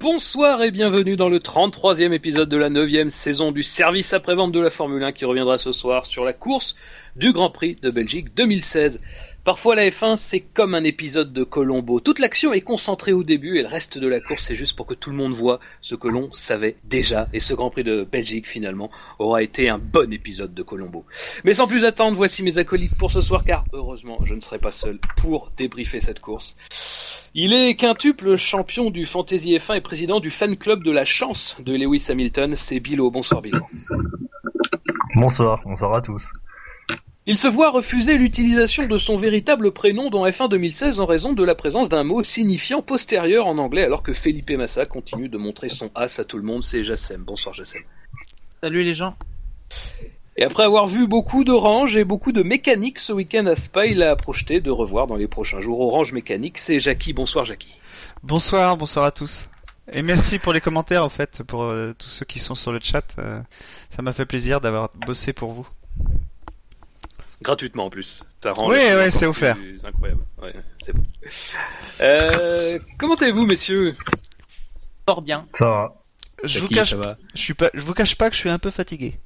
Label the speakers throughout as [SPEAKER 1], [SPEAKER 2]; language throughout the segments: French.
[SPEAKER 1] Bonsoir et bienvenue dans le 33e épisode de la 9e saison du service après-vente de la Formule 1 qui reviendra ce soir sur la course du Grand Prix de Belgique 2016. Parfois la F1 c'est comme un épisode de Colombo. Toute l'action est concentrée au début et le reste de la course c'est juste pour que tout le monde voit ce que l'on savait déjà. Et ce Grand Prix de Belgique finalement aura été un bon épisode de Colombo. Mais sans plus attendre, voici mes acolytes pour ce soir car heureusement je ne serai pas seul pour débriefer cette course. Il est quintuple champion du Fantasy F1 et président du fan club de la chance de Lewis Hamilton. C'est Bilo. Bonsoir Bilo.
[SPEAKER 2] Bonsoir, bonsoir à tous.
[SPEAKER 1] Il se voit refuser l'utilisation de son véritable prénom dans F1 2016 en raison de la présence d'un mot signifiant postérieur en anglais alors que Felipe Massa continue de montrer son as à tout le monde, c'est Jassem. Bonsoir Jassem.
[SPEAKER 3] Salut les gens.
[SPEAKER 1] Et après avoir vu beaucoup d'Orange et beaucoup de mécanique ce week-end à Spa, il a projeté de revoir dans les prochains jours Orange Mécanique. C'est Jackie. Bonsoir Jackie.
[SPEAKER 3] Bonsoir, bonsoir à tous. Et merci pour les commentaires en fait, pour euh, tous ceux qui sont sur le chat. Euh, ça m'a fait plaisir d'avoir bossé pour vous.
[SPEAKER 1] Gratuitement en plus. Ça rend
[SPEAKER 3] Oui, ouais, c'est offert.
[SPEAKER 1] plus Incroyable. Ouais, c'est bon. Euh, comment allez-vous messieurs?
[SPEAKER 4] Fort bien.
[SPEAKER 2] Ça va.
[SPEAKER 3] Je vous cache,
[SPEAKER 1] ça va?
[SPEAKER 3] je suis pas, je vous cache pas que je suis un peu fatigué.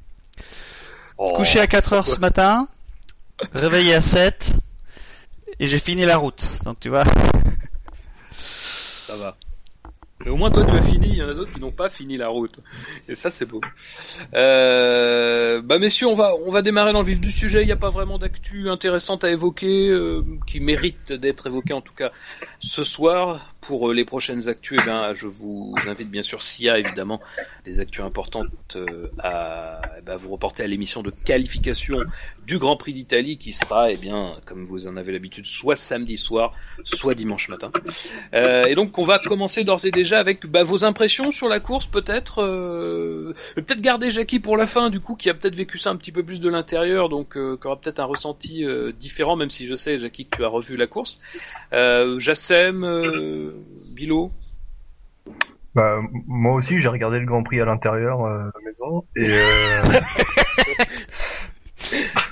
[SPEAKER 1] Oh,
[SPEAKER 3] Couché à 4 heures ce matin, réveillé à 7, et j'ai fini la route. Donc tu vois.
[SPEAKER 1] Ça va. Mais au moins toi tu as fini, il y en a d'autres qui n'ont pas fini la route. Et ça c'est beau. Euh, bah messieurs, on va on va démarrer dans le vif du sujet. Il n'y a pas vraiment d'actu intéressante à évoquer, euh, qui mérite d'être évoquée en tout cas ce soir. Pour euh, les prochaines actus, eh ben, je vous invite bien sûr, s'il y a évidemment des actus importantes, euh, à eh ben, vous reporter à l'émission de qualification du Grand Prix d'Italie qui sera, eh bien, comme vous en avez l'habitude, soit samedi soir, soit dimanche matin. Euh, et donc on va commencer d'ores et déjà avec bah, vos impressions sur la course peut-être. Euh, peut-être garder Jackie pour la fin du coup qui a peut-être vécu ça un petit peu plus de l'intérieur donc euh, qui aura peut-être un ressenti euh, différent même si je sais Jackie que tu as revu la course. Euh, Jassem, Bilo.
[SPEAKER 2] Bah, moi aussi, j'ai regardé le Grand Prix à l'intérieur euh, de la maison et, euh...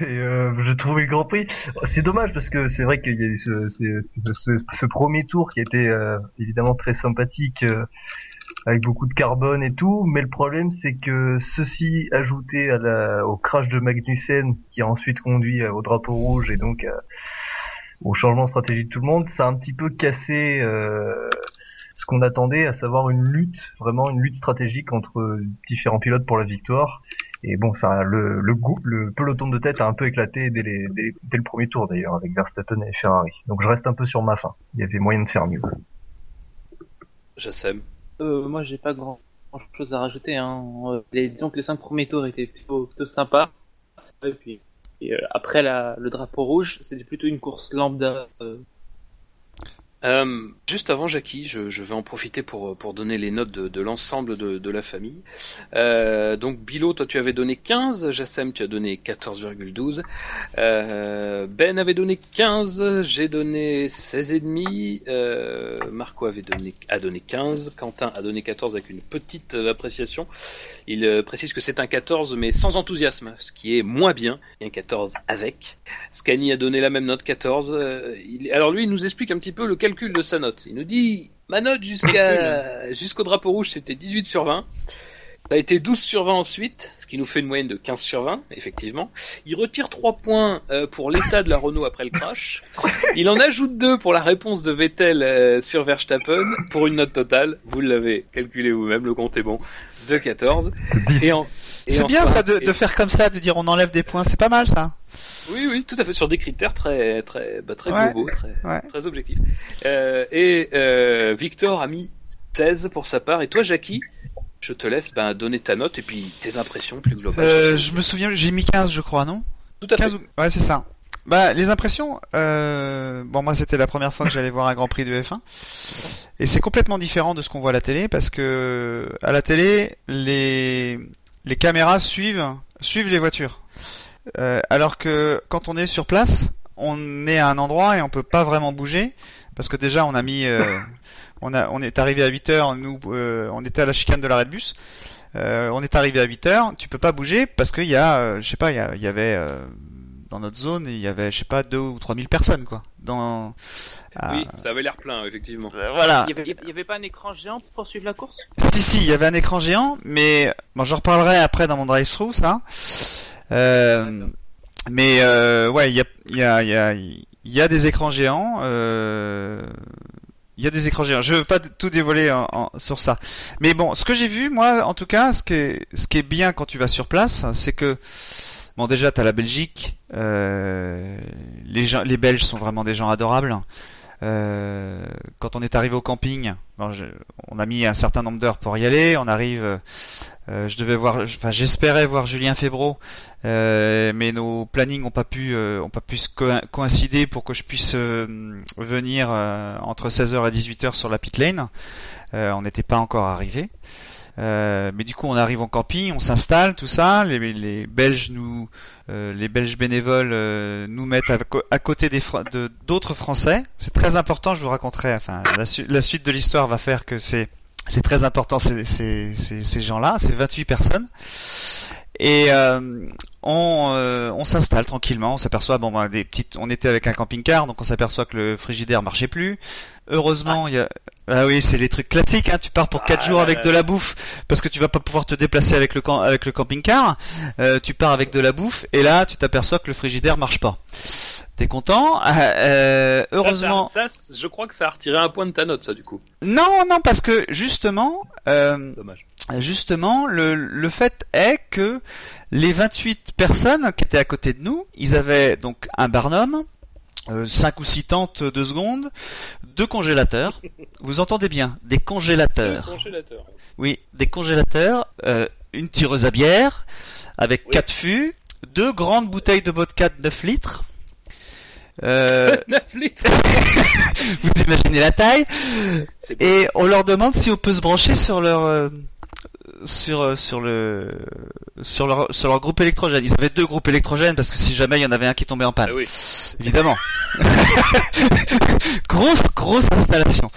[SPEAKER 2] et euh, le Grand Prix. C'est dommage parce que c'est vrai qu'il ce, premier tour qui était euh, évidemment très sympathique. euh, avec beaucoup de carbone et tout, mais le problème c'est que ceci ajouté à au crash de Magnussen qui a ensuite conduit au drapeau rouge et donc au changement de stratégie de tout le monde, ça a un petit peu cassé euh, ce qu'on attendait, à savoir une lutte, vraiment une lutte stratégique entre différents pilotes pour la victoire. Et bon, ça, le, le, gou- le peloton de tête a un peu éclaté dès, les, dès, dès le premier tour d'ailleurs, avec Verstappen et Ferrari. Donc je reste un peu sur ma fin. Il y avait moyen de faire mieux.
[SPEAKER 1] Jassem.
[SPEAKER 4] Euh, moi, j'ai pas grand chose à rajouter. Hein. Euh, les- disons que les cinq premiers tours étaient plutôt, plutôt sympas. Et puis et, euh, après le drapeau rouge, c'était plutôt une course lambda. Euh,
[SPEAKER 1] juste avant Jackie, je, je vais en profiter pour, donner les notes de, de l'ensemble de, de la famille. Euh, donc Bilo, toi tu avais donné 15, Jassem tu as donné 14,12, euh, Ben avait donné 15, j'ai donné 16,5, euh, Marco avait donné, a donné 15, Quentin a donné 14 avec une petite appréciation. Il précise que c'est un 14 mais sans enthousiasme, ce qui est moins bien, et un 14 avec. Scani a donné la même note, 14. euh, il- alors lui, il nous explique un petit peu le calcul de sa note. Il nous dit, ma note jusqu'à jusqu'au drapeau rouge, c'était 18 sur 20. Ça a été 12 sur 20 ensuite, ce qui nous fait une moyenne de 15 sur 20, effectivement. Il retire 3 points euh, pour l'état de la Renault après le crash. Il en ajoute 2 pour la réponse de Vettel euh, sur Verstappen, pour une note totale, vous l'avez calculé vous-même, le compte est bon, de 14. Et en,
[SPEAKER 3] C'est bien ça de,
[SPEAKER 1] et-
[SPEAKER 3] de faire comme ça, de dire on enlève des points, c'est pas mal ça.
[SPEAKER 1] Oui, oui, tout à fait, sur des critères très, très, bah, très
[SPEAKER 3] Ouais,
[SPEAKER 1] globaux, très,
[SPEAKER 3] ouais.
[SPEAKER 1] très objectifs. Euh, et euh, Victor a mis 16 pour sa part. Et toi, Jackie, je te laisse ben, donner ta note et puis tes impressions plus globales.
[SPEAKER 3] Euh, je me souviens, j'ai mis 15 je crois, non?
[SPEAKER 1] Tout à fait.
[SPEAKER 3] 15 ou- Ouais, c'est ça. Bah, les impressions, euh... bon, moi, c'était la première fois que j'allais voir un Grand Prix de F1. Et c'est complètement différent de ce qu'on voit à la télé parce que, à la télé, les, les caméras suivent, suivent les voitures. euh, alors que quand on est sur place, on est à un endroit et on peut pas vraiment bouger parce que déjà on a mis, euh, on a, on est arrivé à 8 heures, nous, euh, on était à la chicane de l'arrêt de bus. On est arrivé à 8 heures, tu peux pas bouger parce qu'il y a, je sais pas, il y, avait dans notre zone, il y avait, je sais pas, deux ou trois mille personnes quoi. Dans,
[SPEAKER 1] Oui, ça avait l'air plein, effectivement.
[SPEAKER 3] euh, voilà.
[SPEAKER 4] Il y, avait, il y avait pas un écran géant pour suivre la course?
[SPEAKER 3] Si si, il y avait un écran géant, mais bon, j'en reparlerai après dans mon drive-thru, ça. Euh, mais euh, ouais, il y a, il y a, il y a, il y a des écrans géants. Euh, il y a des écrans géants. Je veux pas tout dévoiler en- en- sur ça. Mais bon, ce que j'ai vu, moi, en tout cas, ce qui est, ce qui est bien quand tu vas sur place, c'est que bon, déjà, t'as la Belgique. Euh, les les Belges sont vraiment des gens adorables. Euh, quand on est arrivé au camping, on a mis un certain nombre d'heures pour y aller. On arrive, euh, je devais voir, enfin j'espérais voir Julien Febro, mais nos plannings ont pas pu, ont pas pu se co- coïncider pour que je puisse venir entre 16h et 18h sur la pit lane. On n'était pas encore arrivé. Euh, mais du coup, on arrive en camping, on s'installe, tout ça. Les, les Belges nous, euh, les Belges bénévoles euh, nous mettent à, côté des d'autres Français. C'est très important. Je vous raconterai. Enfin, la, su- la suite de l'histoire va faire que c'est c'est très important ces, ces, ces, ces gens-là. C'est 28 personnes. Et euh, on, euh, on s'installe tranquillement. On s'aperçoit bon ben, des petites. On était avec un camping-car, donc on s'aperçoit que le frigidaire marchait plus. Heureusement, il y a ah oui, c'est les trucs classiques. Hein. Tu pars pour quatre
[SPEAKER 1] Ah
[SPEAKER 3] jours
[SPEAKER 1] là
[SPEAKER 3] avec
[SPEAKER 1] là
[SPEAKER 3] de la bouffe parce que tu vas pas pouvoir te déplacer avec le camp- avec le camping-car. Euh, tu pars avec de la bouffe et là, tu t'aperçois que le frigidaire marche pas. T'es content? Euh, euh, Heureusement.
[SPEAKER 1] Ça, ça, ça, je crois que ça a retiré un point de ta note, ça, du coup.
[SPEAKER 3] Non, non, parce que justement, euh,
[SPEAKER 1] Dommage.
[SPEAKER 3] justement, le, le fait est que les 28 personnes qui étaient à côté de nous, ils avaient donc un barnum, euh, 5 ou 6 tentes de seconde, deux congélateurs. Vous entendez bien, des congélateurs.
[SPEAKER 1] congélateur.
[SPEAKER 3] Oui, des congélateurs, euh, une tireuse à bière avec
[SPEAKER 1] Oui.
[SPEAKER 3] quatre fûts, deux grandes bouteilles de vodka de 9 litres. Euh,
[SPEAKER 1] 9 litres.
[SPEAKER 3] vous imaginez la taille. Et on leur demande si on peut se brancher sur leur euh, sur euh, sur le sur leur sur leur groupe électrogène. Ils avaient deux groupes électrogènes parce que si jamais il y en avait un qui tombait en panne,
[SPEAKER 1] Ah oui.
[SPEAKER 3] évidemment. grosse grosse installation.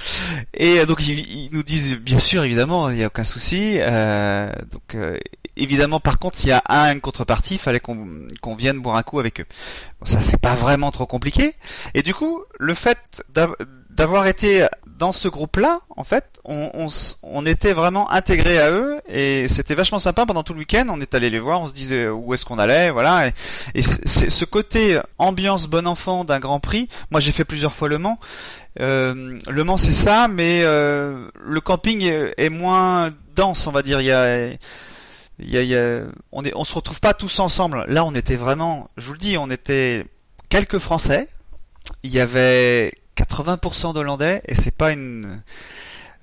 [SPEAKER 3] Et euh, donc ils, ils nous disent bien sûr évidemment il y a aucun souci. Euh, donc euh, évidemment par contre s'il y a un une contrepartie, il fallait qu'on qu'on vienne boire un coup avec eux. Bon, ça c'est pas vraiment trop compliqué. Et du coup le fait d'av- d'avoir été dans ce groupe-là, en fait, on, était vraiment intégrés à eux et c'était vachement sympa pendant tout le week-end. On est allé les voir, on se disait où est-ce qu'on allait, voilà. Et, ce côté ambiance bon enfant d'un Grand Prix. Moi, j'ai fait plusieurs fois Le Mans. Euh, le Mans, c'est ça, mais euh, le camping est, moins dense, on va dire. Il y a- on est, on se retrouve pas tous ensemble. Là, on était vraiment, je vous le dis, on était quelques Français. Il y avait 80% d'Hollandais et c'est pas une.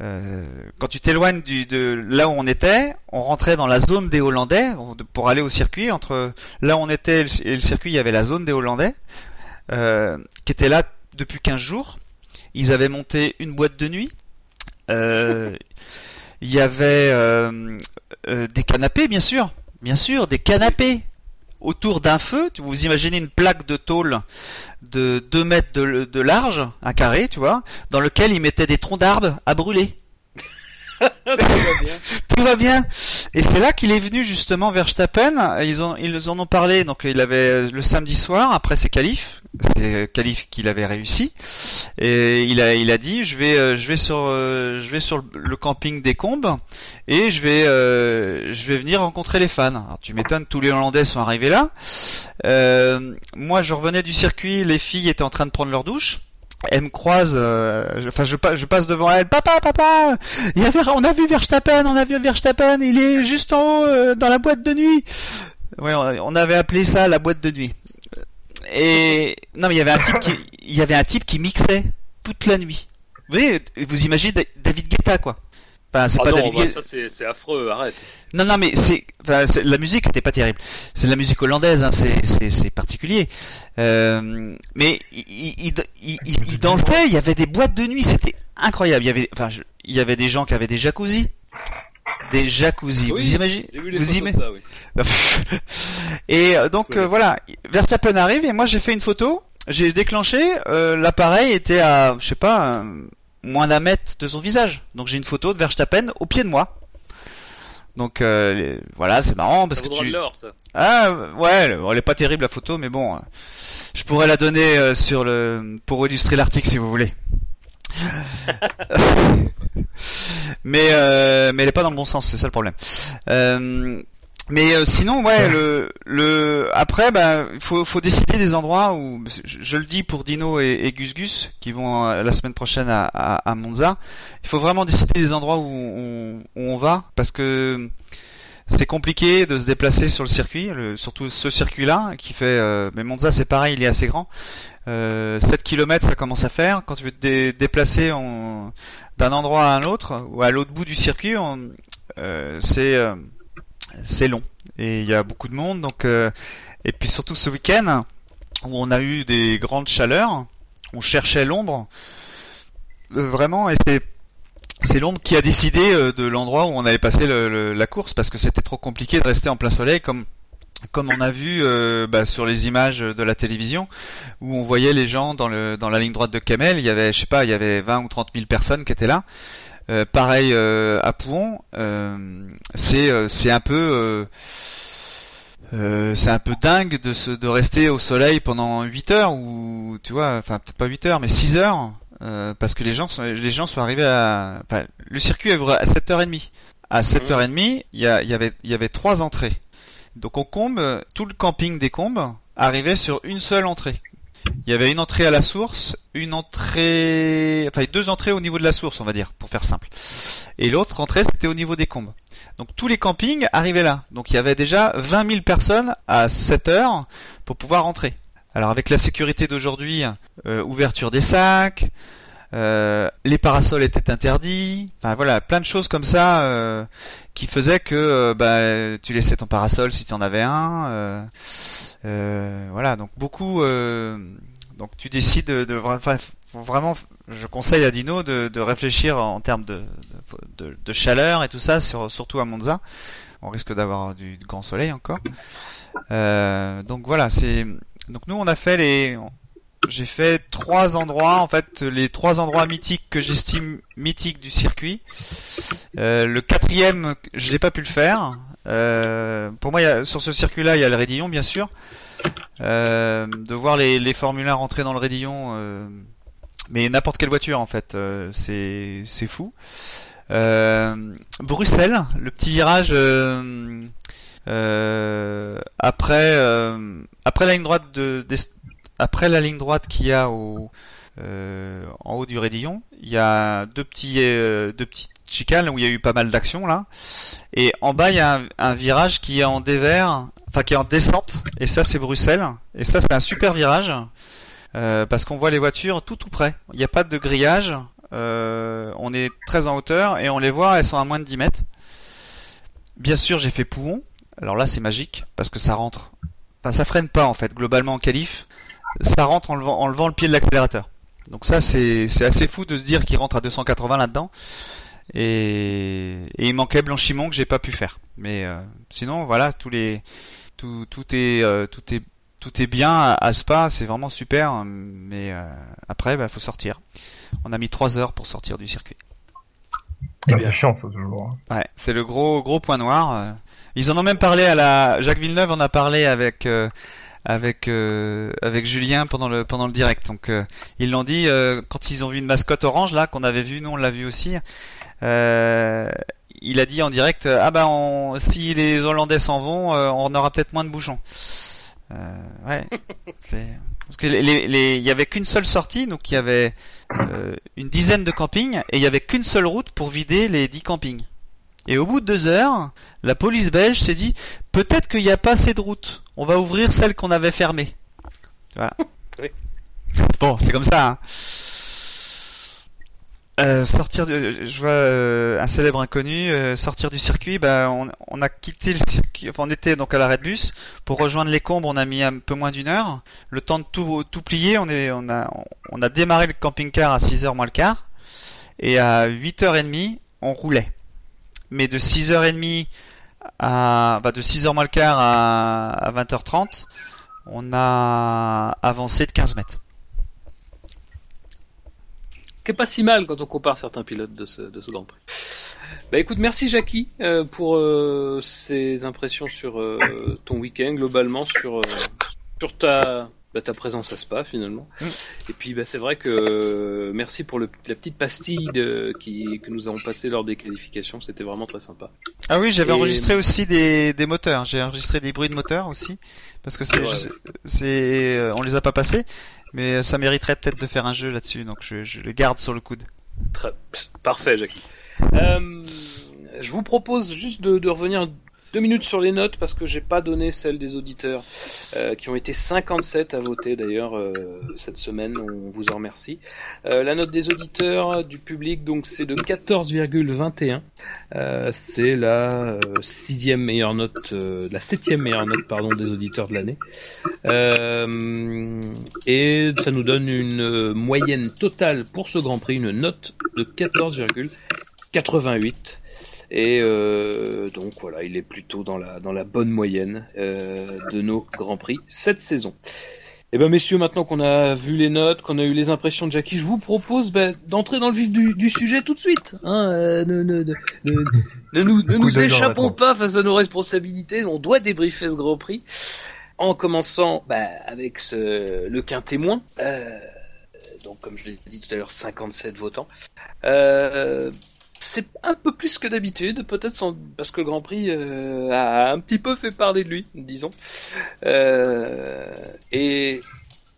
[SPEAKER 3] euh, quand tu t'éloignes de là où on était, on rentrait dans la zone des Hollandais pour aller au circuit. Entre là où on était et le- circuit, il y avait la zone des Hollandais euh, qui était là depuis 15 jours. Ils avaient monté une boîte de nuit. Euh, il y avait des canapés, bien sûr, bien sûr, des canapés autour d'un feu. Tu- Vous imaginez une plaque de tôle de 2 mètres de, de large, un carré, tu vois, dans lequel ils mettaient des troncs d'arbres à brûler.
[SPEAKER 1] Tout va bien.
[SPEAKER 3] Tout va bien. Et c'est là qu'il est venu justement Verstappen. Ils ont, ils en ont parlé. Donc il avait le samedi soir après ses qualifs, c'est qualifs qu'il avait réussi. Et il a, il a dit, je vais, euh, je vais sur, euh, je vais sur le- camping des Combes et je vais, euh, je vais venir rencontrer les fans. Alors, tu m'étonnes, tous les Hollandais sont arrivés là. Euh, moi, je revenais du circuit, les filles étaient en train de prendre leur douche. Elles me croisent, euh, enfin je, pa- je passe devant elles, papa, papa, il y avait, on a vu Verstappen, on a vu Verstappen, il est juste en haut euh, dans la boîte de nuit. Ouais, on avait appelé ça la boîte de nuit. Et non, mais il y avait un type qui, il y avait un type qui mixait toute la nuit. Vous voyez, vous imaginez Da- David Guetta quoi. Enfin, c'est
[SPEAKER 1] Ah
[SPEAKER 3] pas
[SPEAKER 1] non,
[SPEAKER 3] David
[SPEAKER 1] bah,
[SPEAKER 3] Guetta.
[SPEAKER 1] ça c'est affreux, arrête.
[SPEAKER 3] Non, non, mais c'est, enfin, la musique était pas terrible. C'est de la musique hollandaise, hein, c'est, particulier. Euh, mais il, il, il, il- il dansait, il y avait des boîtes de nuit, c'était incroyable. Il y avait, enfin, je- il y avait des gens qui avaient des jacuzzis, des jacuzzis.
[SPEAKER 1] Oui,
[SPEAKER 3] vous imaginez Vous imaginez
[SPEAKER 1] ça, oui.
[SPEAKER 3] Et euh, donc
[SPEAKER 1] Oui.
[SPEAKER 3] euh, voilà, Verstappen arrive et moi j'ai fait une photo. J'ai déclenché, euh, l'appareil était à, je sais pas, euh, moins d'un mètre de son visage. Donc j'ai une photo de Verstappen au pied de moi. Donc les- voilà, c'est marrant parce
[SPEAKER 1] Ça
[SPEAKER 3] que tu.
[SPEAKER 1] de ça.
[SPEAKER 3] Ah ouais, elle est pas terrible la photo, mais bon, je pourrais la donner sur le pour illustrer l'article si vous voulez. mais euh, mais elle est pas dans le bon sens, c'est ça le problème. Euh, mais euh, sinon, ouais, le le après, bah, il faut faut décider des endroits où je, je le dis pour Dino et, et Gus Gus qui vont euh, la semaine prochaine à, à, à Monza. Il faut vraiment décider des endroits où on, où on va parce que c'est compliqué de se déplacer sur le circuit, le- surtout ce circuit-là qui fait. euh, mais Monza, c'est pareil, il est assez grand. Euh, 7 km, ça commence à faire. Quand tu veux te dé- déplacer d'un endroit à un autre ou à l'autre bout du circuit, euh, c'est euh, c'est long et il y a beaucoup de monde. Donc euh, et puis surtout ce week-end où on a eu des grandes chaleurs, on cherchait l'ombre. Vraiment, et c'est l'ombre qui a décidé de l'endroit où on allait passer la course parce que c'était trop compliqué de rester en plein soleil comme comme on a vu euh, bah, sur les images de la télévision où on voyait les gens dans le dans la ligne droite de Camel, il y avait je sais pas, il y avait 20 ou 30 000 personnes qui étaient là. Euh, pareil euh, à Pouhon, euh, c'est euh, c'est un peu euh, c'est un peu dingue de se de rester au soleil pendant 8 heures ou tu vois, enfin peut-être pas 8 heures mais 6 heures parce que les gens sont les gens sont arrivés à enfin le circuit ouvre à 7h30. À 7h30, il y a y avait il y avait trois entrées. Donc on combe tout le camping des combes arrivait sur une seule entrée. Il y avait une entrée à la source, une entrée, enfin deux entrées au niveau de la source, on va dire, pour faire simple. Et l'autre entrée, c'était au niveau des combes. Donc tous les campings arrivaient là. Donc il y avait déjà 20 000 personnes à 7 heures pour pouvoir rentrer. Alors avec la sécurité d'aujourd'hui, euh, ouverture des sacs, euh, les parasols étaient interdits, enfin voilà, plein de choses comme ça euh, qui faisaient que euh, bah, tu laissais ton parasol si tu en avais un. voilà, donc beaucoup. donc tu décides de, vraiment. Je conseille à Dino de, réfléchir en termes de, chaleur et tout ça, sur, surtout à Monza. On risque d'avoir du, grand soleil encore. Donc voilà, c'est. Donc nous on a fait les. J'ai fait trois endroits, en fait, les trois endroits mythiques que j'estime mythiques du circuit. Euh, le quatrième, je n'ai pas pu le faire. Euh, pour moi, y a- sur ce circuit-là, il y a le Rédillon, bien sûr. Euh, de voir les, les Formule 1 rentrer dans le Rédillon, euh, mais n'importe quelle voiture, en fait, euh, c'est c'est fou. Euh, Bruxelles, le petit virage euh, après euh, après la ligne droite de des- après la ligne droite qu'il y a euh, en haut du Rédillon, il y a deux petits euh, deux petites chicanes où il y a eu pas mal d'action là. Et en bas il y a un, virage qui est en dévers, enfin qui est en descente. Et ça c'est Bruxelles. Et ça c'est un super virage euh, parce qu'on voit les voitures tout tout près. Il n'y a pas de grillage. On est très en hauteur et on les voit. Elles sont à moins de 10 mètres. Bien sûr j'ai fait Pouhon. Alors là c'est magique parce que ça rentre. Enfin ça freine pas en fait globalement en qualif. Ça rentre en levant, en levant le pied de l'accélérateur. Donc ça c'est c'est assez fou de se dire qu'il rentre à 280 là-dedans. Et, et il manquait Blanchimont que j'ai pas pu faire. Mais euh, sinon voilà tous les tout tout est euh, tout est tout est bien à, à Spa, c'est vraiment super. Mais euh, après bah faut sortir. On a mis trois heures pour sortir du circuit.
[SPEAKER 2] C'est
[SPEAKER 1] bien.
[SPEAKER 2] chiant ça toujours. hein.
[SPEAKER 3] Ouais, c'est le gros gros point noir. euh. Ils en ont même parlé à la Jacques Villeneuve en a parlé avec euh, avec euh, avec Julien pendant le pendant le direct. Donc euh, ils l'ont dit euh, quand ils ont vu une mascotte orange là qu'on avait vu, nous on l'a vu aussi. Euh, il a dit en direct euh, ah bah on, si les Hollandais s'en vont, euh, on aura peut-être moins de bouchons. Euh, ouais, c'est parce que les, les, les- il y avait qu'une seule sortie, donc il y avait euh, une dizaine de campings et il y avait qu'une seule route pour vider les dix campings. Et au bout de deux heures, la police belge s'est dit peut-être qu'il n'y a pas assez de routes. On va ouvrir celle qu'on avait fermée. Voilà.
[SPEAKER 1] Oui.
[SPEAKER 3] Bon, c'est comme ça. Hein. Euh, sortir de, je vois euh, un célèbre inconnu euh, sortir du circuit. Bah, on, on a quitté le circuit. Enfin, on était donc à l'arrêt de bus pour rejoindre les combres. On a mis un peu moins d'une heure. Le temps de tout, tout plier. On est, on a, on a démarré le camping-car à 6 heures moins le quart et à 8h30 on roulait. mais de 6h30 à, bah de 6h moins le quart à, à 20h30, on a avancé de 15 mètres.
[SPEAKER 1] Qui pas si mal quand on compare certains pilotes de ce, Grand Prix. Bah écoute, merci Jackie euh, pour euh, ces impressions sur euh, ton week-end globalement, sur, sur ta, bah, ta présence à Spa finalement.
[SPEAKER 3] Mm.
[SPEAKER 1] Et puis bah, c'est vrai que euh, merci pour le, la petite pastille de, qui, que nous avons passée lors des qualifications, c'était vraiment très sympa.
[SPEAKER 3] Ah oui, j'avais
[SPEAKER 1] Et-
[SPEAKER 3] enregistré aussi des, des moteurs. J'ai enregistré des bruits de moteurs aussi, parce que c'est,
[SPEAKER 1] Ouais,
[SPEAKER 3] je sais- c'est, euh, on les a pas passés, mais ça mériterait peut-être de faire un jeu là-dessus, donc je, je le garde sur le coude.
[SPEAKER 1] Très parfait, Jackie. Euh, je vous propose juste de, de revenir deux minutes sur les notes parce que j'ai pas donné celles des auditeurs euh, qui ont été 57 à voter d'ailleurs euh, cette semaine. On vous en remercie. Euh, la note des auditeurs du public donc c'est de 14,21. Euh, c'est la sixième meilleure note, la septième meilleure note pardon des auditeurs de l'année. Et ça nous donne une moyenne totale pour ce Grand Prix, une note de 14,88. Et euh, donc voilà, il est plutôt dans la dans la bonne moyenne euh, de nos grands prix cette saison. Et ben messieurs, maintenant qu'on a vu les notes, qu'on a eu les impressions de Jackie, je vous propose ben, d'entrer dans le vif du, du sujet tout de suite. Hein, euh, ne, ne, ne, ne- nous, ne échappons pas face à nos responsabilités. On doit débriefer ce Grand Prix en commençant ben, avec ce, le quintémoin. Euh, donc comme je l'ai dit tout à l'heure, 57 votants. Euh, c'est un peu plus que d'habitude, peut-être parce que le Grand Prix euh, a un petit peu fait parler de lui, disons. Euh, et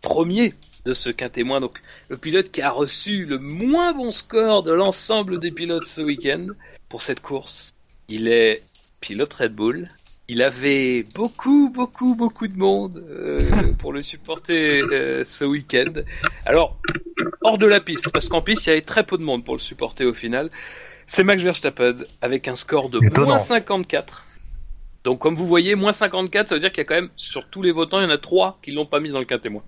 [SPEAKER 1] premier de ce quintémoin, donc le pilote qui a reçu le moins bon score de l'ensemble des pilotes ce week-end pour cette course, il est pilote Red Bull. Il avait beaucoup, beaucoup, beaucoup de monde euh, pour le supporter ce week-end. Alors, hors de la piste, parce qu'en piste, il y avait très peu de monde pour le supporter au final. C'est Max Verstappen avec un score de
[SPEAKER 2] Étonnant.
[SPEAKER 1] moins 54. Donc, comme vous voyez, moins 54, ça veut dire qu'il y a quand même, sur tous les votants, il y en a trois qui l'ont pas mis dans le quintémoin.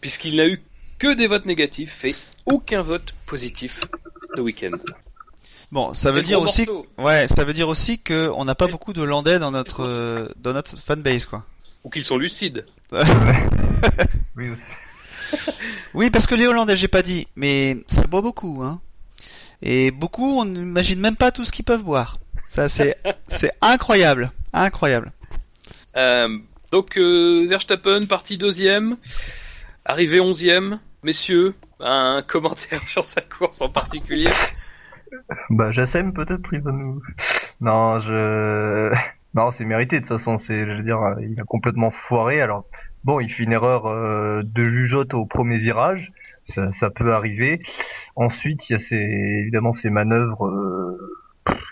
[SPEAKER 1] Puisqu'il n'a eu que des votes négatifs et aucun vote positif ce week-end.
[SPEAKER 3] Bon, ça veut dire aussi,
[SPEAKER 1] morceau.
[SPEAKER 3] ouais, ça veut dire aussi que on n'a pas beaucoup de Hollandais dans notre euh, dans notre fanbase, quoi.
[SPEAKER 1] Ou qu'ils sont lucides.
[SPEAKER 2] Oui,
[SPEAKER 3] Oui, parce que les Hollandais, j'ai pas dit, mais ça boit beaucoup, hein. Et beaucoup, on n'imagine même pas tout ce qu'ils peuvent boire. Ça, c'est c'est incroyable, incroyable.
[SPEAKER 1] Euh, donc euh, Verstappen parti deuxième, arrivé onzième. Messieurs, un commentaire sur sa course en particulier.
[SPEAKER 2] Bah, Jassem, peut-être, il va nous... Non, je... Non, c'est mérité, de toute façon, c'est, je veux dire, il a complètement foiré, alors, bon, il fait une erreur euh, de jugeote au premier virage, ça, ça peut arriver. Ensuite, il y a ces, évidemment, ces manœuvres, euh,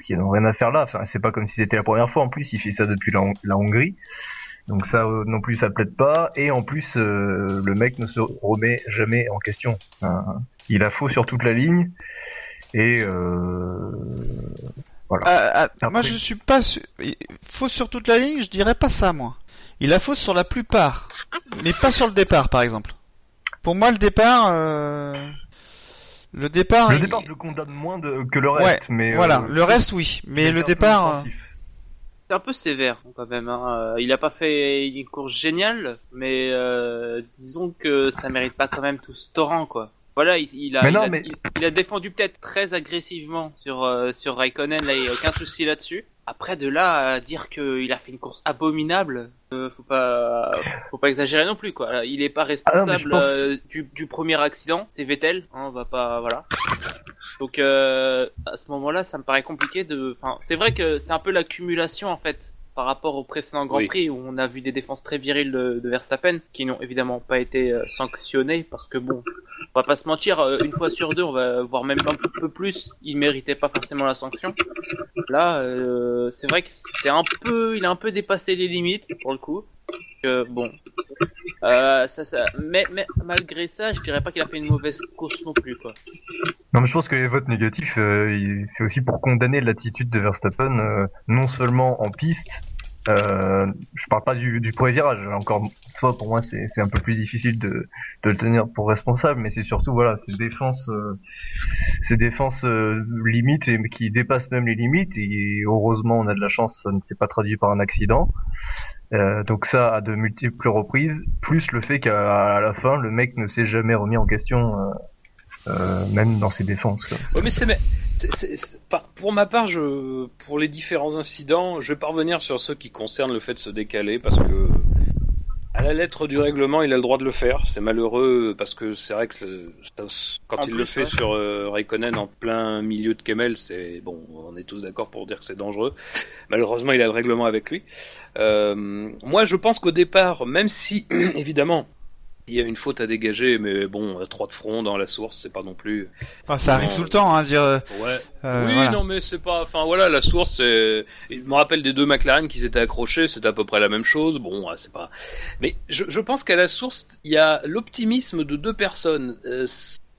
[SPEAKER 2] qui n'ont rien à faire là, enfin, c'est pas comme si c'était la première fois, en plus, il fait ça depuis la, la Hongrie. Donc ça euh, non plus ça plaide pas et en plus euh, le mec ne se remet jamais en question. Hein. Il a faux sur toute la ligne et euh, Après-
[SPEAKER 3] Moi, je suis pas. Fausse sur toute la ligne, je dirais pas ça, moi. Il a fausse sur la plupart, mais pas sur le départ, par exemple. Pour moi, le départ, euh... le départ,
[SPEAKER 2] Le
[SPEAKER 3] il-
[SPEAKER 2] départ, je le condamne moins de, que le reste, mais
[SPEAKER 3] voilà,
[SPEAKER 2] euh,
[SPEAKER 3] le reste, oui, mais le départ.
[SPEAKER 4] C'est un peu sévère quand même. Hein. Euh, Il a pas fait une course géniale, mais euh, disons que ça mérite pas quand même tout ce torrent quoi. Voilà, il, il a,
[SPEAKER 2] Mais
[SPEAKER 4] il, a,
[SPEAKER 2] mais-
[SPEAKER 4] il, il a défendu peut-être très agressivement sur euh, sur Raikkonen, là il y a aucun souci là-dessus. Après de là à dire qu'il a fait une course abominable, euh, faut pas faut pas exagérer non plus quoi. Il est pas
[SPEAKER 2] Ah non,
[SPEAKER 4] responsable
[SPEAKER 2] pense-
[SPEAKER 4] euh, du, du premier accident, c'est Vettel, hein, on va pas voilà. Donc euh, à ce moment-là, ça me paraît compliqué de. Enfin, c'est vrai que c'est un peu l'accumulation en fait par rapport au précédent Grand
[SPEAKER 1] Oui.
[SPEAKER 4] Prix où on a vu des défenses très viriles de, de Verstappen qui n'ont évidemment pas été euh, sanctionnées parce que bon, on va pas se mentir, euh, une fois sur deux, on va voir même un peu, peu plus, il méritait pas forcément la sanction. Là, euh, c'est vrai que c'était un peu, il a un peu dépassé les limites pour le coup. Bon, euh, ça, ça, mais, malgré ça, je dirais pas qu'il a fait une mauvaise course non plus quoi.
[SPEAKER 2] Non, mais je pense que les votes négatifs, euh, c'est aussi pour condamner l'attitude de Verstappen, euh, non seulement en piste, je parle pas du, du premier virage. Encore une fois, pour moi, c'est un peu plus difficile de, le tenir pour responsable, mais c'est surtout voilà, ces défenses, ces défenses limites et qui dépassent même les limites. Et heureusement, on a de la chance, ça ne s'est pas traduit par un accident. Euh, donc ça à de multiples reprises, plus le fait qu'à la fin, le mec ne s'est jamais remis en question, euh, euh, même dans ses défenses.
[SPEAKER 1] Ouais, mais c'est pour ma part, je pour les différents incidents, je vais pas revenir sur ceux qui concernent le fait de se décaler parce que à la lettre du règlement, il a le droit de le faire. C'est malheureux parce que c'est vrai que ça- quand
[SPEAKER 4] En
[SPEAKER 1] il
[SPEAKER 4] plus,
[SPEAKER 1] le fait
[SPEAKER 4] ouais.
[SPEAKER 1] sur euh, Raikkonen en plein milieu de Kemmel, c'est bon, on est tous d'accord pour dire que c'est dangereux. Malheureusement, il a le règlement avec lui. Euh, moi, je pense qu'au départ, même si évidemment il y a une faute à dégager, mais bon, trois de front dans la source, c'est pas non plus.
[SPEAKER 3] Enfin, ça arrive
[SPEAKER 1] Non.
[SPEAKER 3] tout le temps, hein, dire. euh,
[SPEAKER 1] Ouais.
[SPEAKER 3] euh,
[SPEAKER 1] oui,
[SPEAKER 3] voilà.
[SPEAKER 1] non, mais c'est pas. Enfin voilà, la source. c'est- Je me rappelle des deux McLaren qui s'étaient accrochés, c'était à peu près la même chose. Bon, ouais, c'est pas. Mais je, je pense qu'à la source, il y a l'optimisme de deux personnes. euh,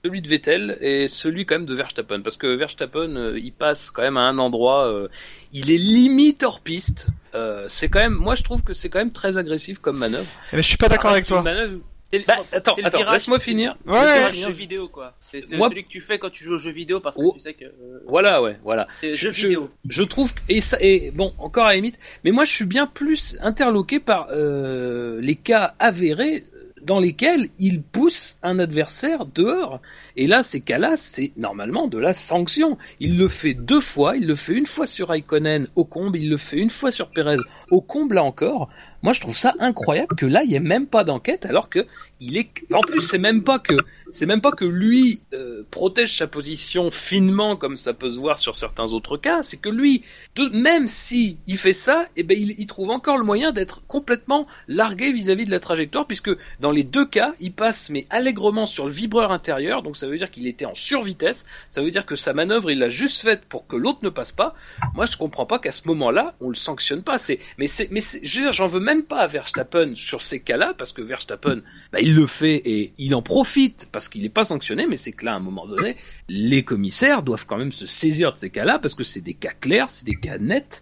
[SPEAKER 1] celui de Vettel et celui quand même de Verstappen, parce que Verstappen, euh, il passe quand même à un endroit, euh, il est limite hors piste. Euh, c'est quand même, moi je trouve que c'est quand même très agressif comme manœuvre.
[SPEAKER 3] Eh ben, je suis pas d'accord avec toi.
[SPEAKER 1] manœuvre-
[SPEAKER 4] le-
[SPEAKER 1] Bah, attends,
[SPEAKER 4] c'est
[SPEAKER 1] attends, laisse-moi
[SPEAKER 4] c'est-
[SPEAKER 1] finir.
[SPEAKER 4] C'est
[SPEAKER 3] Ouais,
[SPEAKER 1] Finir.
[SPEAKER 4] jeu vidéo quoi. C'est c'est
[SPEAKER 1] Moi-
[SPEAKER 4] celui que tu fais quand tu joues aux jeux vidéo parce que
[SPEAKER 1] Oh.
[SPEAKER 4] tu sais que. euh,
[SPEAKER 1] Voilà, ouais, voilà.
[SPEAKER 4] c'est
[SPEAKER 1] je,
[SPEAKER 4] jeu
[SPEAKER 1] je,
[SPEAKER 4] vidéo.
[SPEAKER 1] je trouve que- et ça et bon encore à la limite mais moi je suis bien plus interloqué par euh, les cas avérés dans lesquels il pousse un adversaire dehors et là ces cas-là c'est normalement de la sanction il le fait deux fois il le fait une fois sur Raikkonen au comble il le fait une fois sur Perez au comble là encore moi je trouve ça incroyable que là il y ait même pas d'enquête alors que il est en plus c'est même pas que c'est même pas que lui euh, protège sa position finement comme ça peut se voir sur certains autres cas, c'est que lui, même si il fait ça, eh ben il, trouve encore le moyen d'être complètement largué vis-à-vis de la trajectoire, puisque dans les deux cas, il passe mais allègrement sur le vibreur intérieur, donc ça veut dire qu'il était en survitesse, ça veut dire que sa manœuvre il l'a juste faite pour que l'autre ne passe pas. Moi je comprends pas qu'à ce moment-là on le sanctionne pas. C'est mais c'est mais j'en veux même pas à Verstappen sur ces cas-là parce que Verstappen bah, il le fait et il en profite parce qu'il n'est pas sanctionné, mais c'est que là, à un moment donné, les commissaires doivent quand même se saisir de ces cas-là parce que c'est des cas clairs, c'est des cas nets.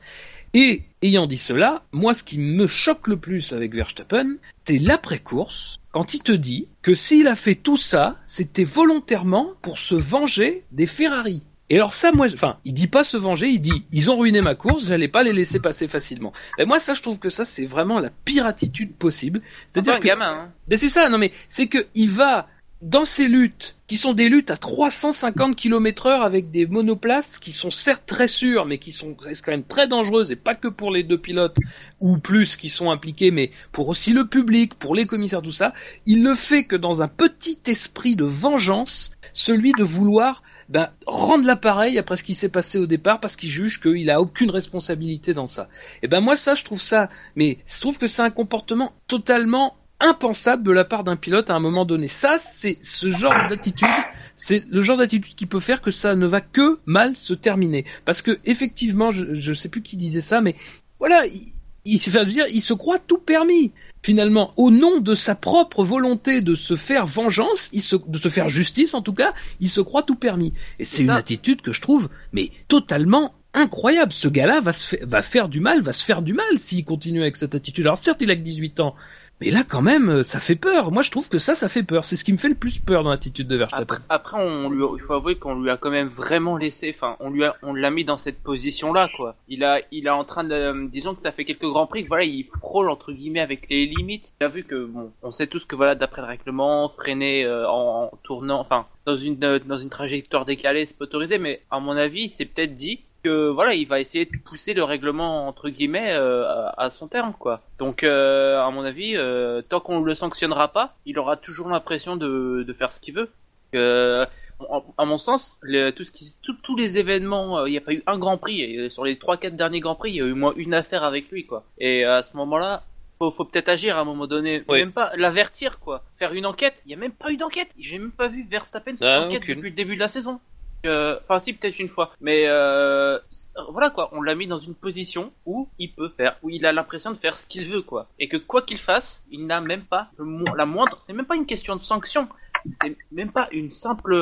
[SPEAKER 1] Et ayant dit cela, moi, ce qui me choque le plus avec Verstappen, c'est l'après-course, quand il te dit que s'il a fait tout ça, c'était volontairement pour se venger des Ferrari. Et alors ça, moi, enfin, il dit pas se venger, il dit ils ont ruiné ma course, j'allais pas les laisser passer facilement. Et moi, ça, je trouve que ça, c'est vraiment la pire attitude possible.
[SPEAKER 4] C'est
[SPEAKER 1] C'est-à-dire
[SPEAKER 4] un
[SPEAKER 1] que
[SPEAKER 4] gamin. Hein.
[SPEAKER 1] mais c'est ça, non mais c'est que il va dans ces luttes qui sont des luttes à 350 km heure avec des monoplaces qui sont certes très sûres mais qui sont restent quand même très dangereuses et pas que pour les deux pilotes ou plus qui sont impliqués mais pour aussi le public, pour les commissaires tout ça, il ne fait que dans un petit esprit de vengeance, celui de vouloir ben, rendre l'appareil après ce qui s'est passé au départ parce qu'il juge qu'il a aucune responsabilité dans ça. Et ben moi ça je trouve ça mais je trouve que c'est un comportement totalement impensable de la part d'un pilote à un moment donné. Ça, c'est ce genre d'attitude, c'est le genre d'attitude qui peut faire que ça ne va que mal se terminer. Parce que effectivement, je, je sais plus qui disait ça, mais voilà, il, il s'est fait dire, il se croit tout permis. Finalement, au nom de sa propre volonté de se faire vengeance, il se, de se faire justice en tout cas, il se croit tout permis. Et c'est une attitude que je trouve, mais totalement incroyable. Ce gars-là va se fa- va faire du mal, va se faire du mal s'il continue avec cette attitude. Alors certes, il a que 18 ans, mais là, quand même, euh, ça fait peur. Moi, je trouve que ça, ça fait peur. C'est ce qui me fait le plus peur dans l'attitude de Verstappen.
[SPEAKER 4] Après, on lui, il faut avouer qu'on lui a quand même vraiment laissé. Enfin, on lui a, on l'a mis dans cette position-là, quoi. Il a, il est en train de, euh, disons que ça fait quelques grands prix. Voilà, il frôle entre guillemets avec les limites. Il a vu que, bon, on sait tous que voilà, d'après le règlement, freiner euh, en, en tournant, enfin, dans une, dans une trajectoire décalée, c'est pas autorisé. Mais à mon avis, il s'est peut-être dit que voilà, il va essayer de pousser le règlement entre guillemets euh, à, à son terme, quoi. Donc, euh, à mon avis, euh, tant qu'on le sanctionnera pas, il aura toujours l'impression de, de faire ce qu'il veut. En- à mon sens, le- tout ce qui, tout- tous les événements, il n'y a pas eu un Grand Prix. Et sur les trois quatre derniers Grands Prix, il y a eu au moins une affaire avec lui, quoi. Et à ce moment-là, faut, faut peut-être agir à un moment donné.
[SPEAKER 1] Oui.
[SPEAKER 4] Même pas l'avertir, quoi. Faire une enquête. Il y a même pas eu d'enquête. J'ai même pas vu Verstappen sur
[SPEAKER 1] Ah,
[SPEAKER 4] enquête
[SPEAKER 1] aucune.
[SPEAKER 4] depuis le début de la saison. Euh, Enfin, si, peut-être une fois. Mais euh, voilà quoi, on l'a mis dans une position où il peut faire, où il a l'impression de faire ce qu'il veut quoi. Et que quoi qu'il fasse, il n'a même pas la moindre. C'est même pas une question de sanction. C'est même pas une simple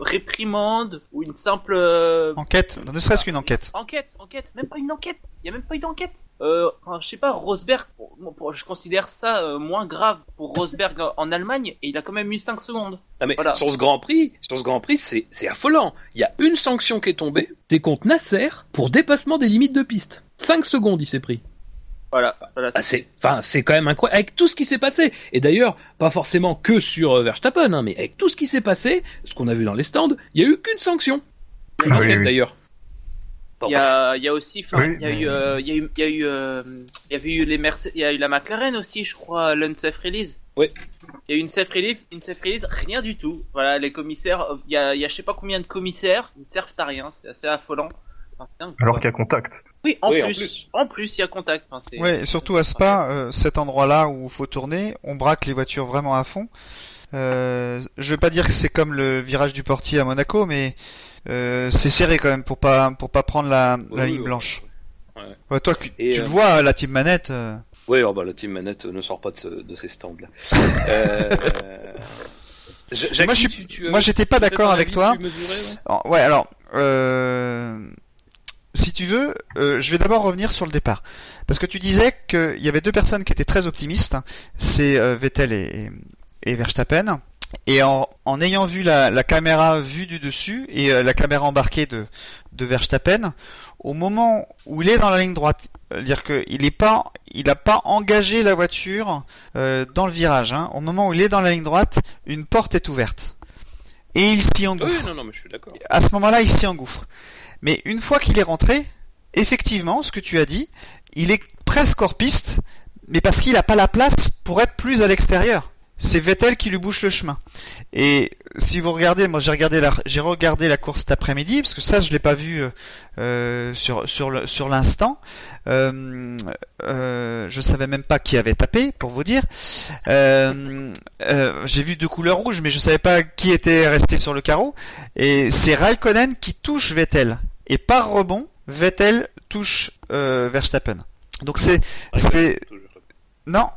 [SPEAKER 4] réprimande ou une simple euh,
[SPEAKER 3] Enquête, ne serait-ce qu'une enquête.
[SPEAKER 4] enquête, enquête, même pas une enquête. Il y a même pas une enquête. Euh, enfin, je sais pas, Rosberg, pour- pour- je considère ça euh, moins grave pour Rosberg en- Allemagne et il a quand même eu 5 secondes.
[SPEAKER 1] Ah mais
[SPEAKER 4] Voilà.
[SPEAKER 1] sur ce Grand Prix, sur ce Grand Prix, c'est c'est affolant. Il y a une sanction qui est tombée, c'est contre Nasser pour dépassement des limites de piste. 5 secondes, il s'est pris.
[SPEAKER 4] Voilà, voilà.
[SPEAKER 1] Ah, c'est, enfin, c'est quand même incroyable avec tout ce qui s'est passé. Et d'ailleurs, pas forcément que sur euh, Verstappen, hein, mais avec tout ce qui s'est passé, ce qu'on a vu dans les stands, il y a eu qu'une sanction. Une
[SPEAKER 2] Ah oui,
[SPEAKER 1] enquête
[SPEAKER 2] oui.
[SPEAKER 1] d'ailleurs.
[SPEAKER 4] Il y a, il y a aussi, enfin,
[SPEAKER 2] Oui,
[SPEAKER 4] il y a
[SPEAKER 2] mais-
[SPEAKER 4] eu, euh, il y a eu, il y a eu, euh, il y avait eu les Mercedes, il y a eu la McLaren aussi, je crois, l'unsafe release.
[SPEAKER 1] Oui.
[SPEAKER 4] Il y a eu une safe release, une safe release, rien du tout. Voilà, les commissaires, il y a, il y a je sais pas combien de commissaires, ils ne servent à rien, c'est assez affolant. Enfin,
[SPEAKER 2] Alors qu'il y a contact.
[SPEAKER 4] oui, en
[SPEAKER 1] Oui, en
[SPEAKER 4] plus, en plus, il y a contact. Enfin, c'est-
[SPEAKER 3] Ouais, et surtout à Spa, euh, cet endroit-là où faut tourner, on braque les voitures vraiment à fond. Euh, je vais pas dire que c'est comme le virage du portier à Monaco, mais euh, c'est serré quand même pour pas pour pas prendre la, ligne
[SPEAKER 1] oui,
[SPEAKER 3] blanche.
[SPEAKER 1] ouais. Ouais.
[SPEAKER 3] Ouais, toi, tu,
[SPEAKER 1] Et,
[SPEAKER 3] tu
[SPEAKER 1] euh,
[SPEAKER 3] le vois, la team manette. euh,
[SPEAKER 1] Oui, oh bah, la team manette ne sort pas de, ce- de ces stands-là. euh... Ja- Jackie,
[SPEAKER 3] moi, je suis-
[SPEAKER 1] tu- tu avais
[SPEAKER 3] moi, j'étais pas d'accord avec toi.
[SPEAKER 1] mesuré, ouais?
[SPEAKER 3] Ouais, alors, euh, si tu veux, euh, je vais d'abord revenir sur le départ. Parce que tu disais qu'il y avait deux personnes qui étaient très optimistes, c'est euh, Vettel et, et Verstappen. Et en, en ayant vu la, la caméra vue du dessus et euh, la caméra embarquée de, de Verstappen, au moment où il est dans la ligne droite, dire qu'il pas, il a pas engagé la voiture dans le virage. Hein, au moment où il est dans la ligne droite, une porte est ouverte et il s'y engouffre
[SPEAKER 1] Oui, non, non, mais je suis d'accord.
[SPEAKER 3] à ce moment-là, il s'y engouffre. Mais une fois qu'il est rentré, effectivement, ce que tu as dit, il est presque hors piste, mais parce qu'il n'a pas la place pour être plus à l'extérieur. C'est Vettel qui lui bouche le chemin. Et si vous regardez, moi j'ai regardé la, j'ai regardé la course cet après-midi parce que ça je l'ai pas vu euh, euh, sur sur le sur l'instant. Euh, euh, je savais même pas qui avait tapé pour vous dire. Euh, euh, j'ai vu deux couleurs rouges, mais je savais pas qui était resté sur le carreau. Et c'est Raikkonen qui touche Vettel. Et par rebond, Vettel touche euh, Verstappen. Donc c'est c'est non,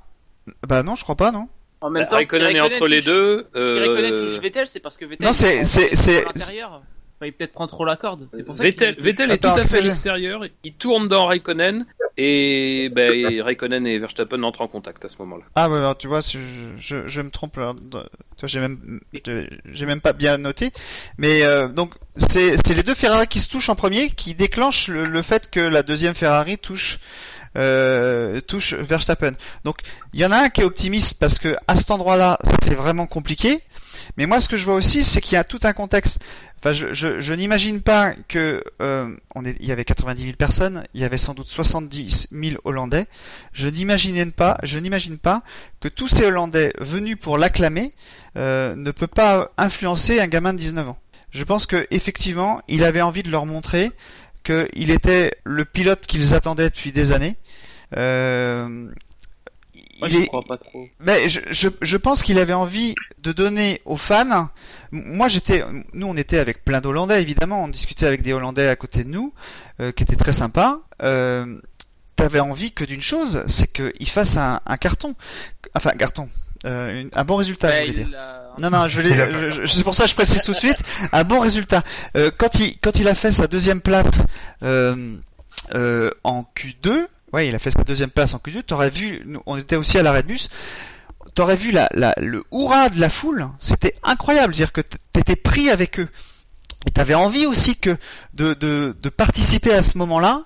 [SPEAKER 3] bah non, je crois pas non.
[SPEAKER 4] En même
[SPEAKER 1] Bah,
[SPEAKER 4] temps, si
[SPEAKER 1] Raikkonen est entre les deux.
[SPEAKER 4] si Raikkonen
[SPEAKER 1] Euh...
[SPEAKER 4] touche Vettel, c'est parce que Vettel.
[SPEAKER 3] Non, c'est- c'est- c'est-
[SPEAKER 4] à l'intérieur. Enfin, il peut-être prend trop la corde. C'est pour ça
[SPEAKER 1] Vettel, est
[SPEAKER 3] Attends,
[SPEAKER 1] tout à fait à l'extérieur. Il tourne dans Raikkonen et, ben, et Raikkonen et Verstappen entrent en contact à ce moment-là.
[SPEAKER 3] Ah ouais, alors, tu vois, je, je, je me trompe. vois, j'ai même, je- j'ai même pas bien noté. Mais euh, donc, c'est, c'est les deux Ferrari qui se touchent en premier qui déclenchent le, le fait que la deuxième Ferrari touche, euh, touche Verstappen. Donc, il y en a un qui est optimiste parce que à cet endroit-là, c'est vraiment compliqué. Mais moi, ce que je vois aussi, c'est qu'il y a tout un contexte. Enfin, je, je, je n'imagine pas que euh, on est, il y avait 90 000 personnes, il y avait sans doute 70 000 Hollandais. Je n'imagine pas, je n'imagine pas que tous ces Hollandais venus pour l'acclamer euh, ne peut pas influencer un gamin de 19 ans. Je pense que effectivement, il avait envie de leur montrer qu'il était le pilote qu'ils attendaient depuis des années. Euh,
[SPEAKER 4] Moi,
[SPEAKER 3] il
[SPEAKER 4] je
[SPEAKER 3] est-
[SPEAKER 4] crois pas trop.
[SPEAKER 3] mais je, je, je pense qu'il avait envie de donner aux fans. Moi, j'étais, nous, on était avec plein d'Hollandais, évidemment. On discutait avec des Hollandais à côté de nous, euh, qui étaient très sympas. Euh, T'avais envie que d'une chose, c'est qu'il fasse un, un carton, enfin un carton, euh, une- un bon résultat, je voulais dire.
[SPEAKER 4] a-
[SPEAKER 3] Non, non, je je- je- c'est pour ça que je précise tout de suite, un bon résultat. Euh, quand il, quand il a fait sa deuxième place euh, euh, en Q2, ouais, il a fait sa deuxième place en Q2. T'aurais vu, nous, on était aussi à l'arrêt de bus. T'aurais vu la, la, le hurrah de la foule, c'était incroyable, dire que t'étais pris avec eux. Et t'avais envie aussi que de, de, de participer à ce moment-là,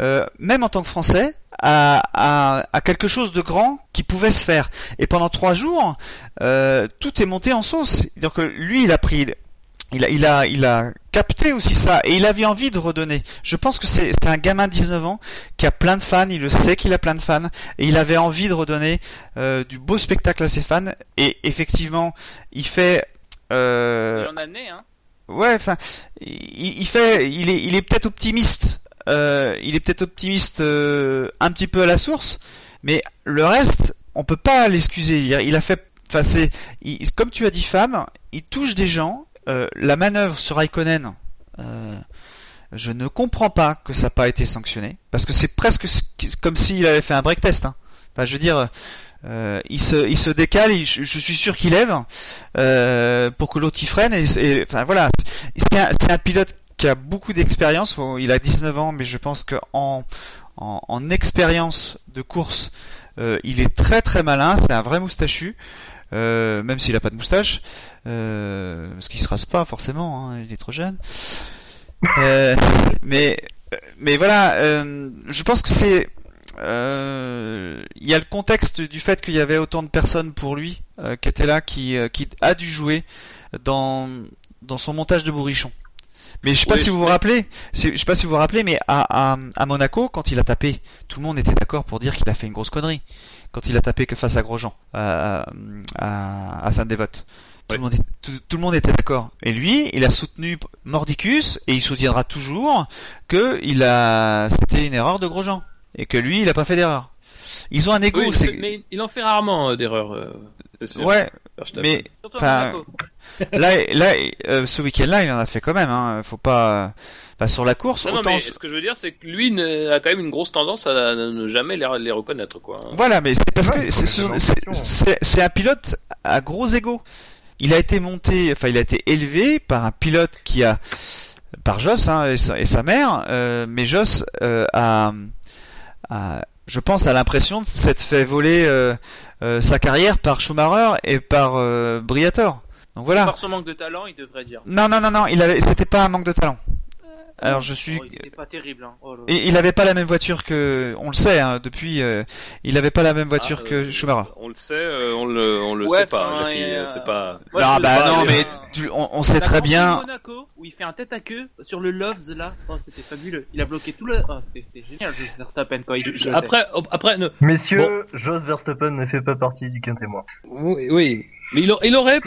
[SPEAKER 3] euh, même en tant que Français, à, à, à quelque chose de grand qui pouvait se faire. Et pendant trois jours, euh, tout est monté en sauce. Donc lui, il a pris, il a, il a, il a capté aussi ça et il avait envie de redonner. Je pense que c'est c'est un gamin de 19 ans qui a plein de fans, il le sait qu'il a plein de fans et il avait envie de redonner euh, du beau spectacle à ses fans. Et effectivement, il fait. Euh,
[SPEAKER 4] Il en a né, hein.
[SPEAKER 3] Ouais, enfin, il, il fait, il est, il est peut-être optimiste. Euh, il est peut-être optimiste euh, un petit peu à la source, mais le reste, on peut pas l'excuser. Il, a fait, enfin c'est, comme tu as dit, femme, il touche des gens. Euh, la manœuvre sur Raikkonen, euh, je ne comprends pas que ça n'a pas été sanctionné, parce que c'est presque comme s'il avait fait un break test. Hein. Je veux dire, il se il se décale, je, suis sûr qu'il lève pour que l'autre y freine. Et, enfin voilà, c'est un pilote qui a beaucoup d'expérience. Il a 19 ans, mais je pense que en en, en expérience de course, euh, il est très très malin. C'est un vrai moustachu, euh, même s'il a pas de moustache, euh, parce qu'il se rase pas forcément. hein, il est trop jeune. Euh, mais mais voilà, euh, je pense que c'est euh, il y a le contexte du fait qu'il y avait autant de personnes pour lui euh, qui étaient là, qui, euh, qui a dû jouer dans dans son montage de bourrichon. Mais je sais pas
[SPEAKER 1] Oui,
[SPEAKER 3] si vous vous rappelez, je sais pas si vous vous rappelez, mais à, à, à Monaco, quand il a tapé, tout le monde était d'accord pour dire qu'il a fait une grosse connerie. Quand il a tapé que face à Grosjean, à, à, à Saint-Dévote. Tout, le monde est- tout, tout le monde était d'accord. Et lui, il a soutenu Mordicus et il soutiendra toujours que il a, c'était une erreur de Grosjean et que lui, il a pas fait d'erreur. Ils ont un ego,
[SPEAKER 1] Oui,
[SPEAKER 3] c'est
[SPEAKER 1] mais il en fait rarement euh, d'erreurs. euh,
[SPEAKER 3] ouais, mais là, là, euh, ce week-end-là, il en a fait quand même. Hein. Faut pas, enfin, sur la course,
[SPEAKER 1] Non, non,
[SPEAKER 3] autant.
[SPEAKER 1] mais ce que je veux dire, c'est que lui ne- a quand même une grosse tendance à ne jamais les, les reconnaître, quoi.
[SPEAKER 3] Voilà, mais c'est parce
[SPEAKER 2] Ouais,
[SPEAKER 3] que c'est
[SPEAKER 2] c'est
[SPEAKER 3] un pilote à gros ego. Il a été monté, enfin, il a été élevé par un pilote qui a, par Joss hein, et, sa, et sa mère, euh, mais Joss euh, a, a- je pense, a l'impression de s'être fait voler euh, euh, sa carrière par Schumacher et par euh, Briator. Donc voilà.
[SPEAKER 4] Par son manque de talent, il devrait dire.
[SPEAKER 3] Non, non, non, non, il avait, c'était pas un manque de talent. Alors je suis,
[SPEAKER 4] Oh, il pas terrible. Hein. Oh
[SPEAKER 3] il avait pas la même voiture que, on le sait, hein, depuis, euh, il avait pas la même voiture
[SPEAKER 1] Ah,
[SPEAKER 3] que
[SPEAKER 1] euh,
[SPEAKER 3] Schumacher.
[SPEAKER 1] On le sait, euh, on le, on le
[SPEAKER 4] Ouais,
[SPEAKER 1] sait pas, euh,
[SPEAKER 4] euh,
[SPEAKER 1] c'est pas.
[SPEAKER 4] Moi,
[SPEAKER 3] non,
[SPEAKER 4] je me
[SPEAKER 3] bah non, mais tu- on, on sait très bien.
[SPEAKER 4] Monaco, où il fait un tête à queue sur le Loves là. Oh, c'était fabuleux. Il a bloqué tout le. Oh, c'était génial, Jos Verstappen quand il.
[SPEAKER 1] Je- je- après, après, ne-
[SPEAKER 2] Messieurs, Jos Verstappen ne fait pas partie du quintet moi.
[SPEAKER 1] oui, oui. Mais il, a- il aurait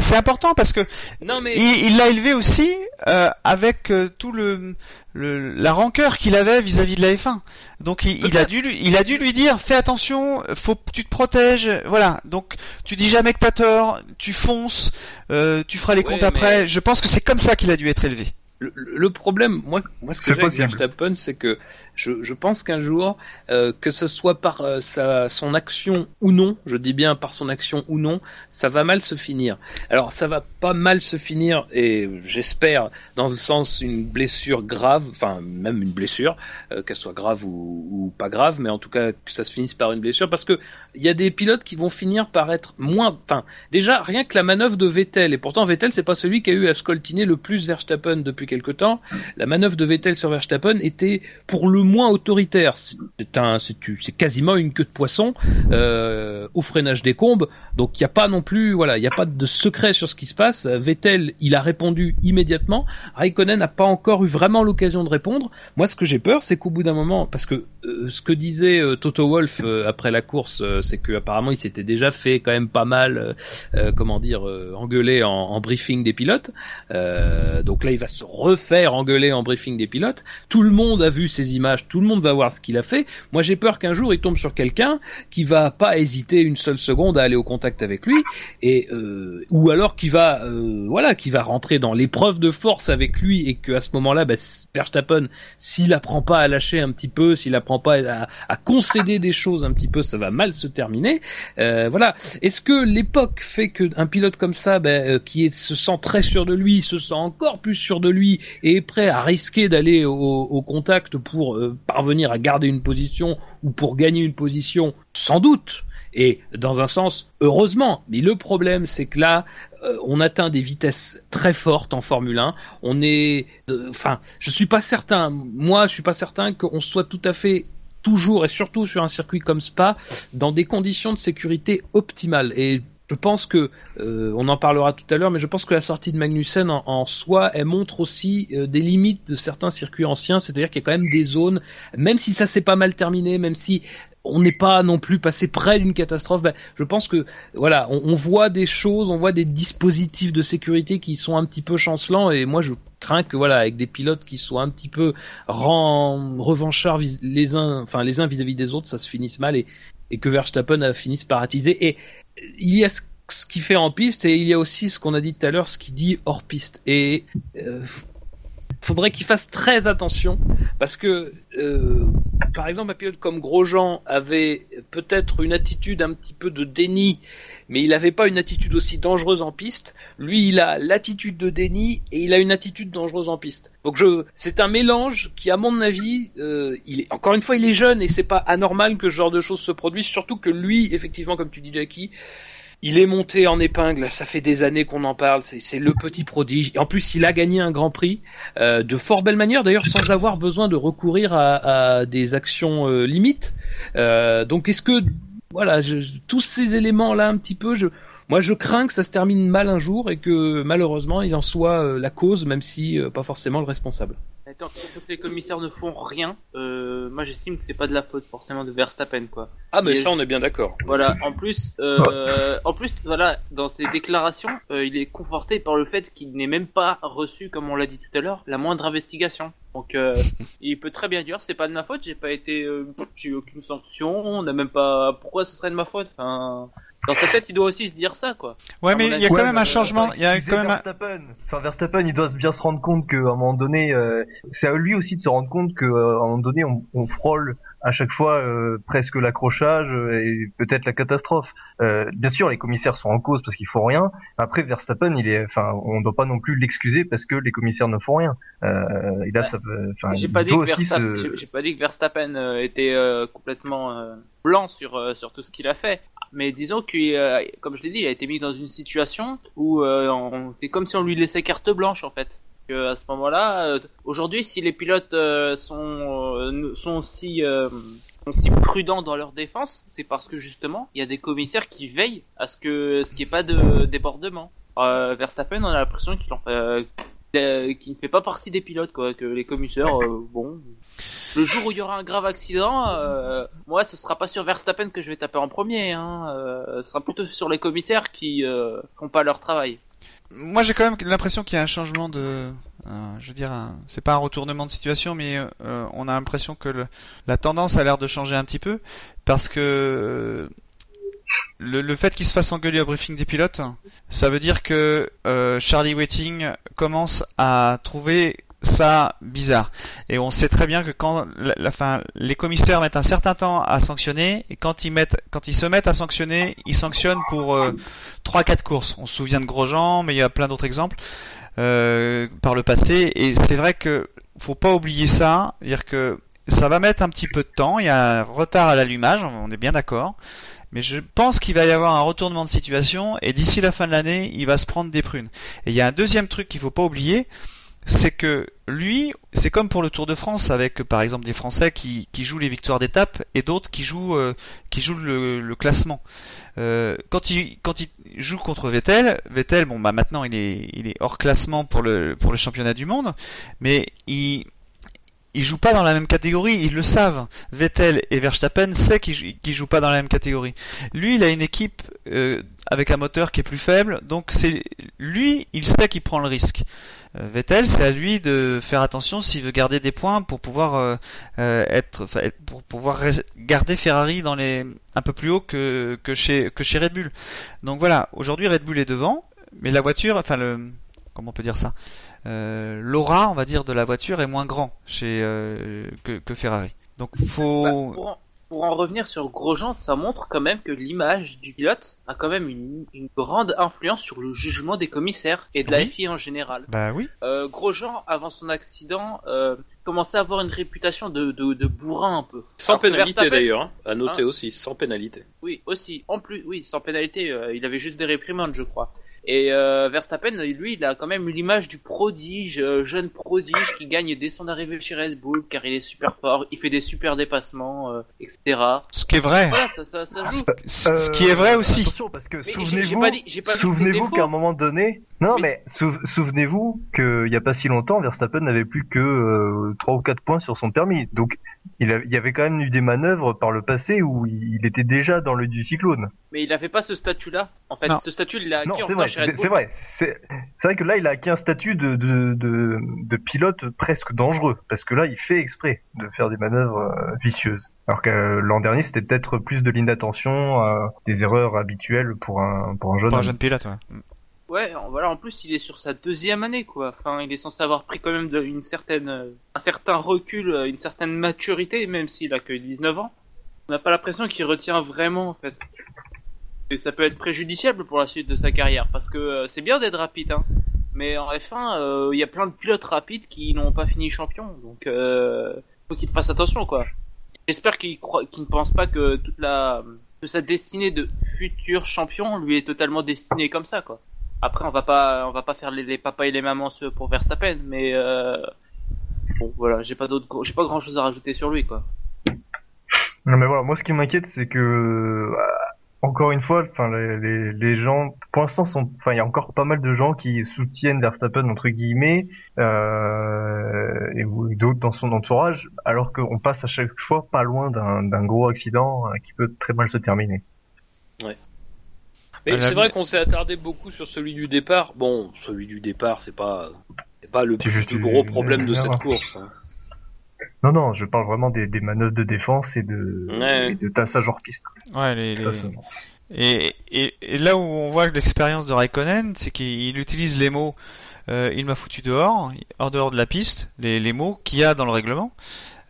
[SPEAKER 3] c'est- important parce que
[SPEAKER 1] Non, mais
[SPEAKER 3] il l'a élevé aussi euh, avec euh, tout le, le la rancœur qu'il avait vis-à-vis de la F1. Donc il, il a dû lui, il a dû lui dire fais attention, faut que tu te protèges, voilà. Donc tu dis jamais que t'as tort, tu fonces, euh, tu feras les comptes après.
[SPEAKER 1] mais-
[SPEAKER 3] Je pense que c'est comme ça qu'il a dû être élevé.
[SPEAKER 1] Le, le problème, moi, moi, ce que j'ai avec. Verstappen, c'est que je, je pense qu'un jour, euh, que ce soit par euh, sa, son action ou non, je dis bien par son action ou non, ça va mal se finir. Alors, ça va pas mal se finir, et j'espère, dans le sens une blessure grave, enfin, même une blessure, euh, qu'elle soit grave ou, ou pas grave, mais en tout cas, que ça se finisse par une blessure, parce que il y a des pilotes qui vont finir par être moins, enfin, déjà, rien que la manœuvre de Vettel, et pourtant Vettel, c'est pas celui qui a eu à scoltiner le plus Verstappen depuis quelque temps, la manœuvre de Vettel sur Verstappen était pour le moins autoritaire. C'est quasiment une queue de poisson euh, au freinage des combes. Donc il n'y a pas non plus, voilà, il n'y a pas de secret sur ce qui se passe. Vettel, il a répondu immédiatement. Raikkonen n'a pas encore eu vraiment l'occasion de répondre. Moi, ce que j'ai peur, c'est qu'au bout d'un moment, parce que euh, ce que disait euh, Toto Wolff euh, après la course, c'est que apparemment il s'était déjà fait quand même pas mal, comment dire, engueuler en, briefing des pilotes. Donc là, il va se refaire engueuler en briefing des pilotes. Tout le monde a vu ces images, tout le monde va voir ce qu'il a fait. Moi, j'ai peur qu'un jour il tombe sur quelqu'un qui va pas hésiter une seule seconde à aller au contact avec lui, et euh, ou alors qui va, euh, voilà, qui va rentrer dans l'épreuve de force avec lui, et que à ce moment-là, bah, Verstappen, s'il apprend pas à lâcher un petit peu, s'il apprend pas à, concéder des choses un petit peu, ça va mal se terminer. Euh, voilà. Est-ce que l'époque fait que un pilote comme ça, ben, euh, qui se sent très sûr de lui, se sent encore plus sûr de lui est prêt à risquer d'aller au, au contact pour euh, parvenir à garder une position ou pour gagner une position, sans doute. Et dans un sens, heureusement. Mais le problème, c'est que là, euh, on atteint des vitesses très fortes en Formule 1. On est, euh, enfin, je suis pas certain. Moi, je suis pas certain qu'on soit tout à fait toujours et surtout sur un circuit comme Spa dans des conditions de sécurité optimales. Et je pense que, euh, on en parlera tout à l'heure, mais je pense que la sortie de Magnussen en, en soi, elle montre aussi euh, des limites de certains circuits anciens, c'est-à-dire qu'il y a quand même des zones, même si ça s'est pas mal terminé, même si on n'est pas non plus passé près d'une catastrophe. Ben, je pense que voilà, on, on voit des choses, on voit des dispositifs de sécurité qui sont un petit peu chancelants, et moi je crains que voilà, avec des pilotes qui soient un petit peu revanchards les uns, enfin les uns vis-à-vis des autres, ça se finisse mal et, et que Verstappen a finisse par attiser. Et il y a ce, qui fait en piste et il y a aussi ce qu'on a dit tout à l'heure, ce qui dit hors piste. Et euh, faudrait qu'il fasse très attention parce que, euh, par exemple, un pilote comme Grosjean avait peut-être une attitude un petit peu de déni, mais il n'avait pas une attitude aussi dangereuse en piste. Lui, il a l'attitude de déni et il a une attitude dangereuse en piste. Donc c'est un mélange qui, à mon avis, euh, il est encore une fois, il est jeune et c'est pas anormal que ce genre de choses se produisent, surtout que lui, effectivement, comme tu dis, Jackie. Il est monté en épingle, ça fait des années qu'on en parle, c'est le petit prodige. En plus, il a gagné un Grand Prix euh, de fort belle manière, d'ailleurs, sans avoir besoin de recourir à, des actions euh, limites. Donc, est-ce que, voilà, je, tous ces éléments-là, un petit peu, je, moi, je crains que ça se termine mal un jour et que malheureusement, il en soit euh, la cause, même si euh, pas forcément le responsable.
[SPEAKER 4] Tant que les commissaires ne font rien, euh, moi j'estime que c'est pas de la faute forcément de Verstappen quoi.
[SPEAKER 1] Ah mais
[SPEAKER 4] Et
[SPEAKER 1] ça on est bien d'accord.
[SPEAKER 4] Voilà, en plus, euh, en plus, voilà, dans ses déclarations, euh, il est conforté par le fait qu'il n'ait même pas reçu, comme on l'a dit tout à l'heure, la moindre investigation. Donc, il peut très bien dire, c'est pas de ma faute, j'ai pas été, j'ai eu aucune sanction, on n'a même pas, pourquoi ce serait de ma faute? Enfin, dans sa tête, il doit aussi se dire ça, quoi.
[SPEAKER 3] Ouais, mais il y a quand même un
[SPEAKER 2] bah,
[SPEAKER 3] changement.
[SPEAKER 2] bah,
[SPEAKER 3] Il y a quand même un...
[SPEAKER 2] Verstappen. Enfin, Verstappen, il doit bien se rendre compte qu'à un moment donné, euh, c'est à lui aussi de se rendre compte qu'à un moment donné, on, on frôle à chaque fois euh, presque l'accrochage euh, et peut-être la catastrophe. Euh, bien sûr, les commissaires sont en cause parce qu'ils font rien. Après, Verstappen, il est, enfin, on ne doit pas non plus l'excuser parce que les commissaires ne font rien. Euh, et là, ça, enfin,
[SPEAKER 4] J'ai
[SPEAKER 2] il
[SPEAKER 4] pas,
[SPEAKER 2] se-
[SPEAKER 4] pas dit que Verstappen euh, était euh, complètement euh, blanc sur, euh, sur tout ce qu'il a fait. Mais disons que, euh, comme je l'ai dit, il a été mis dans une situation où euh, c'est comme si on lui laissait carte blanche en fait. Que à ce moment-là, euh, aujourd'hui, si les pilotes sont sont si prudents dans leur défense, c'est parce que justement, il y a des commissaires qui veillent à ce que ce qu'il n'y ait pas de débordement. Euh, Verstappen, on a l'impression qu'il en fait, euh, qu'il ne fait pas partie des pilotes, quoi. Que les commissaires, euh, bon, le jour où il y aura un grave accident, euh, moi, ce sera pas sur Verstappen que je vais taper en premier. Hein, euh, ce sera plutôt sur les commissaires qui euh, font pas leur travail.
[SPEAKER 3] Moi, j'ai quand même l'impression qu'il y a un changement de, je veux dire, un- c'est pas un retournement de situation, mais on a l'impression que le- la tendance a l'air de changer un petit peu parce que le, fait qu'il se fasse engueuler au briefing des pilotes, ça veut dire que euh, Charlie Whiting commence à trouver ça bizarre. Et on sait très bien que quand la, les commissaires mettent un certain temps à sanctionner, et quand ils mettent, quand ils se mettent à sanctionner, ils sanctionnent pour euh, trois, quatre courses. On se souvient de Grosjean, mais il y a plein d'autres exemples euh, par le passé. Et c'est vrai que faut pas oublier ça, dire que ça va mettre un petit peu de temps. Il y a un retard à l'allumage, on est bien d'accord. Mais je pense qu'il va y avoir un retournement de situation et d'ici la fin de l'année, il va se prendre des prunes. Et il y a un deuxième truc qu'il faut pas oublier, c'est que lui, c'est comme pour le Tour de France avec par exemple des Français qui, qui jouent les victoires d'étape et d'autres qui jouent euh, qui jouent le, le classement. Euh, quand il quand il joue contre Vettel, Vettel bon bah maintenant il est il est hors classement pour le pour le championnat du monde, mais il ils jouent pas dans la même catégorie, ils le savent. Vettel et Verstappen sait qu'ils qu'ils jouent pas dans la même catégorie. Lui, il a une équipe euh, avec un moteur qui est plus faible, donc c'est lui, il sait qu'il prend le risque. Euh, Vettel, c'est à lui de faire attention s'il veut garder des points pour pouvoir euh, euh, être, pour pouvoir garder Ferrari dans les un peu plus haut que que chez que chez Red Bull. Donc voilà, aujourd'hui Red Bull est devant, mais la voiture, enfin le comment on peut dire ça, euh, l'aura, on va dire, de la voiture est moins grand chez euh, que, que Ferrari. Donc faut
[SPEAKER 4] Bah, pour, en, pour en revenir sur Grosjean, ça montre quand même que l'image du pilote a quand même une, une grande influence sur le jugement des commissaires et de la
[SPEAKER 3] Oui.
[SPEAKER 4] FIA en général.
[SPEAKER 3] bah oui.
[SPEAKER 4] Euh, Grosjean, avant son accident, euh, commençait à avoir une réputation de, de, de bourrin un peu.
[SPEAKER 1] Sans
[SPEAKER 4] Alors
[SPEAKER 1] pénalité d'ailleurs, hein. à noter
[SPEAKER 4] Hein
[SPEAKER 1] aussi, sans pénalité.
[SPEAKER 4] Oui, aussi. En plus, oui, sans pénalité, euh, il avait juste des réprimandes, je crois. Et euh, Verstappen, lui, il a quand même eu l'image du prodige, euh, jeune prodige qui gagne dès son arrivée chez Red Bull, car il est super fort, il fait des super dépassements, euh, etc.
[SPEAKER 3] Ce qui est vrai.
[SPEAKER 4] Voilà, ça, ça, ça joue.
[SPEAKER 3] Ce ce qui est vrai
[SPEAKER 2] Euh,
[SPEAKER 3] aussi.
[SPEAKER 2] Attention, parce que souvenez-vous,
[SPEAKER 4] défaut.
[SPEAKER 2] qu'à un moment donné, non
[SPEAKER 4] Oui.
[SPEAKER 2] mais sou- souvenez-vous qu'il y a pas si longtemps, Verstappen n'avait plus que euh, trois ou quatre points sur son permis. Donc il, a- il y avait quand même eu des manœuvres par le passé où il, était déjà dans le du cyclone.
[SPEAKER 4] Mais il avait pas ce statut-là. En fait,
[SPEAKER 3] Non.
[SPEAKER 4] ce statut, il l'a
[SPEAKER 2] Non,
[SPEAKER 4] acquis en
[SPEAKER 2] vrai, c'est vrai. C'est vrai que là, il a acquis un statut de, de, de, de pilote presque dangereux, parce que là, il fait exprès de faire des manœuvres euh, vicieuses. Alors que euh, l'an dernier, c'était peut-être plus de l'inattention, euh, des erreurs habituelles pour un, pour un jeune
[SPEAKER 3] Pour un
[SPEAKER 2] homme.
[SPEAKER 3] jeune pilote, ouais.
[SPEAKER 4] Ouais, en- voilà. En plus, il est sur sa deuxième année, quoi. Enfin, il est censé avoir pris quand même de, une certaine, euh, un certain recul, euh, une certaine maturité, même s'il a que 19 ans. On n'a pas l'impression qu'il retient vraiment en fait. Ça peut être préjudiciable pour la suite de sa carrière parce que euh, c'est bien d'être rapide, hein. Mais en F1, euh, il y a plein de pilotes rapides qui n'ont pas fini champion, donc euh, faut qu'il fasse attention quoi. J'espère qu'il qu'il ne pense pas que toute la, que sa destinée de futur champion lui est totalement destinée comme ça quoi. Après, on va pas, on va pas faire les, les papas et les mamans pour Verstappen, mais euh, bon voilà, j'ai pas d'autre, j'ai pas grand chose à rajouter sur lui quoi.
[SPEAKER 2] Non mais voilà, moi ce qui m'inquiète c'est que euh, encore une fois, enfin les, les, les gens, pour l'instant sont, enfin il y a encore pas mal de gens qui soutiennent Verstappen entre guillemets euh, et d'autres dans son entourage, alors qu'on passe à chaque fois pas loin d'un d'un gros accident euh, qui peut très mal se terminer.
[SPEAKER 1] Mais
[SPEAKER 3] À la
[SPEAKER 1] c'est vrai qu'on s'est attardé beaucoup sur celui du départ. Bon, celui du départ, c'est pas, c'est pas le plus,
[SPEAKER 2] juste
[SPEAKER 1] plus
[SPEAKER 2] une-
[SPEAKER 1] gros problème de cette course. hein.
[SPEAKER 2] Non non, je parle vraiment des, des manœuvres de défense et de,
[SPEAKER 1] Ouais.
[SPEAKER 2] et de tassage hors piste.
[SPEAKER 3] Ouais, les, les-
[SPEAKER 2] Pas seulement.
[SPEAKER 3] Et, et, et là où on voit l'expérience de Raikkonen, c'est qu'il utilise les mots euh, il m'a foutu dehors, hors dehors de la piste, les, les mots qu'il y a dans le règlement.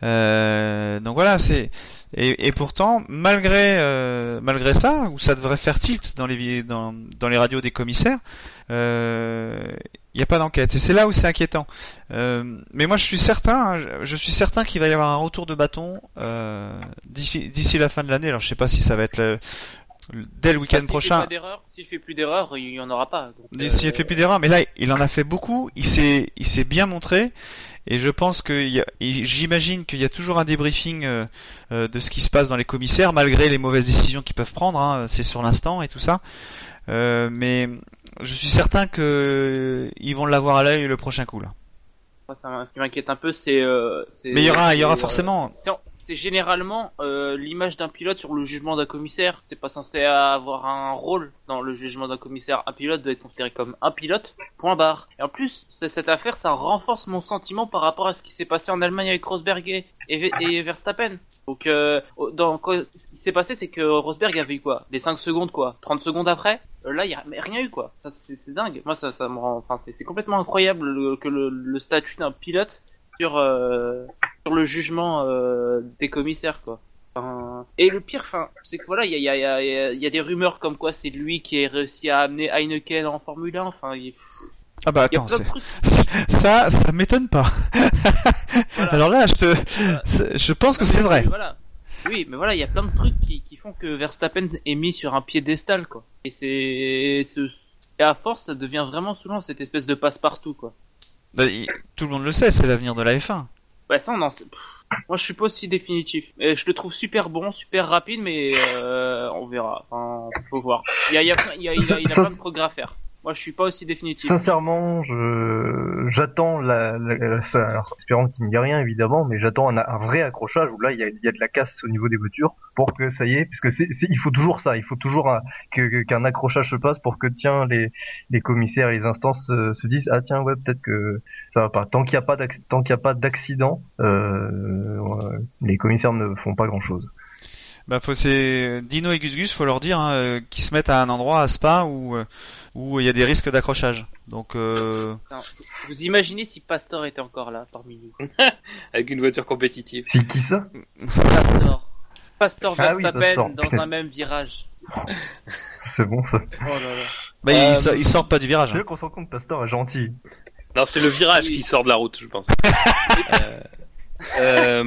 [SPEAKER 3] Euh, donc voilà, c'est et, et pourtant malgré euh, malgré ça, où ça devrait faire tilt dans les dans, dans les radios des commissaires, euh, il n'y a pas d'enquête et c'est là où c'est inquiétant. Euh, mais moi je suis certain, hein, je, suis certain qu'il va y avoir un retour de bâton euh, d'ici d'ici la fin de l'année. Alors je sais pas si ça va être le, dès le week-end
[SPEAKER 4] Bah, fait
[SPEAKER 3] prochain.
[SPEAKER 4] S'il fait plus d'erreurs, il y en aura pas.
[SPEAKER 3] S'il
[SPEAKER 4] euh,
[SPEAKER 3] fait plus d'erreurs, mais là, il en a fait beaucoup. Il s'est, il s'est bien montré. Et je pense que, j'imagine qu'il y a toujours un débriefing euh, euh, de ce qui se passe dans les commissaires, malgré les mauvaises décisions qu'ils peuvent prendre. hein, c'est sur l'instant et tout ça. Euh, mais je suis certain que ils vont l'avoir à l'œil le prochain coup. Là.
[SPEAKER 4] Moi, ça ce qui m'inquiète un peu, c'est.
[SPEAKER 3] Mais il y aura- il y aura forcément-
[SPEAKER 4] c'est- généralement euh, l'image d'un pilote sur le jugement d'un commissaire. C'est pas censé avoir un rôle dans le jugement d'un commissaire. Un pilote doit être considéré comme un pilote. Point barre. Et en plus, cette affaire, ça renforce mon sentiment par rapport à ce qui s'est passé en Allemagne avec Rosberg et, Verstappen. Donc, euh, dans, ce qui s'est passé, c'est que Rosberg avait eu quoi? Des 5 secondes, quoi 30 secondes après Euh, Là, il y a rien eu, quoi. Ça, c'est dingue. Moi, ça, ça me rend. Enfin, c'est complètement incroyable le- que le statut d'un pilote sur, euh, sur le jugement euh, des commissaires, quoi. Enfin, et le pire, enfin, c'est que voilà, il y a, y, a, y, a, y a des rumeurs comme quoi c'est lui qui a réussi à amener Heineken en Formule 1. Enfin, il,
[SPEAKER 3] Ah bah attends, ça, ça m'étonne pas.
[SPEAKER 4] Voilà.
[SPEAKER 3] Alors là, je te, je pense que c'est vrai.
[SPEAKER 4] Voilà. Oui, mais voilà, il y a plein de trucs qui, qui font que Verstappen est mis sur un piédestal, quoi. Et c'est, ce- et à force, ça devient vraiment souvent cette espèce de passe-partout, quoi.
[SPEAKER 3] Bah, tout le monde le sait, c'est l'avenir de la F1.
[SPEAKER 4] Bah ça, non, c'est- pff, moi je suis pas aussi définitif. Et je le trouve super bon, super rapide, mais euh, on verra. Enfin, faut voir. Il y a, il y a, il y il plein de progrès à faire. Moi, je suis pas aussi définitif.
[SPEAKER 2] Sincèrement, je j'attends la, la, la- alors, espérant qu'il n'y ait rien évidemment, mais j'attends un, un vrai accrochage où là il y a, y a de la casse au niveau des voitures pour que ça y est, puisque c'est il faut toujours ça, il faut toujours que qu'un accrochage se passe pour que tiens les les commissaires et les instances euh, se disent ah tiens ouais peut-être que ça va pas. Tant qu'il n'y a pas tant qu'il y a pas d'accident, euh, les commissaires ne font pas grand chose.
[SPEAKER 3] Bah faut c'est Dino et Gus Gus, faut leur dire hein, euh, qu'ils se mettent à un endroit à Spa où euh, où il y a des risques d'accrochage. Donc euh,
[SPEAKER 4] vous imaginez si Pastor était encore là parmi nous?
[SPEAKER 1] Avec une voiture compétitive.
[SPEAKER 2] Si qui ça?
[SPEAKER 4] Pastor. Pastor
[SPEAKER 2] Ah oui,
[SPEAKER 4] Verstappen
[SPEAKER 2] Pastor.
[SPEAKER 4] dans un même virage.
[SPEAKER 2] C'est bon ça.
[SPEAKER 4] Oh là là.
[SPEAKER 3] bah
[SPEAKER 4] Euh,
[SPEAKER 3] ils, so- ils sortent pas du virage.
[SPEAKER 2] C'est
[SPEAKER 3] hein.
[SPEAKER 2] qu'on se rend compte Pastor est gentil.
[SPEAKER 1] Non, c'est le virage
[SPEAKER 4] Oui.
[SPEAKER 1] qui sort de la route, je pense. Euh, euh,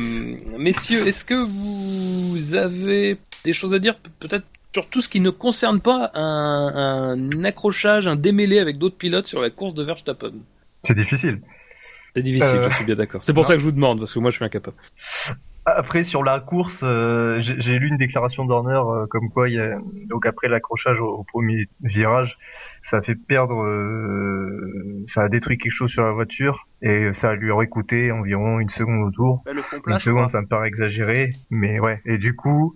[SPEAKER 1] messieurs, est-ce que vous avez des choses à dire, pe- peut-être sur tout ce qui ne concerne pas un, un accrochage, un démêlé avec d'autres pilotes sur la course de Verstappen?
[SPEAKER 2] C'est difficile.
[SPEAKER 1] C'est difficile,
[SPEAKER 2] Euh,
[SPEAKER 1] je suis bien d'accord. C'est pour
[SPEAKER 2] non.
[SPEAKER 1] ça que je vous demande, parce que moi je suis incapable.
[SPEAKER 2] Après sur la course, euh, j'ai j'ai lu une déclaration d'Horner euh, comme quoi il y a, donc après l'accrochage au, au premier virage, ça a fait perdre, euh, ça a détruit quelque chose sur la voiture et ça lui aurait coûté environ une seconde au tour.
[SPEAKER 4] Bah, le fond
[SPEAKER 2] Une
[SPEAKER 4] plat,
[SPEAKER 2] seconde, ça me paraît exagéré, mais ouais. Et du coup,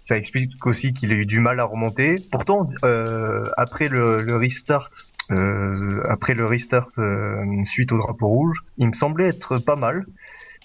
[SPEAKER 2] ça explique aussi qu'il a eu du mal à remonter. Pourtant, euh, après le, le restart, euh, après le restart euh, suite au drapeau rouge, il me semblait être pas mal.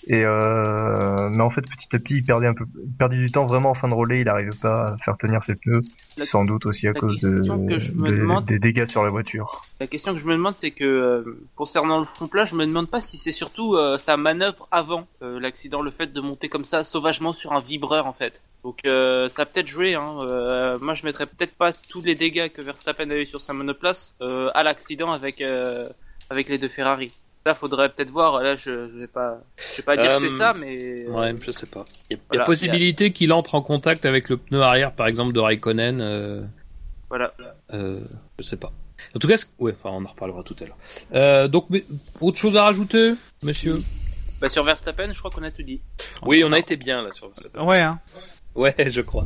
[SPEAKER 2] Et euh, mais en fait, petit à petit, il perdait un peu, il perdait du temps vraiment en fin de relais. Il n'arrivait pas à faire tenir ses pneus,
[SPEAKER 4] La-
[SPEAKER 2] sans doute aussi à cause de, des-
[SPEAKER 4] demande-
[SPEAKER 2] des dégâts sur la voiture.
[SPEAKER 4] La question que je me demande, c'est que euh, concernant le fond plat, je me demande pas si c'est surtout euh, sa manœuvre avant l'accident, le fait de monter comme ça sauvagement sur un vibreur en fait. Donc ça a peut-être joué. Hein. Moi, je mettrais peut-être pas tous les dégâts que Verstappen a eu sur sa monoplace à l'accident avec avec les deux Ferrari. Faudrait peut-être voir. Là, je, je vais pas, je vais pas dire que
[SPEAKER 1] Euh,
[SPEAKER 4] c'est ça, mais
[SPEAKER 1] Ouais, je sais pas. Il y a, y possibilité qu'il entre en contact avec le pneu arrière, par exemple, de Raikkonen. Euh,
[SPEAKER 4] voilà.
[SPEAKER 1] euh, je sais pas. En tout cas, ce- ouais, enfin, on en reparlera tout à l'heure. Euh, donc, mais, autre chose à rajouter, monsieur?
[SPEAKER 4] Bah, sur Verstappen, je crois qu'on a tout dit.
[SPEAKER 1] Oui, on a été bien là sur.
[SPEAKER 3] Ouais, hein.
[SPEAKER 1] Ouais, je crois.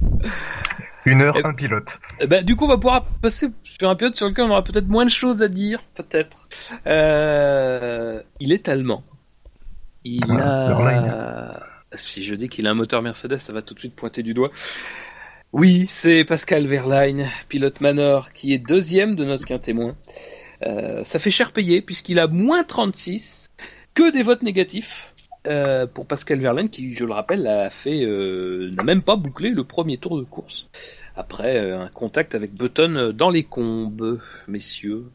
[SPEAKER 2] Une heure,
[SPEAKER 1] Et-
[SPEAKER 2] un pilote.
[SPEAKER 1] Eh ben, du coup, on va pouvoir passer sur un pilote sur lequel on aura peut-être moins de choses à dire, peut-être. Euh, il est allemand. Il
[SPEAKER 2] Ah,
[SPEAKER 1] a. Si je dis qu'il a un moteur Mercedes, ça va tout de suite pointer du doigt. Oui, c'est Pascal Wehrlein, pilote Manor, qui est deuxième de notre quintémoin. Euh, ça fait cher payer puisqu'il a moins 36, que des votes négatifs. Euh, pour Pascal Verlaine qui, je le rappelle, a fait euh, n'a même pas bouclé le premier tour de course après euh, un contact avec Button dans les combes, messieurs.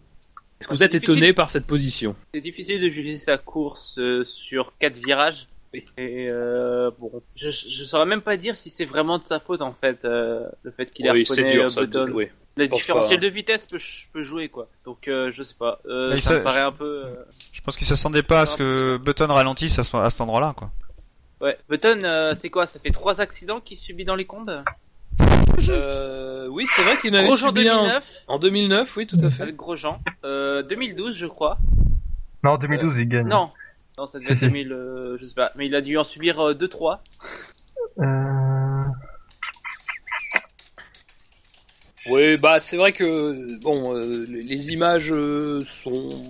[SPEAKER 1] Est-ce que vous
[SPEAKER 4] C'est
[SPEAKER 1] êtes étonné par cette position?
[SPEAKER 4] C'est difficile de juger sa course sur quatre virages. Et euh, bon, je, je saurais même pas dire si c'est vraiment de sa faute en fait, euh, le fait qu'il ait
[SPEAKER 1] Oui, c'est
[SPEAKER 4] reconnaît,
[SPEAKER 1] dur
[SPEAKER 4] euh,
[SPEAKER 1] ça.
[SPEAKER 4] Button.
[SPEAKER 1] oui.
[SPEAKER 4] Le différentiel
[SPEAKER 1] pas.
[SPEAKER 4] de vitesse peut, peut jouer quoi. Donc euh, je sais pas. Euh, ça
[SPEAKER 3] ça-
[SPEAKER 4] me paraît un peu. euh,
[SPEAKER 3] Je pense qu'il s'attendait pas à ce que Button ralentisse à, ce- à cet endroit-là, quoi.
[SPEAKER 4] Ouais. Button, euh, c'est quoi? Ça fait trois accidents qu'il subit dans les combes.
[SPEAKER 1] Euh, oui, c'est vrai qu'il en avait
[SPEAKER 4] Grosjean
[SPEAKER 1] subi un
[SPEAKER 4] 2009
[SPEAKER 1] en 2009, oui, tout à fait.
[SPEAKER 4] avec Grosjean. Euh, 2012 je crois.
[SPEAKER 2] Non, en 2012, il gagne.
[SPEAKER 4] Non. Non, ça devait être
[SPEAKER 2] si.
[SPEAKER 4] 2000, euh, je sais pas. Mais il a dû en subir 2-3.
[SPEAKER 2] Euh...
[SPEAKER 1] Oui, bah c'est vrai que bon, euh, les images euh, sont,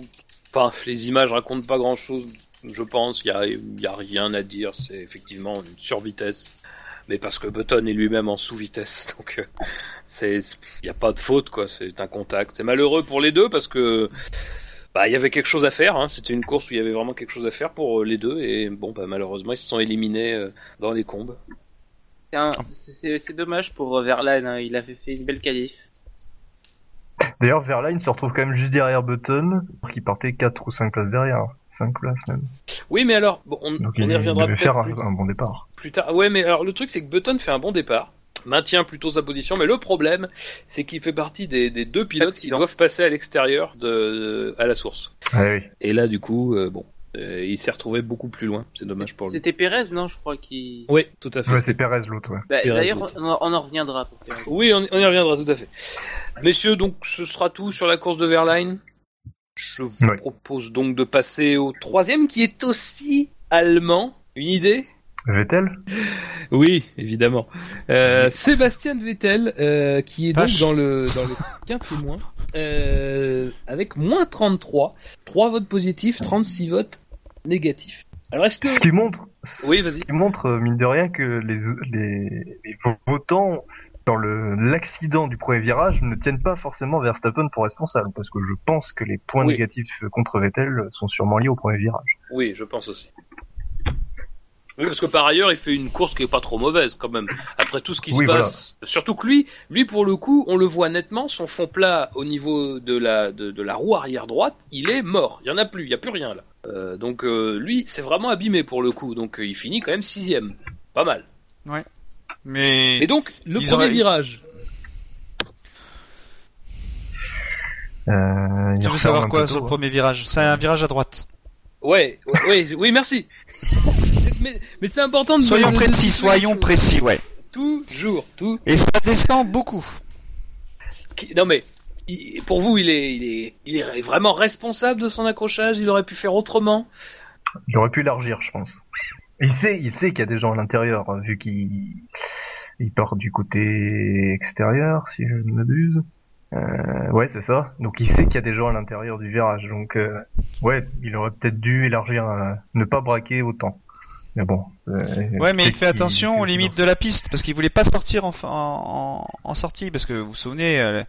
[SPEAKER 1] enfin, les images racontent pas grand-chose, je pense. Il y a, il y a rien à dire. C'est effectivement une survitesse, mais parce que Button est lui-même en sous-vitesse, donc euh, c'est, il y a pas de faute quoi. C'est un contact. C'est malheureux pour les deux parce que bah il y avait quelque chose à faire. Hein. C'était une course où il y avait vraiment quelque chose à faire pour euh, les deux et bon bah malheureusement ils se sont éliminés euh, dans les combes.
[SPEAKER 4] C'est un- C'est dommage pour euh, Verlaine, hein, il avait fait une belle qualif.
[SPEAKER 2] D'ailleurs, Verlaine se retrouve quand même juste derrière Button, qui partait 4 ou 5 places derrière. 5 places même.
[SPEAKER 1] Oui, mais alors bon, on,
[SPEAKER 2] Donc
[SPEAKER 1] on
[SPEAKER 2] il
[SPEAKER 1] y reviendra
[SPEAKER 2] devait
[SPEAKER 1] peut-être
[SPEAKER 2] faire
[SPEAKER 1] plus
[SPEAKER 2] un bon départ.
[SPEAKER 1] plus tard. Ouais, mais alors le truc c'est que Button fait un bon départ, maintient plutôt sa position, mais le problème c'est qu'il fait partie des, des deux pilotes qui doivent passer à l'extérieur de à la source.
[SPEAKER 2] Ah oui.
[SPEAKER 1] Et là, du coup, euh, bon, euh, il s'est retrouvé beaucoup plus loin. C'est dommage pour lui.
[SPEAKER 4] C'était Pérez, non, je crois, qui.
[SPEAKER 1] Oui, tout à fait.
[SPEAKER 2] Ouais,
[SPEAKER 1] C'était-
[SPEAKER 2] Perez l'autre, ouais.
[SPEAKER 4] Bah,
[SPEAKER 1] Pérez,
[SPEAKER 4] D'ailleurs, on, en- on en reviendra. Pour Pérez.
[SPEAKER 1] Oui, on, on y reviendra tout à fait. Messieurs, donc ce sera tout sur la course de Verline. Je vous propose donc de passer au troisième qui est aussi allemand. Une idée?
[SPEAKER 2] Vettel?
[SPEAKER 1] Oui, évidemment. Euh, Sébastien Vettel, euh, qui est donc dans le dans le quintémoin, euh, avec moins 33, 3 votes positifs, 36 votes négatifs. Alors est-ce que
[SPEAKER 2] Ce qui montre,
[SPEAKER 1] oui, vas-y.
[SPEAKER 2] ce qui montre euh, mine de rien que les, les, les votants dans le l'accident du premier virage ne tiennent pas forcément Verstappen pour responsable, parce que je pense que les points
[SPEAKER 1] Oui.
[SPEAKER 2] négatifs contre Vettel sont sûrement liés au premier virage.
[SPEAKER 1] Oui, je pense aussi. Oui, parce que par ailleurs, il fait une course qui est pas trop mauvaise quand même. Après tout ce qui
[SPEAKER 2] Oui,
[SPEAKER 1] se
[SPEAKER 2] voilà.
[SPEAKER 1] passe, surtout que lui, lui pour le coup, on le voit nettement, son fond plat au niveau de la de, de la roue arrière droite, il est mort. Il y en a plus, il y a plus rien là. Euh, donc euh, lui, c'est vraiment abîmé pour le coup. Donc euh, il finit quand même sixième, pas mal.
[SPEAKER 3] Mais
[SPEAKER 1] Et donc le
[SPEAKER 3] Ils
[SPEAKER 1] premier
[SPEAKER 3] auraient-
[SPEAKER 1] virage.
[SPEAKER 2] Euh,
[SPEAKER 3] tu veux savoir quoi sur le
[SPEAKER 2] hein.
[SPEAKER 3] premier virage? C'est un virage à droite.
[SPEAKER 1] Ouais, ouais, ouais, oui, merci. Mais mais c'est important de
[SPEAKER 3] Soyons précis,
[SPEAKER 1] de-
[SPEAKER 3] soyons précis, ouais.
[SPEAKER 1] Toujours, tout.
[SPEAKER 3] Et ça descend beaucoup.
[SPEAKER 1] Non mais il- pour vous, il est, il est, il est vraiment responsable de son accrochage? Il aurait pu faire autrement?
[SPEAKER 2] Il aurait pu élargir, je pense. Il sait, il sait qu'il y a des gens à l'intérieur, hein, vu qu'il il part du côté extérieur, si je ne m'abuse. Euh, ouais, c'est ça. Donc il sait qu'il y a des gens à l'intérieur du virage. Donc euh, ouais, il aurait peut-être dû élargir, euh, ne pas braquer autant. Mais bon. euh,
[SPEAKER 3] Ouais, mais il fait attention aux limites de la piste parce qu'il voulait pas sortir en, en, sortie parce que vous vous souvenez euh,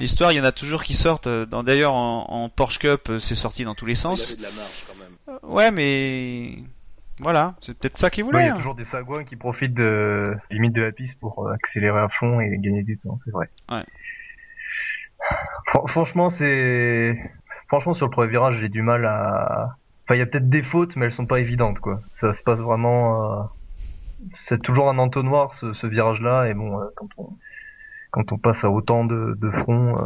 [SPEAKER 3] l'histoire, il y en a toujours qui sortent. euh, Dans d'ailleurs en, en Porsche Cup, c'est sorti dans tous les
[SPEAKER 1] Il
[SPEAKER 3] sens.
[SPEAKER 1] avait de la marge quand même.
[SPEAKER 3] Ouais, mais voilà, c'est peut-être ça qu'il
[SPEAKER 2] Ouais,
[SPEAKER 3] voulait.
[SPEAKER 2] il y a
[SPEAKER 3] hein.
[SPEAKER 2] toujours des sagouins qui profitent de limite de la piste pour accélérer à fond et gagner du temps, c'est vrai.
[SPEAKER 3] Ouais.
[SPEAKER 2] Fran- franchement, c'est franchement sur le premier virage, j'ai du mal à. Enfin, il y a peut-être des fautes, mais elles sont pas évidentes, quoi. Ça se passe vraiment. euh, c'est toujours un entonnoir ce, ce virage-là, et bon, euh, quand on quand on passe à autant de, de front, euh,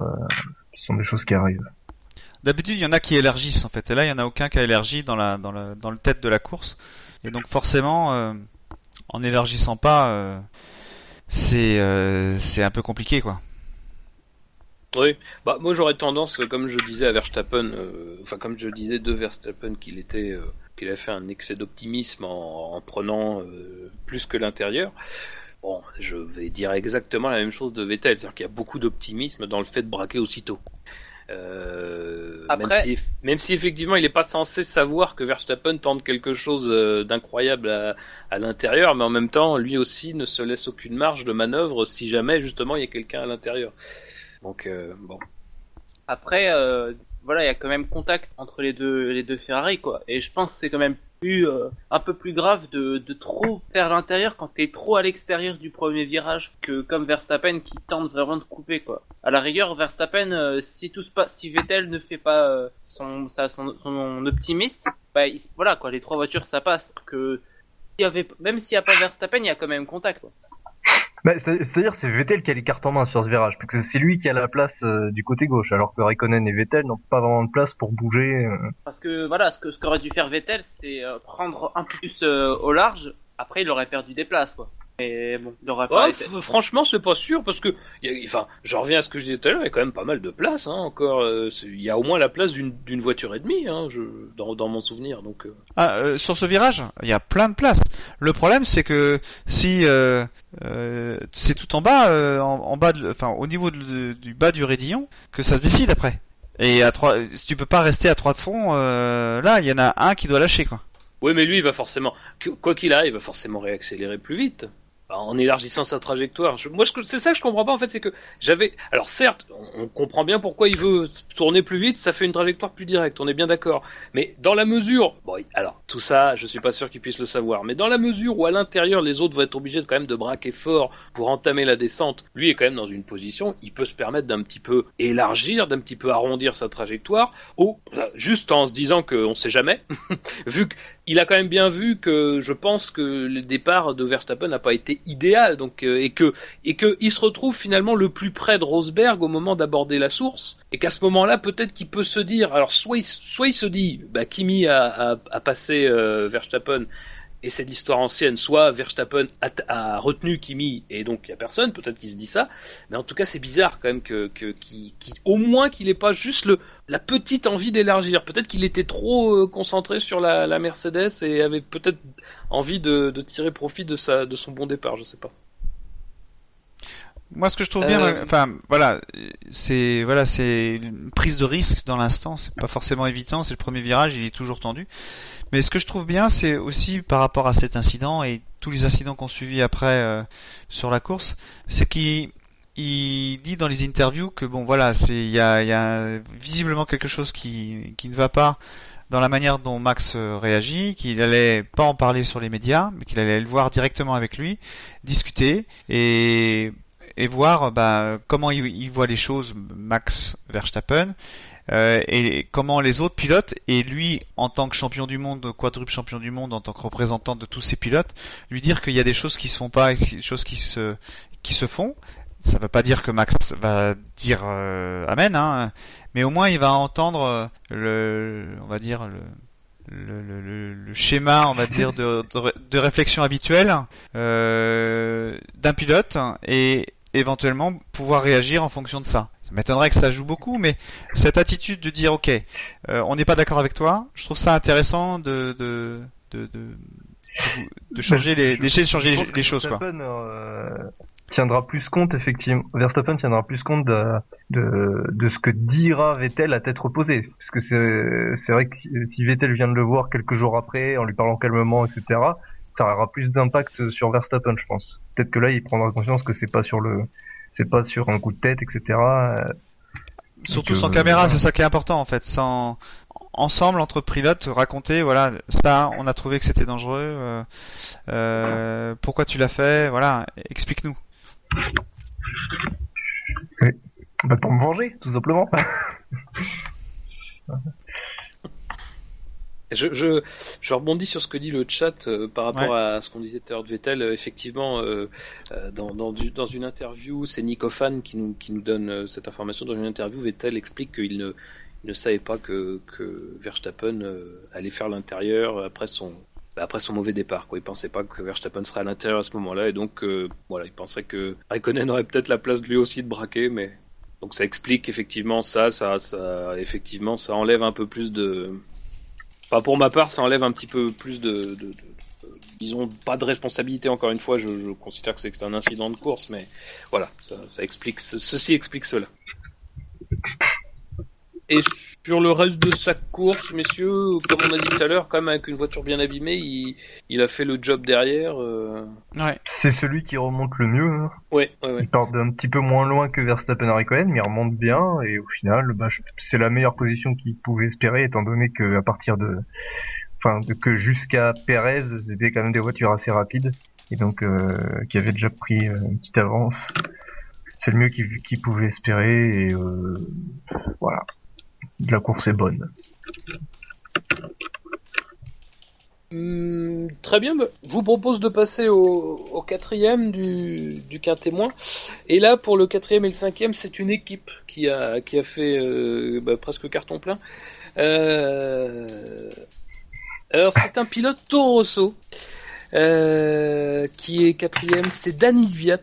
[SPEAKER 2] ce sont des choses qui arrivent.
[SPEAKER 3] D'habitude, il y en a qui élargissent en fait, et là, il y en a aucun qui a élargi dans la dans le dans le tête de la course, et donc forcément, euh, en élargissant pas, euh, c'est un peu compliqué quoi.
[SPEAKER 1] Oui, bah moi j'aurais tendance, comme je disais à Verstappen, euh, enfin comme je disais de Verstappen, qu'il était, euh, qu'il a fait un excès d'optimisme en, en prenant euh, plus que l'intérieur. Bon, je vais dire exactement la même chose de Vettel, c'est-à-dire qu'il y a beaucoup d'optimisme dans le fait de braquer aussitôt. Euh,
[SPEAKER 4] Après-
[SPEAKER 1] même, si, même si effectivement il n'est pas censé savoir que Verstappen tente quelque chose euh, d'incroyable à, à l'intérieur, mais en même temps lui aussi ne se laisse aucune marge de manœuvre si jamais justement il y a quelqu'un à l'intérieur. Donc euh, bon.
[SPEAKER 4] Après, euh, voilà, il y a quand même contact entre les deux, les deux Ferrari, quoi. Et je pense que c'est quand même plus, euh, un peu plus grave de, trop faire l'intérieur quand t'es trop à l'extérieur du premier virage que comme Verstappen qui tente vraiment de couper, quoi. À la rigueur, Verstappen, si tout se passe, si Vettel ne fait pas son, son, optimiste, bah, voilà, quoi, les trois voitures, ça passe. Que, y avait, même s'il n'y a pas Verstappen, il y a quand même contact, quoi.
[SPEAKER 2] Bah, c'est- C'est-à-dire c'est Vettel qui a les cartes en main sur ce virage, puisque c'est lui qui a la place euh, du côté gauche, alors que Raikkonen et Vettel n'ont pas vraiment de place pour bouger. euh.
[SPEAKER 4] Parce que voilà, ce que ce qu'aurait dû faire Vettel, c'est euh, prendre un plus au large. Après, il aurait perdu des places, quoi. Mais bon, il pas.
[SPEAKER 1] F- franchement, c'est pas sûr parce que, enfin, j'en reviens à ce que je disais tout à l'heure, il y a quand même pas mal de place, hein, encore. euh, Il y a au moins la place d'une d'une voiture et demie, hein, je, dans, dans mon souvenir. Donc, euh,
[SPEAKER 3] Ah, euh, sur ce virage, il y a plein de places. Le problème, c'est que si euh, euh, c'est tout en bas, euh, en, en bas, de, enfin au niveau de- du bas du raidillon, que ça se décide après. Et à trois, tu peux pas rester à trois de front. euh, là, il y en a un qui doit lâcher quoi.
[SPEAKER 1] oui, mais lui, il va forcément, quoi qu'il arrive, il va forcément réaccélérer plus vite. En élargissant sa trajectoire. Je- moi, c'est ça que je comprends pas, en fait, c'est que j'avais, alors certes, on, comprend bien pourquoi il veut tourner plus vite, ça fait une trajectoire plus directe, on est bien d'accord. Mais dans la mesure, bon, alors, tout ça, je suis pas sûr qu'il puisse le savoir, mais dans la mesure où à l'intérieur, les autres vont être obligés de quand même de braquer fort pour entamer la descente, lui est quand même dans une position, il peut se permettre d'un petit peu élargir, d'un petit peu arrondir sa trajectoire, ou, juste en se disant qu'on sait jamais, vu qu'il a quand même bien vu que je pense que le départ de Verstappen n'a pas été idéal, donc euh, et que et que il se retrouve finalement le plus près de Rosberg au moment d'aborder la source, et qu'à ce moment-là peut-être qu'il peut se dire, alors soit il, soit il se dit, bah Kimi a, a, a passé euh, Verstappen et c'est l'histoire ancienne, soit Verstappen a, retenu Kimi et donc il y a personne, peut-être qu'il se dit ça, mais en tout cas c'est bizarre quand même que, que au moins qu'il ait pas juste le la petite envie d'élargir. Peut-être qu'il était trop euh, concentré sur la, la Mercedes et avait peut-être envie de, de tirer profit de sa de son bon départ, je sais pas.
[SPEAKER 3] Moi, ce que je trouve bien,
[SPEAKER 1] Euh,
[SPEAKER 3] enfin, voilà, c'est voilà, c'est une prise de risque dans l'instant. C'est pas forcément évident. C'est le premier virage, il est toujours tendu. Mais ce que je trouve bien, c'est aussi par rapport à cet incident et tous les incidents qu'on suivi après euh, sur la course, c'est qu'il il dit dans les interviews que bon, voilà, c'est il y a, y a visiblement quelque chose qui qui ne va pas dans la manière dont Max euh, réagit, qu'il allait pas en parler sur les médias, mais qu'il allait le voir directement avec lui, discuter et et voir bah, comment il, voit les choses, Max Verstappen, euh, et comment les autres pilotes, et lui, en tant que champion du monde, quadruple champion du monde, en tant que représentant de tous ces pilotes, lui dire qu'il y a des choses qui se font pas et des choses qui se, qui se font. Ça veut pas dire que Max va dire euh, Amen, hein, mais au moins il va entendre euh, le, on va dire le, le, le, le- le schéma, on va dire, de, de, de réflexion habituelle euh, d'un pilote et éventuellement pouvoir réagir en fonction de ça. Ça m'étonnerait que ça joue beaucoup, mais cette attitude de dire ok, euh, on n'est pas d'accord avec toi, je trouve ça intéressant de de de, de, de- de changer les d'essayer de changer les, choses quoi.
[SPEAKER 2] Verstappen, euh, tiendra plus compte effectivement. Verstappen tiendra plus compte de, de, de ce que dira Vettel à tête reposée, parce que c'est c'est vrai que si Vettel vient de le voir quelques jours après en lui parlant calmement, etc. Ça aura plus d'impact sur Verstappen, je pense. Peut-être que là, il prendra conscience que c'est pas sur le, c'est pas sur un coup de tête, etc.
[SPEAKER 3] Surtout sans
[SPEAKER 2] euh,
[SPEAKER 3] caméra, c'est ça qui est important en fait. Sans ensemble entre pilotes raconter voilà ça on a trouvé que c'était dangereux euh, euh, pourquoi tu l'as fait voilà explique-nous
[SPEAKER 2] Bah, pour me venger, tout simplement.
[SPEAKER 1] Je, je, je rebondis sur ce que dit le chat euh, par rapport
[SPEAKER 3] Ouais.
[SPEAKER 1] à ce qu'on disait tout à l'heure de Vettel. Euh, effectivement, euh, dans, dans, du- dans une interview, c'est Nico Fan qui nous, qui nous donne cette information. Dans une interview, Vettel explique qu'il ne, il ne savait pas que, que Verstappen allait faire l'intérieur après son, bah, après son mauvais départ. Quoi. Il pensait pas que Verstappen serait à l'intérieur à ce moment-là. Et donc, euh, voilà, il pensait que Raikkonen aurait peut-être la place de lui aussi de braquer. Mais... Donc ça explique effectivement ça, ça, ça, effectivement, ça enlève un peu plus de, Enfin, pour ma part, ça enlève un petit peu plus de, de, de- de- disons, pas de responsabilité. Encore une fois, je, je considère que c'est un incident de course, mais voilà, ça, ça explique, ce- ceci explique cela. Et sur le reste de sa course, messieurs, comme on a dit tout à l'heure, quand même avec une voiture bien abîmée, il, il a fait le job derrière. euh,
[SPEAKER 3] Ouais.
[SPEAKER 2] C'est celui qui remonte le mieux. hein.
[SPEAKER 1] Ouais, ouais, ouais.
[SPEAKER 2] Il part d'un petit peu moins loin que Verstappen et Raikkonen, mais il remonte bien et au final, bah, je- c'est la meilleure position qu'il pouvait espérer, étant donné que à partir de, enfin, de- que jusqu'à Perez, c'était quand même des voitures assez rapides et donc euh, qui avaient déjà pris euh, une petite avance. C'est le mieux qu'il qu'il pouvait espérer et euh, voilà. La course est bonne.
[SPEAKER 1] Hum, très bien, bah, je vous propose de passer au, quatrième du, du quintémoin. Et là, pour le quatrième et le cinquième, c'est une équipe qui a, fait euh, bah, presque carton plein. Euh, Alors, c'est un pilote Toro euh, qui est quatrième, c'est Danny Viat,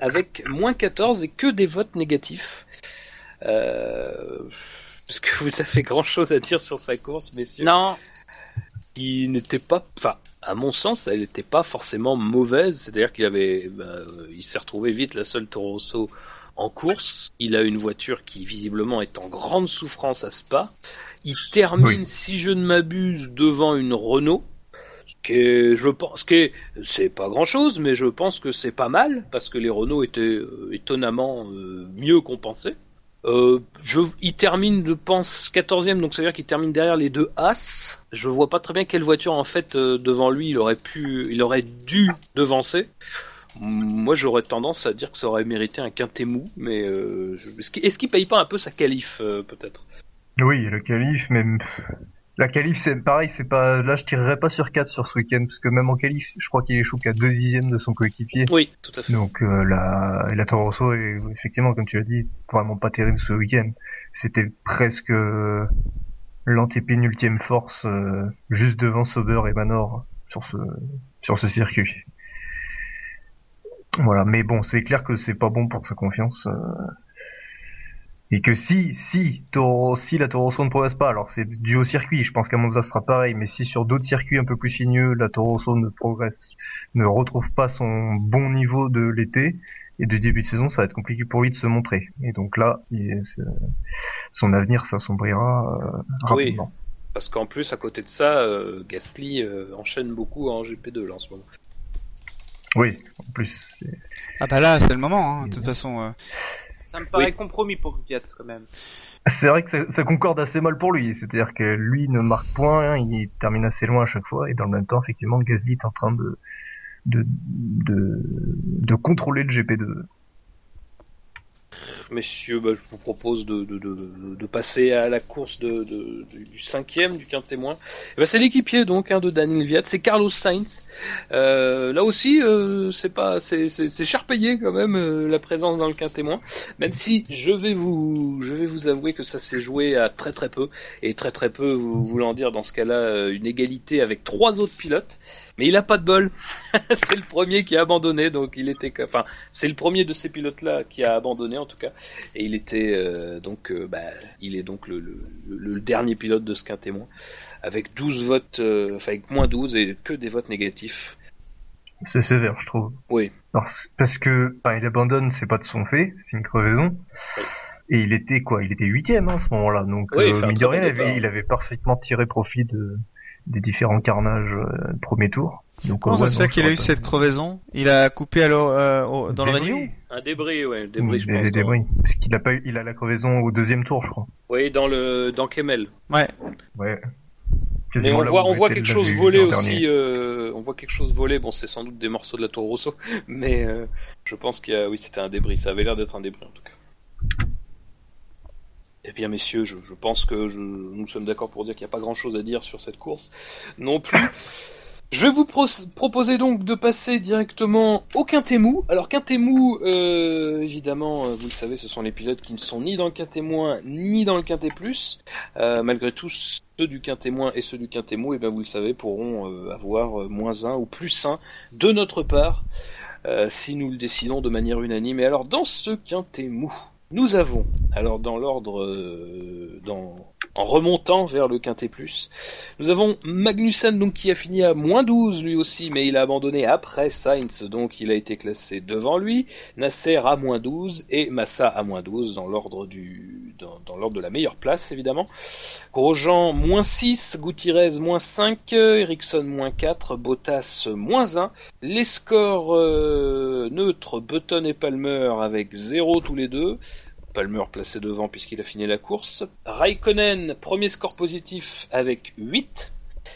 [SPEAKER 1] avec moins 14 et que des votes négatifs. Euh, Est-ce que vous avez grand chose à dire sur sa course, messieurs
[SPEAKER 4] Non,
[SPEAKER 1] qui n'était pas, enfin, à mon sens, elle n'était pas forcément mauvaise. C'est-à-dire qu'il avait, bah, euh, il s'est retrouvé vite la seule Toro Rosso en course. Il a une voiture qui visiblement est en grande souffrance à Spa. Il termine,
[SPEAKER 2] Oui.
[SPEAKER 1] si je ne m'abuse, devant une Renault. Ce qui est, je pense, ce qui est, c'est pas grand chose, mais je pense que c'est pas mal parce que les Renault étaient euh, étonnamment euh, mieux pensait. Euh, je, il termine, je pense, 14e, donc ça veut dire qu'il termine derrière les deux As. Je vois pas très bien quelle voiture, en fait, euh, devant lui, il aurait pu, il aurait dû devancer. Moi, j'aurais tendance à dire que ça aurait mérité un quintet mou, mais euh, est-ce qu'il paye pas un peu sa qualif, euh, peut-être?
[SPEAKER 2] Oui, le qualif, même la qualif, c'est pareil, c'est pas là, je tirerais pas sur 4 sur ce week-end parce que même en qualif, je crois qu'il échoue qu'à 2 dixièmes de son coéquipier.
[SPEAKER 1] Oui, tout à fait.
[SPEAKER 2] Donc euh, la, la Toro Rosso est effectivement, comme tu l'as dit, vraiment pas terrible ce week-end. C'était presque euh, l'antépénultième force, euh, juste devant Sauber et Manor sur ce sur ce circuit. Voilà, mais bon, c'est clair que c'est pas bon pour sa confiance. euh, et que si, si, Toro, si la Toro Rosso ne progresse pas, alors c'est dû au circuit, je pense qu'à Monza ce sera pareil, mais si sur d'autres circuits un peu plus sinueux, la Toro Rosso ne progresse, ne retrouve pas son bon niveau de l'été et de début de saison, ça va être compliqué pour lui de se montrer. Et donc là, il est- c'est- son avenir s'assombrira euh,
[SPEAKER 1] Oui.
[SPEAKER 2] rapidement.
[SPEAKER 1] Parce qu'en plus, à côté de ça, euh, Gasly euh, enchaîne beaucoup en GP2 là en ce moment.
[SPEAKER 2] Oui, en plus.
[SPEAKER 3] Ah bah là, c'est le moment, hein, de toute façon. euh.
[SPEAKER 4] Ça me paraît
[SPEAKER 1] Oui.
[SPEAKER 4] compromis pour Fiat quand même.
[SPEAKER 2] C'est vrai que ça, ça concorde assez mal pour lui, c'est-à-dire que lui ne marque point, il termine assez loin à chaque fois, et dans le même temps, effectivement, Gasly est en train de de, de, de contrôler le GP2.
[SPEAKER 1] Messieurs, bah, je vous propose de, de, de, de passer à la course de, du, cinquième, du quintémoin. Eh ben, c'est l'équipier donc hein, de Daniel Viat, c'est Carlos Sainz. Euh, là aussi, euh, c'est pas, c'est, c'est, cher payé quand même euh, la présence dans le quintémoin. Même si je vais vous, je vais vous avouer que ça s'est joué à très très peu et très très peu, voulant dire dans ce cas-là euh, une égalité avec trois autres pilotes. Mais il a pas de bol. c'est le premier qui a abandonné, donc il était, enfin, c'est le premier de ces pilotes-là qui a abandonné en tout cas, et il était euh, donc, euh, bah, il est donc le, le, dernier pilote de ce quintémoin, avec 12 votes, euh, enfin avec moins 12 et que des votes négatifs.
[SPEAKER 2] C'est sévère, je trouve.
[SPEAKER 1] Oui.
[SPEAKER 2] Alors, parce que enfin, il abandonne, c'est pas de son fait, c'est une crevaison.
[SPEAKER 1] Oui.
[SPEAKER 2] Et il était quoi Il était huitième hein, à ce moment-là, donc
[SPEAKER 1] Oui, il
[SPEAKER 2] mine de rien, il avait, il avait parfaitement tiré profit de des différents carnages euh, premier tour. Donc,
[SPEAKER 3] Comment
[SPEAKER 2] euh,
[SPEAKER 3] ça
[SPEAKER 2] ouais,
[SPEAKER 3] se
[SPEAKER 2] non,
[SPEAKER 3] fait qu'il a eu cette crevaison? Il a coupé alors euh, dans le
[SPEAKER 2] Débris.
[SPEAKER 3] radio
[SPEAKER 1] Un débris, ouais, le débris, je
[SPEAKER 2] Des-
[SPEAKER 1] pense.
[SPEAKER 2] des
[SPEAKER 1] dans-
[SPEAKER 2] débris. Parce qu'il a pas eu, il a la crevaison au deuxième tour, je crois.
[SPEAKER 1] Oui, dans le, dans Kemel.
[SPEAKER 3] Ouais.
[SPEAKER 2] Ouais.
[SPEAKER 1] Mais on voit, on voit quelque chose voler aussi. euh, on voit quelque chose voler. Bon, c'est sans doute des morceaux de la Toro Rosso, mais euh, je pense qu'il y a, oui, c'était un débris. Ça avait l'air d'être un débris en tout cas. Eh bien, messieurs, je, pense que nous sommes d'accord pour dire qu'il n'y a pas grand-chose à dire sur cette course non plus. Je vais vous pro- proposer donc de passer directement au quintet mou. Alors quintet mou, euh, évidemment, euh, vous le savez, ce sont les pilotes qui ne sont ni dans le quintet moins ni dans le quintet plus. Euh, malgré tout, ceux du quintet moins et ceux du quintet mou, eh bien vous le savez, pourront euh, avoir moins 1 ou plus 1 de notre part, si nous le décidons de manière unanime. Et alors dans ce quintet mou, nous avons, alors dans l'ordre, euh, dans, en remontant vers le quintet plus, nous avons Magnussen donc qui a fini à moins 12 lui aussi, mais il a abandonné après Sainz, donc il a été classé devant lui. Nasser à moins 12 et Massa à moins 12 dans l'ordre de la meilleure place évidemment. Grosjean moins 6, Gutiérrez moins 5, Ericsson moins 4, Bottas moins 1. Les scores euh, neutres, Button et Palmer avec 0 tous les deux. Palmer placé devant puisqu'il a fini la course. Raikkonen, premier score positif avec 8.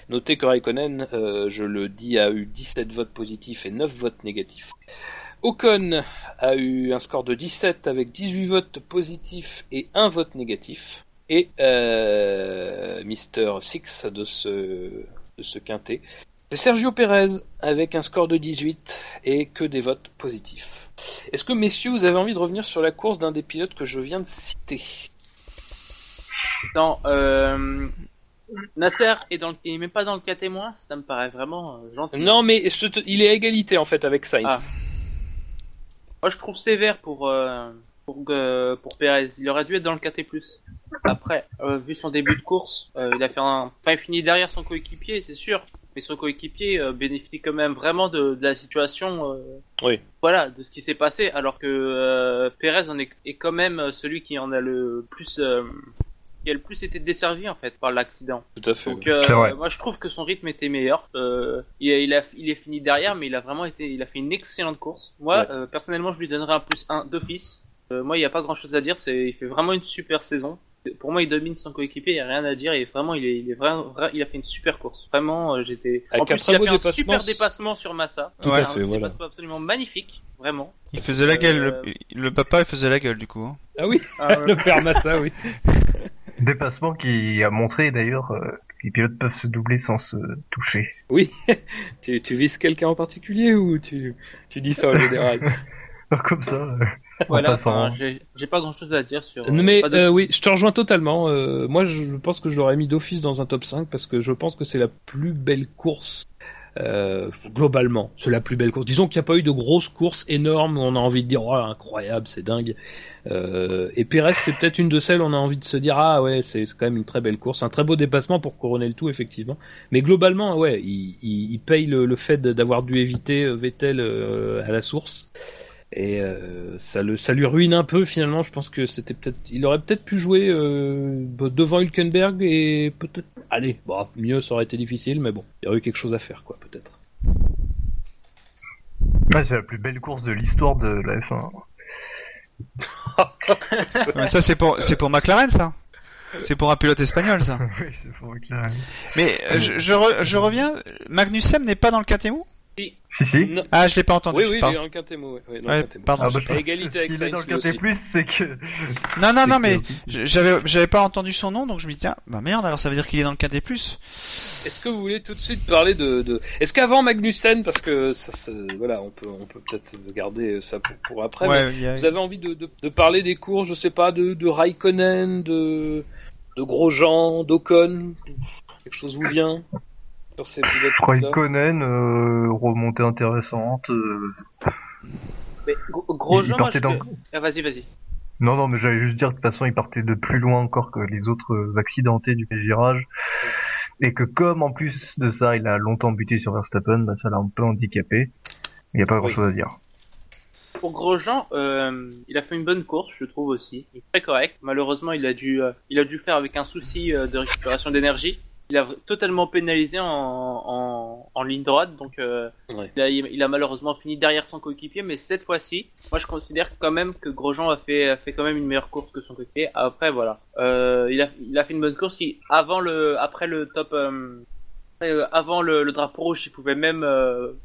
[SPEAKER 1] Notez que Raikkonen, euh, je le dis, a eu 17 votes positifs et 9 votes négatifs. Ocon a eu un score de 17 avec 18 votes positifs et 1 vote négatif. Et euh, Mister Six de ce, de ce quintet, c'est Sergio Pérez avec un score de 18 et que des votes positifs. Est-ce que messieurs, vous avez envie de revenir sur la course d'un des pilotes que je viens de citer?
[SPEAKER 4] Non, euh, Nasser est dans le, il est même pas dans le cas témoin, ça me paraît vraiment euh, gentil.
[SPEAKER 1] Non, mais il est à égalité en fait avec Sainz.
[SPEAKER 4] Ah. Moi, je trouve sévère pour euh, pour euh, pour Perez. Il aurait dû être dans le KT+. Après, euh, vu son début de course, il a fait un, enfin, il finit derrière son coéquipier, c'est sûr. Mais son coéquipier euh, bénéficie quand même vraiment de, de la situation. euh,
[SPEAKER 1] Oui.
[SPEAKER 4] Voilà, de ce qui s'est passé, alors que euh, Perez en est, est quand même celui qui en a le plus, euh, qui a le plus été desservi en fait par l'accident.
[SPEAKER 1] Tout à fait.
[SPEAKER 4] Donc euh, moi je trouve que son rythme était meilleur. Euh, il, a, il, a, il est fini derrière, mais il a vraiment été, il a fait une excellente course. Moi
[SPEAKER 1] Ouais.
[SPEAKER 4] euh, personnellement je lui donnerais un plus 1 d'office. Euh, moi il n'y a pas grand chose à dire, c'est il fait vraiment une super saison. Pour moi il domine son coéquipier, il n'y a rien à dire et vraiment il est, il est vraiment, vra- il a fait une super course. Vraiment euh, j'étais. En plus il a fait un super dépassement sur Massa.
[SPEAKER 1] Tout
[SPEAKER 3] à
[SPEAKER 4] Un
[SPEAKER 1] fait, voilà.
[SPEAKER 4] dépassement absolument magnifique, vraiment.
[SPEAKER 3] Il faisait la gueule,
[SPEAKER 4] Euh,
[SPEAKER 3] le, le papa il faisait la gueule du coup. hein.
[SPEAKER 1] Ah oui,
[SPEAKER 4] Ah, ouais.
[SPEAKER 1] le père Massa, oui.
[SPEAKER 2] Dépassement qui a montré d'ailleurs euh, que les pilotes peuvent se doubler sans se toucher.
[SPEAKER 1] Oui. tu, tu vises quelqu'un en particulier ou tu, tu dis ça en général?
[SPEAKER 2] Comme ça, euh,
[SPEAKER 4] voilà, enfin, j'ai pas grand chose à dire sur.
[SPEAKER 1] Non,
[SPEAKER 4] euh,
[SPEAKER 1] mais
[SPEAKER 4] de-
[SPEAKER 1] euh, oui, je te rejoins totalement. Euh, moi, je pense que je l'aurais mis d'office dans un top 5 parce que je pense que c'est la plus belle course euh, globalement. C'est la plus belle course. Disons qu'il n'y a pas eu de grosses courses énormes où on a envie de dire oh incroyable, c'est dingue. Euh, et Pérez, c'est peut-être une de celles où on a envie de se dire ah ouais, c'est quand même une très belle course, un très beau dépassement pour couronner le tout effectivement. Mais globalement, ouais, il, il, il paye le, le fait d'avoir dû éviter Vettel euh, à la source. Et euh, ça, le, ça lui ruine un peu finalement. Je pense que c'était peut-être, il aurait peut-être pu jouer euh, devant Hülkenberg et peut-être, allez, bon, mieux ça aurait été difficile, mais bon, il y aurait eu quelque chose à faire quoi, peut-être.
[SPEAKER 2] Ouais, c'est la plus belle course de l'histoire de la F1.
[SPEAKER 3] Mais ça c'est pour c'est pour McLaren ça. C'est pour un pilote espagnol ça.
[SPEAKER 2] oui, c'est pour McLaren.
[SPEAKER 3] Mais euh, je, je, re- je reviens, Magnussen n'est pas dans le Katemou
[SPEAKER 2] Si, si.
[SPEAKER 1] Non.
[SPEAKER 3] Ah je l'ai pas entendu.
[SPEAKER 1] Oui, oui, il
[SPEAKER 3] pardon.
[SPEAKER 1] est dans le quintémo. Ouais, ouais, dans
[SPEAKER 3] Ouais,
[SPEAKER 1] le quintémo.
[SPEAKER 3] pardon.
[SPEAKER 2] Ah, bah,
[SPEAKER 1] égalité avec
[SPEAKER 2] est dans le plus, c'est que...
[SPEAKER 3] Non non non mais
[SPEAKER 2] que-
[SPEAKER 3] j'avais j'avais pas entendu son nom donc je me dis tiens bah merde alors ça veut dire qu'il est dans le KT+.
[SPEAKER 1] Est-ce que vous voulez tout de suite parler de, de... est-ce qu'avant Magnussen, parce que ça, ça- voilà, on peut, on peut peut-être garder ça pour, pour après. mais
[SPEAKER 3] a-
[SPEAKER 1] Vous avez envie de, de, de parler des cours, je sais pas, de, de Raikkonen, de, de Grosjean, d'Ocon Quelque chose vous vient? Sur ces
[SPEAKER 2] euh, remontée intéressante. euh,
[SPEAKER 4] Mais Gro-
[SPEAKER 2] il-
[SPEAKER 4] Grosjean,
[SPEAKER 2] il
[SPEAKER 4] moi,
[SPEAKER 2] partait
[SPEAKER 4] je...
[SPEAKER 2] dans-
[SPEAKER 4] Ah, vas-y, vas-y.
[SPEAKER 2] Non, non, mais j'allais juste dire que de toute façon, il partait de plus loin encore que les autres accidentés du virage. Et que comme en plus de ça, il a longtemps buté sur Verstappen, bah, ça l'a un peu handicapé. Il n'y a pas
[SPEAKER 1] Oui.
[SPEAKER 2] grand-chose à dire.
[SPEAKER 4] Pour Grosjean, euh, il a fait une bonne course, je trouve aussi. Il est très correct. Malheureusement, il a dû, euh, il a dû faire avec un souci euh, de récupération d'énergie. Il a totalement pénalisé en, en, en ligne droite, donc euh,
[SPEAKER 1] Ouais.
[SPEAKER 4] il, a, il a malheureusement fini derrière son coéquipier. Mais cette fois-ci, moi, je considère quand même que Grosjean a fait, a fait quand même une meilleure course que son coéquipier. Après, voilà, euh, il a, il a fait une bonne course qui, avant le, après le top. euh, euh, avant le, le drapeau rouge, il pouvait même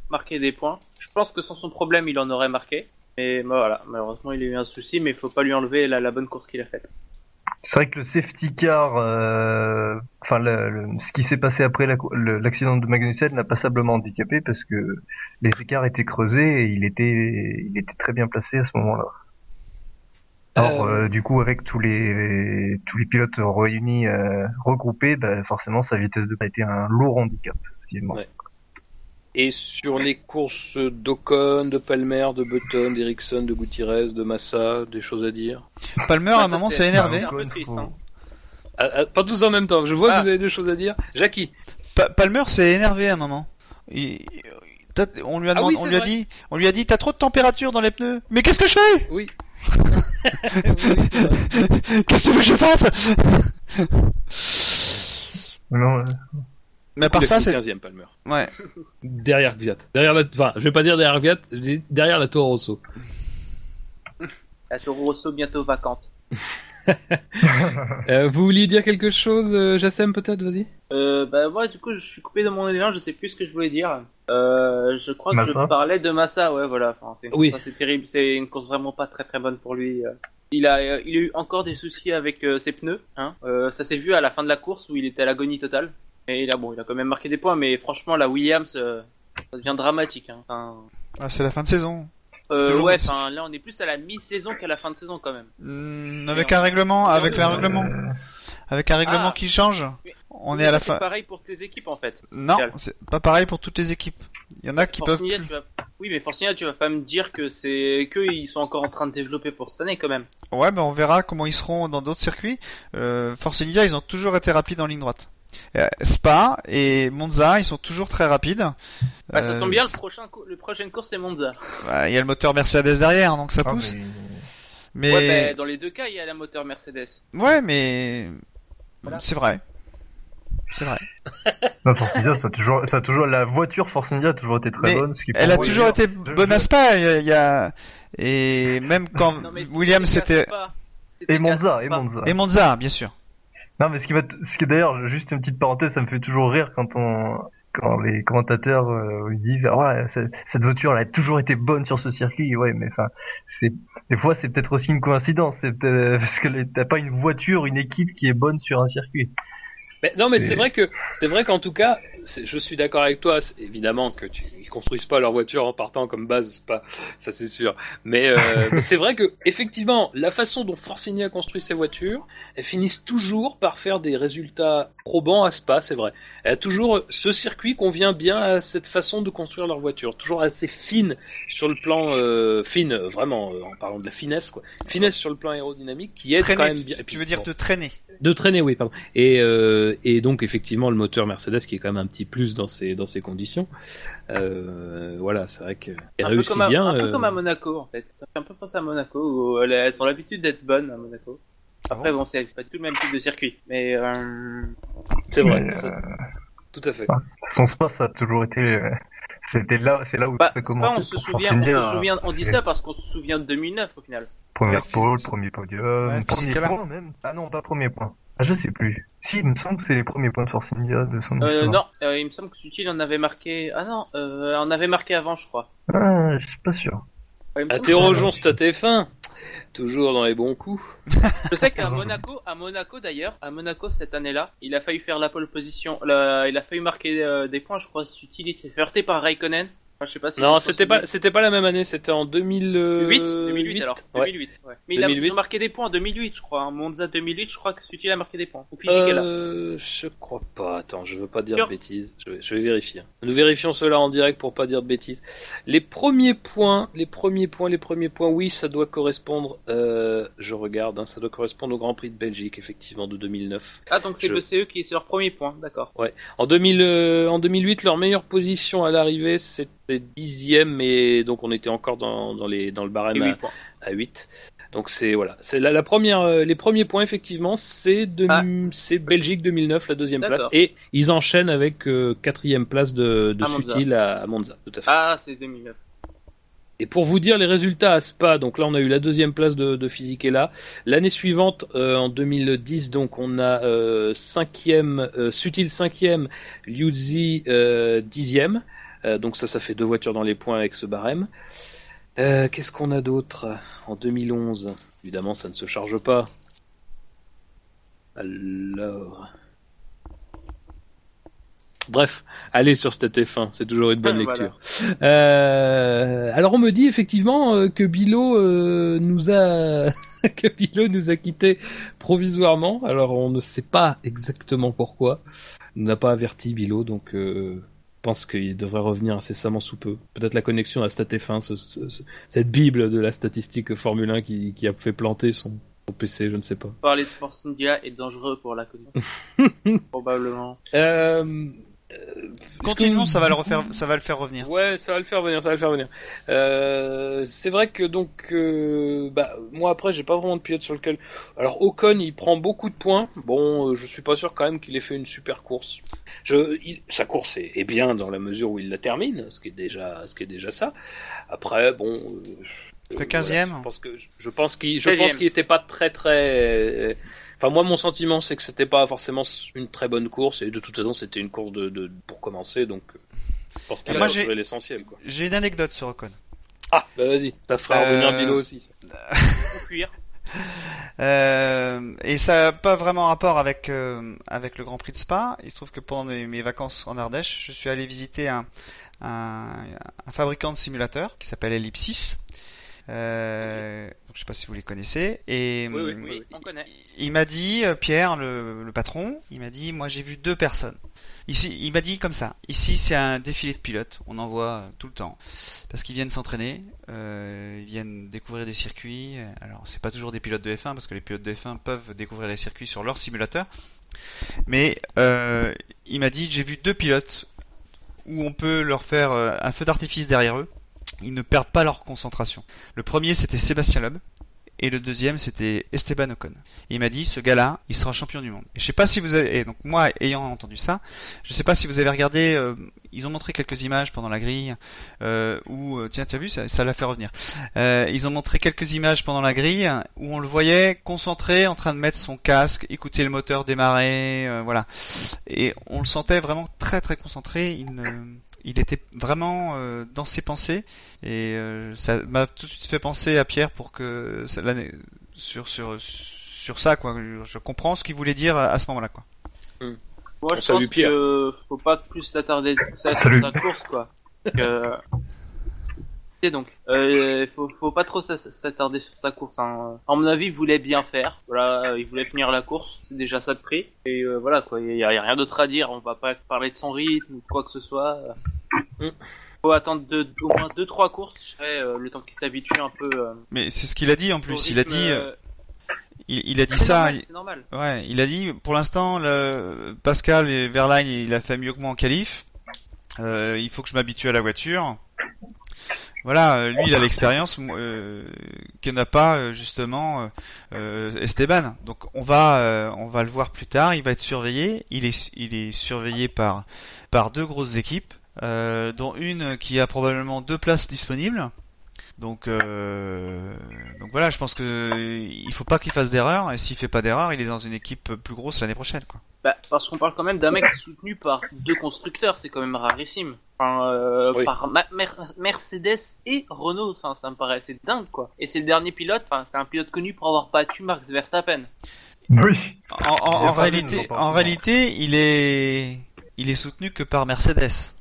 [SPEAKER 4] marquer des points. Je pense que sans son problème, il en aurait marqué. Mais bah, voilà, malheureusement, il a eu un souci, mais il faut pas lui enlever la, la bonne course qu'il a faite.
[SPEAKER 2] C'est vrai que le safety car, euh, enfin le- le- ce qui s'est passé après la- l'accident de Magnussen l'a passablement handicapé parce que les écarts étaient creusés et il était, il était très bien placé à ce moment-là. Alors
[SPEAKER 1] Euh,
[SPEAKER 2] euh, du coup avec tous les tous les pilotes réunis, euh, regroupés, bah, forcément sa vitesse de a été un lourd handicap.
[SPEAKER 1] Ouais. Et sur les courses d'Ocon, de Palmer, de Button, d'Ericsson, de Gutiérrez, de Massa, des choses à dire
[SPEAKER 3] Palmer,
[SPEAKER 4] Ah,
[SPEAKER 3] à un moment, s'est énervé.
[SPEAKER 4] un peu triste, hein.
[SPEAKER 1] Ah, ah, Pas tous en même temps, je vois
[SPEAKER 4] Ah.
[SPEAKER 1] que vous avez des choses à dire. Jackie
[SPEAKER 3] Pa- Palmer s'est énervé à un moment. Il- on lui a
[SPEAKER 1] Ah
[SPEAKER 3] demandé,
[SPEAKER 1] oui,
[SPEAKER 3] on
[SPEAKER 1] c'est
[SPEAKER 3] lui a
[SPEAKER 1] vrai.
[SPEAKER 3] dit, on lui a dit, t'as trop de température dans les pneus. Mais qu'est-ce que je fais?
[SPEAKER 1] Oui.
[SPEAKER 3] Qu'est-ce que tu veux que je fasse
[SPEAKER 2] Non, euh,
[SPEAKER 3] Mais
[SPEAKER 1] a
[SPEAKER 3] ça, c'est
[SPEAKER 1] 15e Palmer.
[SPEAKER 3] ouais.
[SPEAKER 5] Derrière Gviat. Derrière la... Enfin, je vais pas dire derrière Gviat, je dis derrière la Toro Rosso.
[SPEAKER 4] La Toro Rosso bientôt vacante.
[SPEAKER 5] Euh, vous vouliez dire quelque chose, euh, Jassem, peut-être? Vas-y.
[SPEAKER 4] Euh, bah moi du coup je suis coupé dans mon élan, je sais plus ce que je voulais dire. Euh, je crois que je parlais de Massa, ouais voilà. Enfin, c'est
[SPEAKER 5] Oui.
[SPEAKER 4] terrible, c'est une course vraiment pas très très bonne pour lui. Il a, il a eu encore des soucis avec euh, ses pneus. Hein. Euh, ça s'est vu à la fin de la course où il était à l'agonie totale. Et il a bon, il a quand même marqué des points, mais franchement la Williams, euh, ça devient dramatique. Hein. Enfin,
[SPEAKER 3] Ah, c'est la fin de saison.
[SPEAKER 4] euh,
[SPEAKER 3] toujours
[SPEAKER 4] ouais, enfin là on est plus à la mi-saison qu'à la fin de saison quand même.
[SPEAKER 3] Hmm, avec un règlement, avec un règlement, avec un règlement
[SPEAKER 4] Ah.
[SPEAKER 3] qui change. On
[SPEAKER 4] Mais
[SPEAKER 3] est à
[SPEAKER 4] ça,
[SPEAKER 3] la
[SPEAKER 4] c'est
[SPEAKER 3] fin.
[SPEAKER 4] pareil pour toutes les équipes en fait.
[SPEAKER 3] Non, c'est pas pareil pour toutes les équipes. Il y en a qui peuvent.
[SPEAKER 4] Forcinia, tu vas... Oui, mais Forcinia, tu vas pas me dire que c'est que ils sont encore en train de développer pour cette année quand même.
[SPEAKER 3] Ouais, mais on verra comment ils seront dans d'autres circuits. Euh, Force India, ils ont toujours été rapides en ligne droite. Euh, Spa et Monza, ils sont toujours très rapides.
[SPEAKER 4] Bah, ça
[SPEAKER 3] Euh,
[SPEAKER 4] tombe bien, le prochain, le prochaine course c'est Monza.
[SPEAKER 3] bah, Il y a le moteur Mercedes derrière, donc ça
[SPEAKER 2] ah,
[SPEAKER 3] pousse.
[SPEAKER 2] mais-
[SPEAKER 3] Mais
[SPEAKER 4] Ouais, bah, dans les deux cas, il y a la moteur Mercedes.
[SPEAKER 3] ouais, mais
[SPEAKER 4] Voilà.
[SPEAKER 3] c'est vrai. C'est vrai.
[SPEAKER 2] Non, Force India, ça a toujours, ça a toujours, la voiture Force India a toujours été très
[SPEAKER 3] Mais
[SPEAKER 2] bonne. Ce qui pour
[SPEAKER 3] Elle a toujours été bonne à Spa. Il y a, et même quand
[SPEAKER 4] Non, mais si
[SPEAKER 3] Williams
[SPEAKER 4] c'était
[SPEAKER 2] Et Monza, et Monza.
[SPEAKER 3] et Monza, bien sûr.
[SPEAKER 2] Non, mais ce qui va, ce qui est d'ailleurs, juste une petite parenthèse, ça me fait toujours rire quand on, quand les commentateurs euh, disent, ah ouais, cette, voiture, elle a toujours été bonne sur ce circuit. Ouais, mais enfin, c'est, des fois, c'est peut-être aussi une coïncidence, c'est peut-être- parce que t'as pas une voiture, une équipe qui est bonne sur un circuit.
[SPEAKER 1] Mais, non, mais
[SPEAKER 2] C'est-
[SPEAKER 1] vrai que c'est vrai qu'en tout cas, je suis d'accord avec toi. Évidemment que tu, ils construisent pas leur voiture en partant comme base, pas ça, c'est sûr. Mais, euh, mais c'est vrai que effectivement, la façon dont Forcinia construit ses voitures, elles finissent toujours par faire des résultats probants à Spa. C'est vrai. Elle a toujours ce circuit convient bien à cette façon de construire leur voiture, toujours assez fine sur le plan euh, fine, euh, vraiment euh, en parlant de la finesse quoi, finesse sur le plan aérodynamique qui
[SPEAKER 3] Traîner,
[SPEAKER 1] quand même bien. Et
[SPEAKER 3] tu veux dire te traîner?
[SPEAKER 5] De traîner, oui, pardon. Et, et donc, effectivement, le moteur Mercedes qui est quand même un petit plus dans ces, dans ces conditions. Euh, voilà, c'est vrai qu'elle
[SPEAKER 4] Un, peu
[SPEAKER 5] réussit
[SPEAKER 4] comme à,
[SPEAKER 5] bien.
[SPEAKER 4] un peu
[SPEAKER 5] euh,
[SPEAKER 4] comme à Monaco en fait. Ça fait un peu penser à Monaco où elles, ont l'habitude d'être bonnes à Monaco. Après bon, c'est pas tout le même type de circuit, mais euh...
[SPEAKER 1] C'est vrai,
[SPEAKER 2] Mais,
[SPEAKER 1] tout à fait.
[SPEAKER 2] son Spa, ça a toujours été, c'était là, c'est là où
[SPEAKER 4] bah,
[SPEAKER 2] ça a
[SPEAKER 4] c'est
[SPEAKER 2] commencé.
[SPEAKER 4] pas, on se souvient, on se souvient, on dit ça parce qu'on se souvient de 2009 au final.
[SPEAKER 2] Première
[SPEAKER 3] Ouais,
[SPEAKER 2] pole, premier podium,
[SPEAKER 3] Ouais,
[SPEAKER 2] premier point même. Ah non, pas premier point. Ah, je sais plus. Si, il me semble que c'est les premiers points de Force India de son
[SPEAKER 4] Euh,
[SPEAKER 2] histoire.
[SPEAKER 4] non, euh, il me semble que Sutil en avait marqué. Ah non, euh, en avait marqué avant, je crois.
[SPEAKER 2] Ah, je suis pas sûr.
[SPEAKER 4] Ouais,
[SPEAKER 1] Interrogeons Stat F1. Toujours dans les bons coups.
[SPEAKER 4] que- Je sais qu'à Monaco, à Monaco d'ailleurs, à Monaco cette année-là, il a failli faire la pole position. la- il a failli marquer euh, des points, je crois. Sutil, il s'est fait heurter par Raikkonen. Enfin, je sais pas si
[SPEAKER 1] Non, c'était pas, c'était pas la même année. C'était en 2008.
[SPEAKER 4] 2008, 2008 alors.
[SPEAKER 1] Ouais.
[SPEAKER 4] 2008, ouais. Mais il a,
[SPEAKER 1] 2008.
[SPEAKER 4] ils ont marqué des points en 2008, je crois. hein. Monza 2008, je crois que Sutil a marqué des points. Ou Fisichella.
[SPEAKER 1] Euh, je crois pas. Attends, je veux pas dire de bêtises. Je vais, je vais vérifier. Nous vérifions cela en direct pour pas dire de bêtises. Les premiers points, les premiers points, les premiers points. Oui, ça doit correspondre. Euh, je regarde. Hein, ça doit correspondre au Grand Prix de Belgique, effectivement, de 2009.
[SPEAKER 4] Ah, donc c'est
[SPEAKER 1] je-
[SPEAKER 4] le CE qui est leur premier point, d'accord.
[SPEAKER 1] En 2000, euh, en 2008, leur meilleure position à l'arrivée, c'était dixième, et donc on était encore dans, dans les dans le barème
[SPEAKER 4] 8
[SPEAKER 1] à, à 8. Donc c'est voilà, c'est la, la première, euh, les premiers points effectivement, c'est
[SPEAKER 4] Ah.
[SPEAKER 1] c'est Belgique 2009 la deuxième place, et ils enchaînent avec euh, quatrième place de, de
[SPEAKER 4] À.
[SPEAKER 1] Sutil à, à Monza, tout à fait.
[SPEAKER 4] Ah, c'est 2009.
[SPEAKER 1] Et pour vous dire les résultats à Spa, donc là on a eu la deuxième place de, de Fisichella. L'année suivante, euh, en 2010, donc on a euh, cinquième, euh, Sutil cinquième, Liuzzi euh, dixième. Euh, donc ça, ça fait deux voitures dans les points avec ce barème. Euh, Qu'est-ce qu'on a d'autre en 2011 Évidemment, ça ne se charge pas. Alors. Bref, allez sur Stat F1, c'est toujours une bonne
[SPEAKER 4] Voilà.
[SPEAKER 1] lecture. Euh, alors on me dit effectivement que Bilo euh, nous a que Bilo nous a quittés provisoirement. Alors on ne sait pas exactement pourquoi. On n'a pas averti Bilo, donc euh, pense qu'il devrait revenir incessamment sous peu. Peut-être la connexion à Stat F1, ce- ce- ce- cette bible de la statistique Formule 1 qui, qui a fait planter son, son PC, je ne sais pas.
[SPEAKER 4] Parler de Force India est dangereux pour la connaissance. Probablement.
[SPEAKER 1] Euh,
[SPEAKER 3] Continuons,
[SPEAKER 1] que-
[SPEAKER 3] ça va le refaire, ça va le faire revenir.
[SPEAKER 1] Ouais, ça va le faire venir, ça va le faire venir. Euh, c'est vrai que donc, euh, bah, moi après, j'ai pas vraiment de pilote sur lequel. Alors Ocon, il prend beaucoup de points. Bon, euh, je suis pas sûr quand même qu'il ait fait une super course. Je, il- sa course est, est bien dans la mesure où il la termine, ce qui est déjà, ce qui est déjà ça. Après, bon. euh,
[SPEAKER 3] Fait
[SPEAKER 1] euh,
[SPEAKER 3] 15e.
[SPEAKER 1] je pense que je pense qu'il, je
[SPEAKER 4] 16e.
[SPEAKER 1] pense qu'il était pas très très. Enfin, moi, mon sentiment, c'est que c'était pas forcément une très bonne course, et de toute façon, c'était une course de, de pour commencer, donc euh, je pense qu'il
[SPEAKER 3] Et
[SPEAKER 1] a
[SPEAKER 3] moi, j'ai-
[SPEAKER 1] assuré l'essentiel, quoi.
[SPEAKER 3] J'ai une anecdote sur Ocon.
[SPEAKER 1] Ah, bah vas-y, ça fera
[SPEAKER 3] Euh,
[SPEAKER 1] revenir Bilo aussi. ça.
[SPEAKER 4] Faut fuir.
[SPEAKER 3] Euh, et ça n'a pas vraiment rapport avec euh, avec le Grand Prix de Spa. Il se trouve que pendant mes, mes vacances en Ardèche, je suis allé visiter un, un, un fabricant de simulateurs qui s'appelle Ellipsis. Euh, donc je sais pas si vous les connaissez. Et
[SPEAKER 1] Oui, oui,
[SPEAKER 3] hum,
[SPEAKER 4] Oui, on connaît.
[SPEAKER 3] il m'a dit, euh, Pierre, le, le patron, il m'a dit, moi j'ai vu deux personnes. Ici, il m'a dit comme ça. Ici, c'est un défilé de pilotes. On en voit euh, tout le temps parce qu'ils viennent s'entraîner, euh, ils viennent découvrir des circuits. Alors, c'est pas toujours des pilotes de F1 parce que les pilotes de F1 peuvent découvrir les circuits sur leur simulateur. Mais euh, il m'a dit, j'ai vu deux pilotes où on peut leur faire euh, un feu d'artifice derrière eux. Ils ne perdent pas leur concentration. Le premier, c'était Sébastien Loeb. Et le deuxième, c'était Esteban Ocon. Il m'a dit, ce gars-là, il sera champion du monde. Et je sais pas si vous avez, et donc moi, ayant entendu ça, je sais pas si vous avez regardé, euh, ils ont montré quelques images pendant la grille, euh, où, euh, tiens, tu as vu, ça, ça l'a fait revenir. Euh, ils ont montré quelques images pendant la grille, où on le voyait concentré, en train de mettre son casque, écouter le moteur démarrer, euh, voilà. Et on le sentait vraiment très très concentré, il ne, il était vraiment euh, dans ses pensées et euh, ça m'a tout de suite fait penser à Pierre pour que ça- sur sur sur ça quoi. Je comprends ce qu'il voulait dire à ce moment-là quoi.
[SPEAKER 4] Moi,
[SPEAKER 1] On
[SPEAKER 4] je
[SPEAKER 1] salue
[SPEAKER 4] pense
[SPEAKER 1] Pierre.
[SPEAKER 4] que faut pas plus s'attarder ça sur
[SPEAKER 2] Salut.
[SPEAKER 4] sa course, quoi. Que... Et donc, euh, faut, faut pas trop s'att- s'attarder sur sa course. Hein. À mon avis, il voulait bien faire. Voilà, euh, il voulait finir la course. C'est déjà ça de prix. Et euh, voilà, quoi. Il y, a il y a rien d'autre à dire. On va pas parler de son rythme ou quoi que ce soit.
[SPEAKER 1] Mm.
[SPEAKER 4] Faut attendre deux, au moins deux trois courses. Je dirais, euh, le temps qu'il s'habitue un peu. euh,
[SPEAKER 3] Mais c'est ce qu'il a dit en plus. Il a dit,
[SPEAKER 4] euh,
[SPEAKER 3] il, il a dit ça.
[SPEAKER 4] normal,
[SPEAKER 3] il-
[SPEAKER 4] C'est normal.
[SPEAKER 3] Ouais, il a dit pour l'instant le Pascal et Verlaine il a fait mieux que moi en qualif. Euh, il faut que je m'habitue à la voiture. Voilà, euh, lui il a l'expérience euh, que n'a pas euh, justement Esteban. Donc on va on va le voir plus tard. Il va être surveillé. Il est il est surveillé par par deux grosses équipes, dont une qui a probablement deux places disponibles. Donc, euh, donc voilà, je pense que il faut pas qu'il fasse d'erreur. Et s'il fait pas d'erreur, il est dans une équipe plus grosse l'année prochaine, quoi.
[SPEAKER 4] Bah, parce qu'on parle quand même d'un mec soutenu par deux constructeurs, c'est quand même rarissime. Enfin, euh,
[SPEAKER 1] Oui.
[SPEAKER 4] par Ma- Mer- Mercedes et Renault, enfin, ça me paraît assez dingue, quoi. Et c'est le dernier pilote, enfin, c'est un pilote connu pour avoir battu Max Verstappen.
[SPEAKER 2] Oui.
[SPEAKER 3] Réalité, en réalité, il est, il est soutenu que par Mercedes.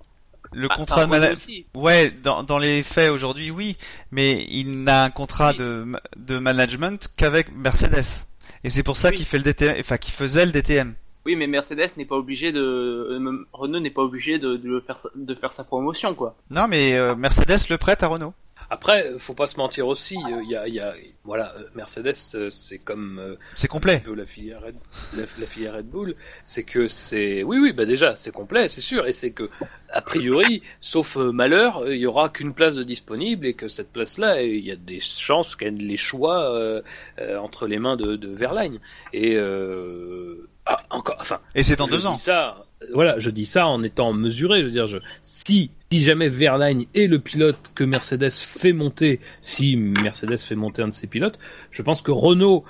[SPEAKER 3] Le
[SPEAKER 4] Ah,
[SPEAKER 3] contrat de mana-
[SPEAKER 4] Renault aussi.
[SPEAKER 3] ouais, dans, dans les faits aujourd'hui, oui, mais il n'a un contrat
[SPEAKER 4] Oui.
[SPEAKER 3] de, de management qu'avec Mercedes. Et c'est pour ça
[SPEAKER 4] Oui.
[SPEAKER 3] qu'il fait le DTM, enfin, qu'il faisait le DTM.
[SPEAKER 4] Oui, mais Mercedes n'est pas obligé de, euh, Renault n'est pas obligé de, de faire, de faire sa promotion, quoi.
[SPEAKER 3] Non, mais euh, Mercedes le prête à Renault.
[SPEAKER 1] Après, faut pas se mentir aussi. Il y a, y a, voilà, euh, Mercedes, euh, c'est comme euh,
[SPEAKER 3] C'est complet.
[SPEAKER 1] la filière Red, la, la filière Red Bull, c'est que c'est, oui, oui, bah déjà, c'est complet, c'est sûr, et c'est que a priori, sauf malheur, il y aura qu'une place de disponible et que cette place-là, il y a des chances qu'elle les choix euh, euh, entre les mains de, de Verlaine. Et euh, ah, encore, enfin.
[SPEAKER 3] Et c'est dans deux ans.
[SPEAKER 1] Ça, voilà, je dis ça en étant mesuré. Je veux dire, je, si, si jamais Verlaine est le pilote que Mercedes fait monter, si Mercedes fait monter un de ses pilotes, je pense que Renault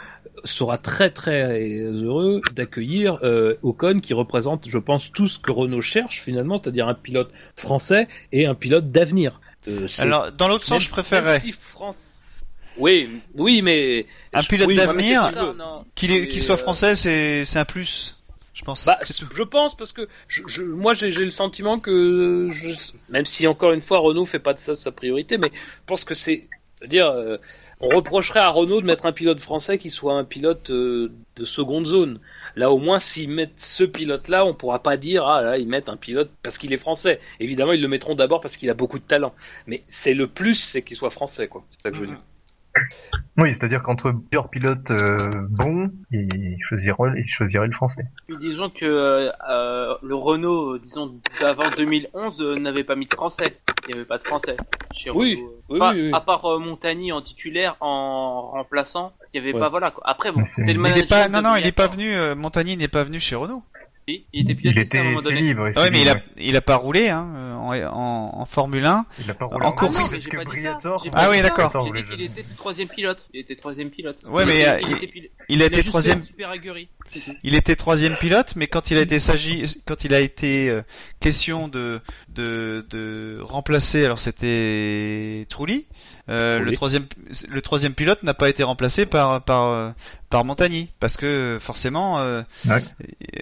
[SPEAKER 1] sera très très heureux d'accueillir euh, Ocon qui représente, je pense, tout ce que Renault cherche finalement, c'est-à-dire un pilote français et un pilote d'avenir. Euh,
[SPEAKER 3] Alors, dans l'autre sens, je préférerais.
[SPEAKER 1] même si France- Oui, oui, mais
[SPEAKER 3] Un pilote
[SPEAKER 1] oui,
[SPEAKER 3] d'avenir,
[SPEAKER 1] qu'il
[SPEAKER 3] soit
[SPEAKER 1] euh,
[SPEAKER 3] français, c'est c'est un plus, je pense.
[SPEAKER 1] Bah,
[SPEAKER 3] C'est tout.
[SPEAKER 1] je pense parce que je, je- moi j'ai j'ai le sentiment que je, même si encore une fois Renault fait pas de ça sa priorité, mais je pense que c'est je veux dire euh, on reprocherait à Renault de mettre un pilote français qui soit un pilote euh, de seconde zone. Là au moins s'ils mettent ce pilote là, on pourra pas dire ah là ils mettent un pilote parce qu'il est français. Évidemment ils le mettront d'abord parce qu'il a beaucoup de talent, mais c'est le plus c'est qu'il soit français quoi. C'est ça que je veux dire.
[SPEAKER 2] Oui, c'est-à-dire qu'entre plusieurs pilotes euh, bons, ils choisiraient, ils choisiraient le français.
[SPEAKER 4] Puis disons que euh, euh, le Renault, disons d'avant 2011, euh, n'avait pas mis de français. Il n'y avait pas de français chez
[SPEAKER 1] Oui,
[SPEAKER 4] Renault.
[SPEAKER 1] oui,
[SPEAKER 4] Pas-
[SPEAKER 1] oui, oui.
[SPEAKER 4] À part euh, Montagny en titulaire, en remplaçant, il n'y avait
[SPEAKER 1] Ouais.
[SPEAKER 4] pas voilà. Quoi. Après bon, c'était le
[SPEAKER 3] Il
[SPEAKER 4] manager.
[SPEAKER 3] est pas, non, non, il est pas venu, euh, Montagny n'est pas venu chez Renault.
[SPEAKER 4] Il était pilote
[SPEAKER 2] Il
[SPEAKER 4] essai à un
[SPEAKER 2] était
[SPEAKER 4] moment donné.
[SPEAKER 2] libre.
[SPEAKER 3] Ah ouais, mais il a, il a pas roulé, hein, en, en, en Formule 1.
[SPEAKER 2] il a pas
[SPEAKER 3] en
[SPEAKER 2] roulé
[SPEAKER 3] course.
[SPEAKER 4] Ah non,
[SPEAKER 2] que
[SPEAKER 3] Ah oui, d'accord.
[SPEAKER 4] Qu'il était troisième pilote. Il était troisième pilote.
[SPEAKER 3] Ouais,
[SPEAKER 4] Il
[SPEAKER 3] mais,
[SPEAKER 4] était-
[SPEAKER 3] euh,
[SPEAKER 4] il
[SPEAKER 3] il-
[SPEAKER 4] était pil-
[SPEAKER 3] Il a
[SPEAKER 4] il
[SPEAKER 3] été
[SPEAKER 4] juste
[SPEAKER 3] troisième,
[SPEAKER 4] Super aguerri.
[SPEAKER 3] il était troisième pilote, mais quand il a été s'agit, quand il a été euh, question de, de, de remplacer, alors c'était Trulli, euh,
[SPEAKER 1] Trulli.
[SPEAKER 3] le troisième, le troisième pilote n'a pas été remplacé par, par, par Montagny, parce que forcément, euh,
[SPEAKER 2] Ouais.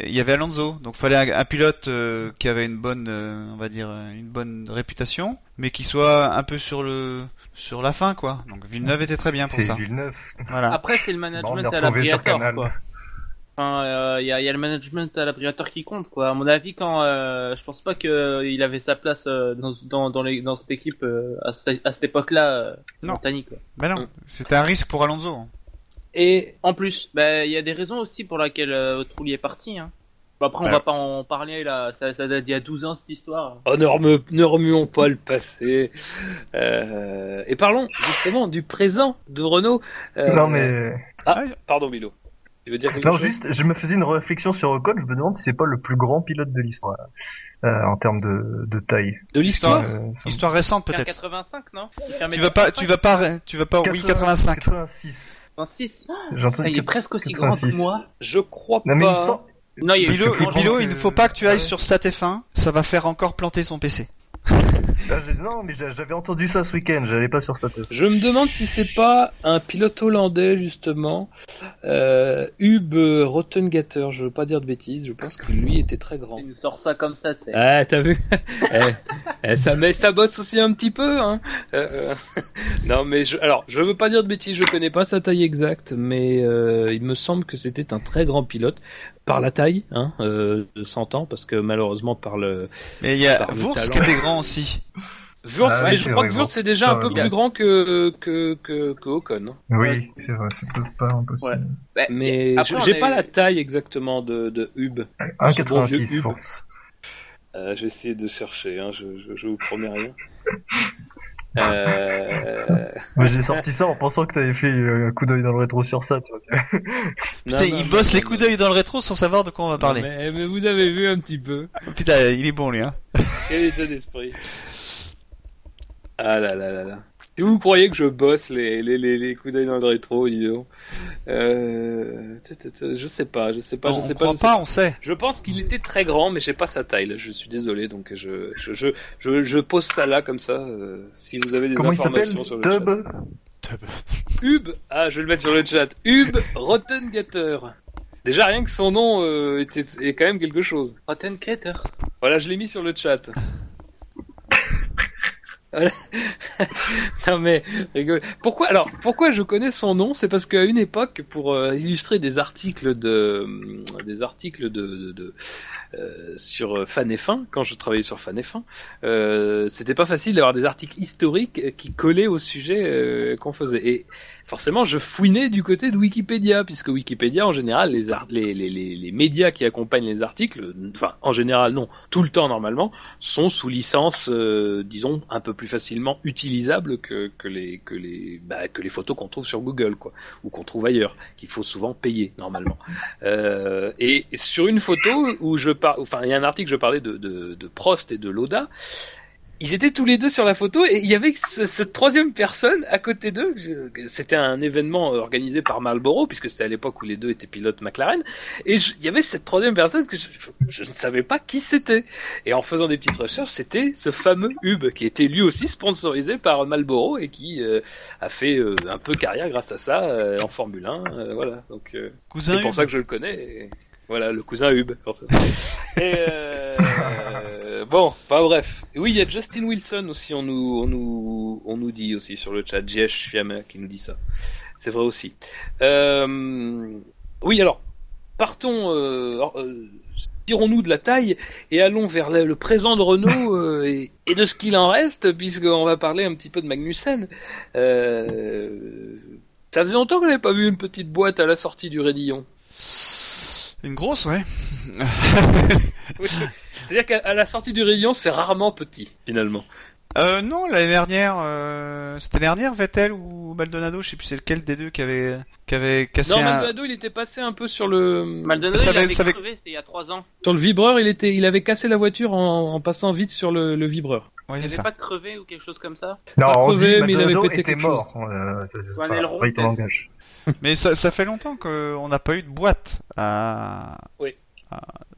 [SPEAKER 3] il y avait Alonso, donc fallait un, un pilote euh, qui avait une bonne, euh, on va dire, une bonne réputation, mais qui soit un peu sur le, sur la fin, quoi. Donc Villeneuve était très bien pour ça.
[SPEAKER 2] Villeneuve.
[SPEAKER 3] Voilà.
[SPEAKER 4] Après, c'est le management à
[SPEAKER 2] Canal.
[SPEAKER 4] quoi. Enfin, euh, il y, a, il y a le management à l'abriator qui compte, quoi. À mon avis, quand euh, je pense pas que euh, avait sa place euh, dans, dans, dans, les, dans cette équipe euh, à, ce- à cette époque-là, euh,
[SPEAKER 3] Non.
[SPEAKER 4] Montagny, quoi.
[SPEAKER 3] Ben non,
[SPEAKER 1] Mm.
[SPEAKER 3] c'était un risque pour Alonso. hein.
[SPEAKER 1] Et
[SPEAKER 4] En plus, bah, il y a des raisons aussi pour lesquelles euh, Trulli est parti. Hein. Bon, après, on
[SPEAKER 3] Ouais.
[SPEAKER 4] va pas en parler là. Ça, ça date d'il y a 12 ans cette histoire.
[SPEAKER 1] Oh, ne, remue- ne remuons pas le passé. Euh, et parlons justement du présent de Renault. Euh,
[SPEAKER 2] Non mais
[SPEAKER 1] Ah, pardon Milo. Tu veux dire quelque
[SPEAKER 2] non
[SPEAKER 1] chose
[SPEAKER 2] juste, je me faisais une réflexion sur Ocon. Je me demande si c'est pas le plus grand pilote de l'histoire euh, en termes de, de taille.
[SPEAKER 1] De l'histoire
[SPEAKER 2] Euh,
[SPEAKER 3] Histoire récente peut-être.
[SPEAKER 4] 85, non
[SPEAKER 3] Tu vas pas, tu vas pas, tu vas pas, oui 85.
[SPEAKER 2] 86.
[SPEAKER 4] 86.
[SPEAKER 2] J'ai entendu
[SPEAKER 4] il est
[SPEAKER 2] que-
[SPEAKER 4] presque aussi grand que
[SPEAKER 2] 86.
[SPEAKER 4] moi.
[SPEAKER 1] Je crois
[SPEAKER 2] Non mais il me
[SPEAKER 1] pas.
[SPEAKER 4] Non, il
[SPEAKER 3] Bilo,
[SPEAKER 2] que
[SPEAKER 3] il ne faut pas que tu
[SPEAKER 2] Ah
[SPEAKER 3] ailles
[SPEAKER 2] ouais.
[SPEAKER 3] sur StatF1, ça va faire encore planter son PC.
[SPEAKER 2] Non mais j'a- j'avais entendu ça ce week-end. J'allais pas sur sa tête.
[SPEAKER 1] Je me demande si c'est pas un pilote hollandais justement, euh, Hub Rottengatter. Je veux pas dire de bêtises. Je pense que lui était très grand.
[SPEAKER 4] Il nous sort ça comme ça, tu sais.
[SPEAKER 1] Ah, t'as vu? Eh, eh, ça, mais ça bosse aussi un petit peu, hein. Euh, euh, non, mais je, alors, je veux pas dire de bêtises, je connais pas sa taille exacte, mais euh, il me semble que c'était un très grand pilote par la taille, hein, euh, de 100 ans, parce que malheureusement par le
[SPEAKER 3] Mais il y a
[SPEAKER 1] talent.
[SPEAKER 3] qui était grand aussi.
[SPEAKER 1] Wurz,
[SPEAKER 2] Ah ouais,
[SPEAKER 1] mais je crois
[SPEAKER 2] vrai,
[SPEAKER 1] que Wurz. c'est déjà un
[SPEAKER 2] Ouais,
[SPEAKER 1] peu plus grand que que que, que Ocon. hein.
[SPEAKER 2] Oui, c'est vrai. C'est peut pas impossible.
[SPEAKER 4] Ouais. Bah,
[SPEAKER 1] Mais j'ai pas la taille exactement de de Hub.
[SPEAKER 2] Un
[SPEAKER 1] Ce bon vieux
[SPEAKER 2] 86
[SPEAKER 1] Hub.
[SPEAKER 2] pour-
[SPEAKER 1] Euh, j'ai essayé de chercher, hein, je, je, je vous promets rien. Euh...
[SPEAKER 2] J'ai sorti ça en pensant que t'avais fait euh, un coup d'œil dans le rétro sur ça. Tu vois.
[SPEAKER 3] Putain,
[SPEAKER 1] non,
[SPEAKER 3] il bosse
[SPEAKER 1] non,
[SPEAKER 3] les coups d'œil dans le rétro sans savoir de quoi on va parler.
[SPEAKER 1] Mais, mais vous avez vu un petit peu.
[SPEAKER 3] Putain, il est bon lui, hein.
[SPEAKER 1] Quel état d'esprit. Ah là là là là. Si vous croyez que je bosse les, les, les, les coups d'œil dans le rétro, dis donc. Euh... Je sais pas, je sais pas,
[SPEAKER 3] on
[SPEAKER 1] je sais
[SPEAKER 3] on
[SPEAKER 1] pas.
[SPEAKER 3] croit
[SPEAKER 1] je sais
[SPEAKER 3] pas, on sait.
[SPEAKER 1] Je pense qu'il était très grand, mais j'ai pas sa taille. Là. Je suis désolé, donc je je, je, je, je pose ça là comme ça. euh, si vous avez des
[SPEAKER 2] Comment il s'appelle
[SPEAKER 1] informations sur le chat.
[SPEAKER 2] Tub
[SPEAKER 1] Hub, ah je vais le mettre sur le chat. Hub Rottengatter. Déjà rien que son nom euh, était, est quand même quelque chose.
[SPEAKER 4] Rottenketter.
[SPEAKER 1] Voilà, je l'ai mis sur le chat. Non mais rigole. Pourquoi alors pourquoi je connais son nom? C'est parce qu'à une époque, pour euh, illustrer des articles de hum, des articles de, de, de, euh, sur Fan F1, quand je travaillais sur Fan F1, euh, c'était pas facile d'avoir des articles historiques qui collaient au sujet euh, qu'on faisait. Et forcément, je fouinais du côté de Wikipédia, puisque Wikipédia, en général, les, les, les, les médias qui accompagnent les articles, enfin, en général, non, tout le temps normalement, sont sous licence, euh, disons, un peu plus facilement utilisables que, que les que les bah, que les photos qu'on trouve sur Google, quoi, ou qu'on trouve ailleurs, qu'il faut souvent payer normalement. Euh, et sur une photo où je parle, enfin, il y a un article, je parlais de, de, de Prost et de Loda. Ils étaient tous les deux sur la photo et il y avait ce, cette troisième personne à côté d'eux. C'était un événement organisé par Marlboro puisque c'était à l'époque où les deux étaient pilotes McLaren et je- il y avait cette troisième personne que je, je- je ne savais pas qui c'était. Et en faisant des petites recherches, c'était ce fameux Hub qui était lui aussi sponsorisé par Marlboro et qui euh, a fait euh, un peu carrière grâce à ça euh, en Formule 1. euh, voilà, donc euh,
[SPEAKER 3] Cousin
[SPEAKER 1] c'est pour ça que je le connais. et Voilà, le cousin Hub. forcément. Et euh, bon, pas bref. Oui, il y a Justin Wilson aussi. On nous, on nous, on nous dit aussi sur le chat. Jesh Fiamma qui nous dit ça. C'est vrai aussi. Euh, oui, alors partons. Euh, euh, Tirons-nous de la taille et allons vers le, le présent de Renault euh, et, et de ce qu'il en reste, puisqu'on va parler un petit peu de Magnussen. Euh, ça faisait longtemps qu'on n'avait pas vu une petite boîte à la sortie du Raidillon.
[SPEAKER 3] Une grosse, ouais.
[SPEAKER 1] Oui. C'est-à-dire qu'à la sortie du rayon, c'est rarement petit, finalement.
[SPEAKER 3] Euh, non, l'année dernière, euh, c'était l'année dernière, Vettel ou Maldonado, je sais plus c'est lequel des deux qui avait, qui avait cassé
[SPEAKER 1] Non,
[SPEAKER 3] un...
[SPEAKER 1] Maldonado, il était passé un peu sur le
[SPEAKER 4] Maldonado,
[SPEAKER 3] Ça
[SPEAKER 4] il
[SPEAKER 3] avait-
[SPEAKER 4] avait
[SPEAKER 3] ça avait-
[SPEAKER 4] crevé, c'était il y a 3 ans.
[SPEAKER 1] sur le vibreur. Il était, il avait cassé la voiture en, en passant vite sur le, le vibreur.
[SPEAKER 3] Ouais,
[SPEAKER 4] Il
[SPEAKER 3] c'est
[SPEAKER 4] avait
[SPEAKER 3] ça.
[SPEAKER 4] pas crevé ou quelque chose comme ça?
[SPEAKER 2] Non,
[SPEAKER 1] Pas crevé,
[SPEAKER 2] dit
[SPEAKER 1] mais il avait pété
[SPEAKER 2] était
[SPEAKER 1] quelque
[SPEAKER 2] mort. Euh, c'est-
[SPEAKER 4] Ou un aileron.
[SPEAKER 3] Mais ça, ça fait longtemps qu'on n'a pas eu de boîte à...
[SPEAKER 1] Oui.